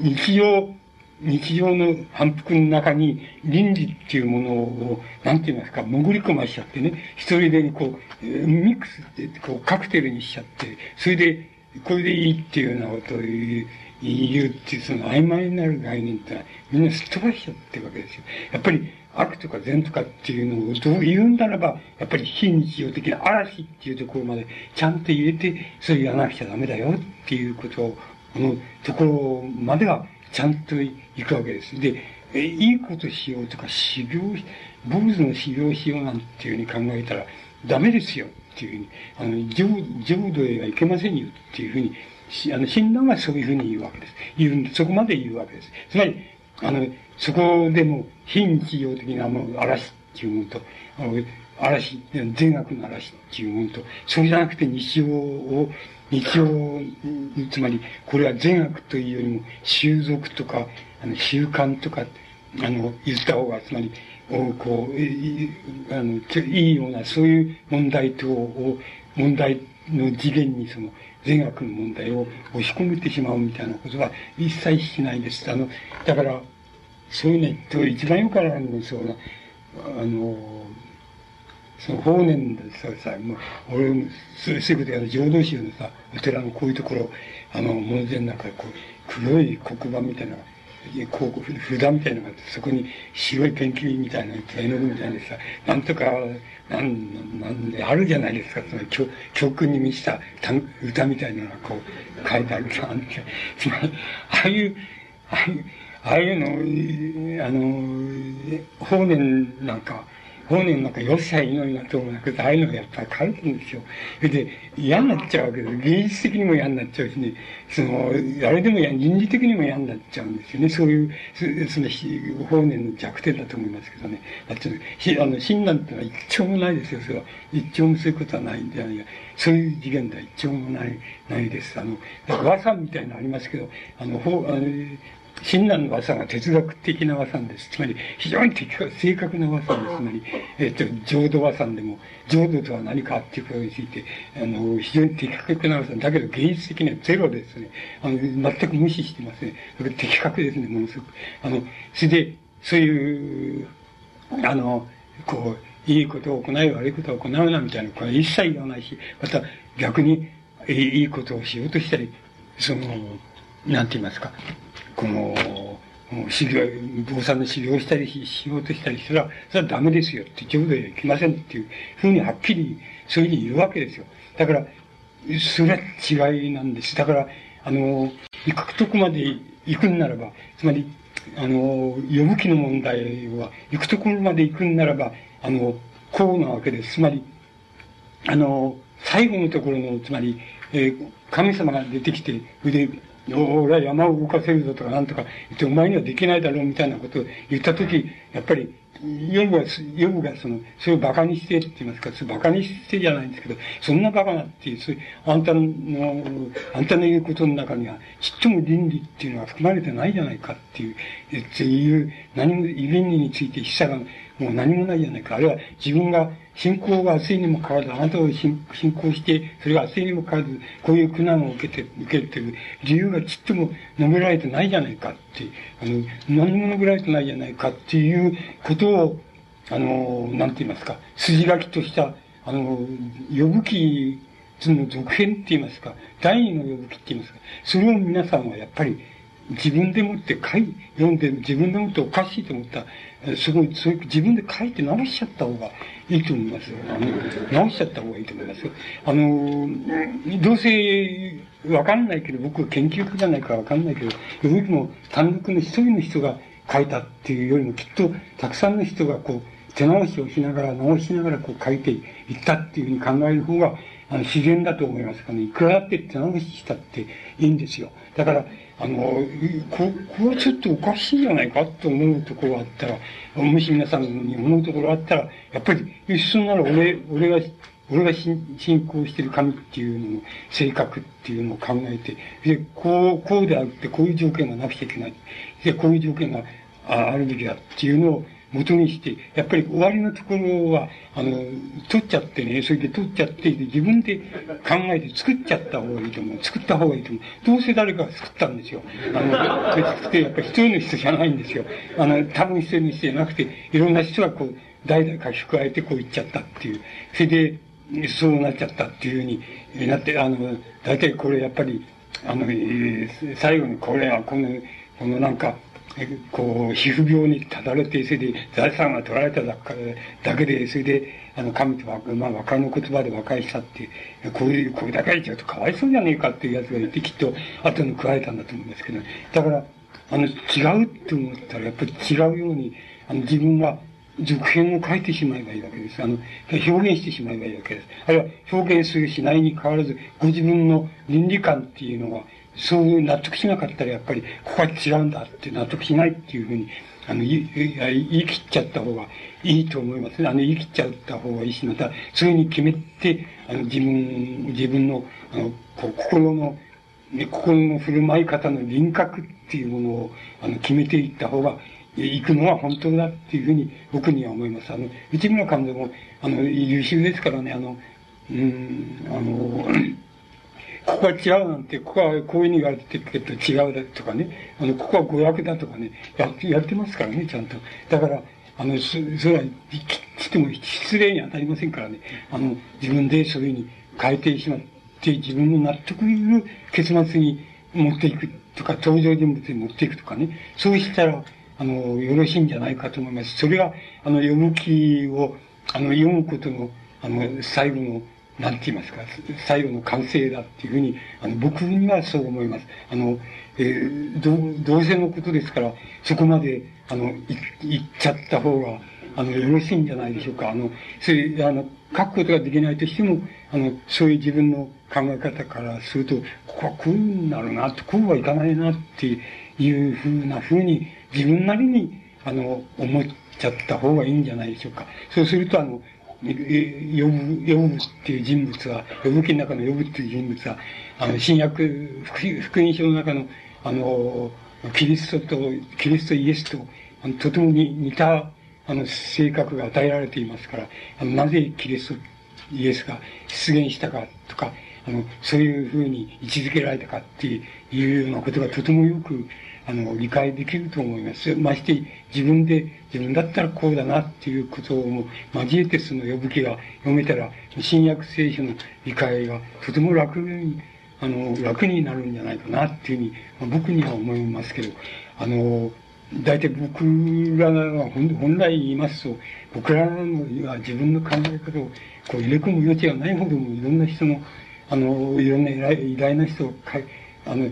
日常、日常の反復の中に倫理っていうものを、なんて言いますか、潜り込ましちゃってね、一人でこう、ミックスって、こう、カクテルにしちゃって、それで、これでいいっていうようなことを言う、言うっていう、その曖昧になる概念ってのは、みんなすっ飛ばしちゃってるわけですよ。やっぱり、悪とか善とかっていうのをどう言うんならば、やっぱり非日常的な嵐っていうところまでちゃんと入れて、それ言わなくちゃダメだよっていうことを、このところまではちゃんと行くわけです。で、いいことしようとか修行、坊主の修行しようなんていうふうに考えたらダメですよっていうふうに、あの、浄浄土へはいけませんよっていうふうに、あの、診断はそういうふうに言うわけです。言うんで、そこまで言うわけです。つまり、あの、そこでも非日常的なもの、嵐っていうものと、嵐、善悪の嵐っていうものと、それじゃなくて日常を日常、つまり、これは善悪というよりも、習俗とか、あの、習慣とか、あの、言った方が、つまり、こう、あの、いいような、そういう問題と、を、問題の次元にその、善悪の問題を押し込めてしまうみたいなことは一切しないです。あの、だから、そういうね、と一番よくあるんですよ。あの、その法然でさ、さもう俺もそういうことやる浄土宗のさ、お寺のこういうところ、あの、門前なんかこう、黒い黒板みたいな、こう、札みたいなのがあって、そこに白いペンキみたいな、絵の具みたいなさ、なんとか、なん、なんで、あるじゃないですか、その教教訓に満ちた歌みたいなのがこう、書いてあるなんて、つまり、ああいう、ああいう、ああいうの、あの、法然なんか、本人なんかよっしゃいいのになと思うんだけど、ああいうのがやっぱり書いてるんですよ。それで嫌になっちゃうわけです。芸術的にも嫌になっちゃうしね、その、あれでも倫理的にも嫌になっちゃうんですよね。そういう、その、法然の弱点だと思いますけどね。だって、あの、親鸞ってのは一丁もないですよ、それは。一丁もそういうことはないんで、そういう次元では一丁もない、ないです。あの、和さんみたいなのありますけど、あの、ほあの親鸞の和さが哲学的な和さです。つまり、非常に的確正確な和さです。つまり、えっ、と、浄土和さでも、浄土とは何かっていうことについて、あの、非常に的確な和さだけど芸術的にはゼロですね。あの、全く無視してますね。それ的確ですね、ものすごく。あの、それで、そういう、あの、こう、いいことを行い、悪いことを行うな、みたいな、これは一切言わないし、また逆に、いいことをしようとしたり、その、なんて言いますか、この、修行、坊さんの修行したりしようとしたりしたら、それはダメですよって、浄土へ行きませんっていうふうにはっきり、そういうふうに言うわけですよ。だから、それは違いなんです。だから、あの、行くとこまで行くんならば、つまり、あの、呼ぶ気の問題は、行くところまで行くんならば、あの、こうなわけです。つまり、あの、最後のところの、つまり、えー、神様が出てきて、で、俺は山を動かせるぞとかなんとか言って、お前にはできないだろうみたいなことを言ったとき、やっぱり、ヨブが、ヨブがその、それを馬鹿にしてって言いますか、それ馬鹿にしてじゃないんですけど、そんな馬鹿なっていう、そういう、あんたの、あんたの言うことの中には、ちっとも倫理っていうのは含まれてないじゃないかっていう、っていう、何も、倫理について一切が、もう何もないじゃないか。あるいは自分が信仰が熱いにもかかわらず、あなたを信仰して、それが熱いにもかかわらず、こういう苦難を受けて、受けてる理由がちっとも述べられてないじゃないかって、あの、何も述べられてないじゃないかっていうことを、あの、なんて言いますか、筋書きとした、あの、呼ぶ気の続編って言いますか、第二の呼ぶ気って言いますか、それを皆さんはやっぱり自分でもって書い、読んで、自分でもっておかしいと思った、すごい、そういう自分で書いて直しちゃった方がいいと思いますよあの、直しちゃった方がいいと思いますあの、どうせ、わかんないけど、僕は研究家じゃないからわかんないけど、呼ぶ気も単独の一人の人が書いたっていうよりも、きっと、たくさんの人がこう、手直しをしながら、直しながらこう書いていったっていうふうに考える方が、あの、自然だと思いますからね。いくらだって手直ししたっていいんですよ。だから、あの、こ、これちょっとおかしいじゃないかと思うところがあったら、もし皆さんに思うところがあったら、やっぱり、一緒なら俺、俺が、俺が信仰してる神っていうのの性格っていうのを考えて、で、こう、こうであって、こういう条件がなくちゃいけない。で、こういう条件があるべきだっていうのを元にして、やっぱり終わりのところは、あの、取っちゃってね、それで取っちゃって、自分で考えて作っちゃった方がいいと思う。作った方がいいと思う。どうせ誰かが作ったんですよ。あの、作って、やっぱり一人の人じゃないんですよ。あの、多分一人の人じゃなくて、いろんな人がこう、代々書き加えてこう言っちゃったっていう。それで、そうなっちゃったっていうふうになって、あの、大体これやっぱり、あの、え最後にこれはこの、このなんか、こう、皮膚病にただれて、それで財産が取られただけで、それで、あの、神とは、まあ、和解の言葉で和解したって、こういう、これだけ言っちゃうとかわいそうじゃねえかっていうやつがいて、きっと後に加えたんだと思うんですけど、だから、あの、違うって思ったら、やっぱり違うように、あの、自分が続編を書いてしまえばいいわけです。あの、表現してしまえばいいわけです。あるいは表現するしないに変わらず、ご自分の倫理観っていうのが、そういう納得しなかったらやっぱり、ここは違うんだって納得しないっていうふうに、あの、言い、切っちゃった方がいいと思いますね。あの、言い切っちゃった方がいいし、また、そういうふうに決めて、あの、自分、自分の、あの、こう、心の、ね、心の振る舞い方の輪郭っていうものを、あの、決めていった方が、行くのは本当だっていうふうに僕には思います。あの、内村監督も、あの、優秀ですからね、あの、うん、あの、ここは違うなんて、ここはこういうふうに言われてるけど違うだとかね、あの、ここは誤訳だとかね、やって、やってますからね、ちゃんと。だから、あの、そそれは、しても失礼に当たりませんからね、あの、自分でそういうふうに変えてしまって、自分の納得いる結末に持っていくとか、登場人物に持っていくとかね、そうしたら、あの、よろしいんじゃないかと思います。それが、あの、読む気を、あの、読むことの、あの、最後の、なんて言いますか、最後の完成だっていうふうに、あの、僕にはそう思います。あの、えー、同性のことですから、そこまで、あの、言っちゃった方が、あの、よろしいんじゃないでしょうか。あの、そういう、あの、書くことができないとしても、あの、そういう自分の考え方からすると、ここはこうになるな、こうはいかないなっていうふうなふうに、自分なりに、あの、思っちゃった方がいいんじゃないでしょうか。そうすると、あの、呼ぶ、呼ぶっていう人物は、呼ぶ記の中の呼ぶっていう人物は、あの、新約、福音書の中の、あの、キリストと、キリストイエスと、あのとてもに似た、あの、性格が与えられていますから、あの、なぜキリストイエスが出現したかとか、あの、そういうふうに位置づけられたかっていうようなことがとてもよく、あの、理解できると思います。まして、自分で、自分だったらこうだなっていうことをも交えてその呼ぶ気が読めたら、新約聖書の理解がとても楽に、あの、楽になるんじゃないかなっていうふうに、まあ、僕には思いますけど、あの、大体僕らは本来言いますと、僕らのは自分の考え方をこう入れ込む余地がないほどもいろんな人の、あの、いろんな偉大な人をかい、あの、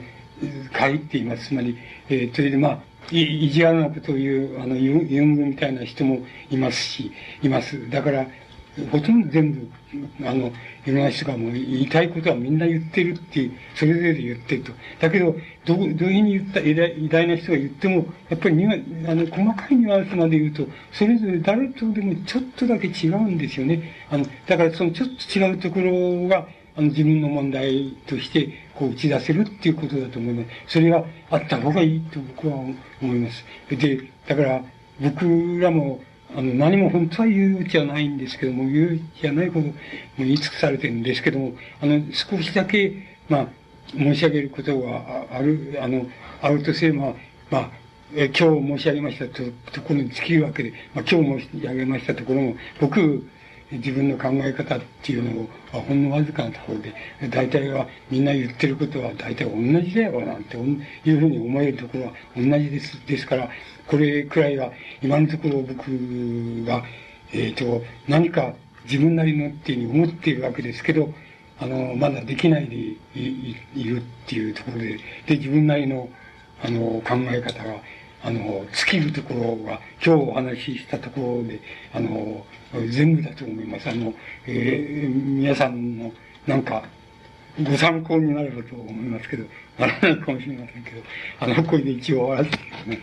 書いています。つまり、えー、それでまあ、意地悪なことを言う、あの、ユングみたいな人もいますし、います。だから、ほとんど全部、あの、いろんな人がもう言いたいことはみんな言ってるっていう、それぞれで言ってると。だけど、どう、どういうふうに言った偉大偉大な人が言っても、やっぱりにあの、細かいニュアンスまで言うと、それぞれ誰とでもちょっとだけ違うんですよね。あの、だからそのちょっと違うところが、あの、自分の問題として、こう打ち出せるっていうことだと思います。それがあった方がいいと僕は思います。で、だから、僕らも、あの、何も本当は言う余地はないんですけども、言う余地はないほど、もう言い尽くされてるんですけども、あの、少しだけ、まあ、申し上げることがある、あの、あるとすれば、まあ、え今日申し上げましたとところに尽きるわけで、まあ、今日申し上げましたところも、僕、自分の考え方っていうのを、ほんのわずかなところで、大体はみんな言ってることは大体同じだよなんていうふうに思えるところは同じです。ですから、これくらいは今のところ僕が、えっ、ー、と、何か自分なりのっていうふうに思っているわけですけど、あの、まだできないでいるっていうところで、で、自分なりの、あの、考え方が、あの、尽きるところが、今日お話ししたところで、あの、全部だと思います。あの、えー、皆さんの、なんか、ご参考になればと思いますけど、ならないかもしれませんけど、あの、これで一応終わらせてね。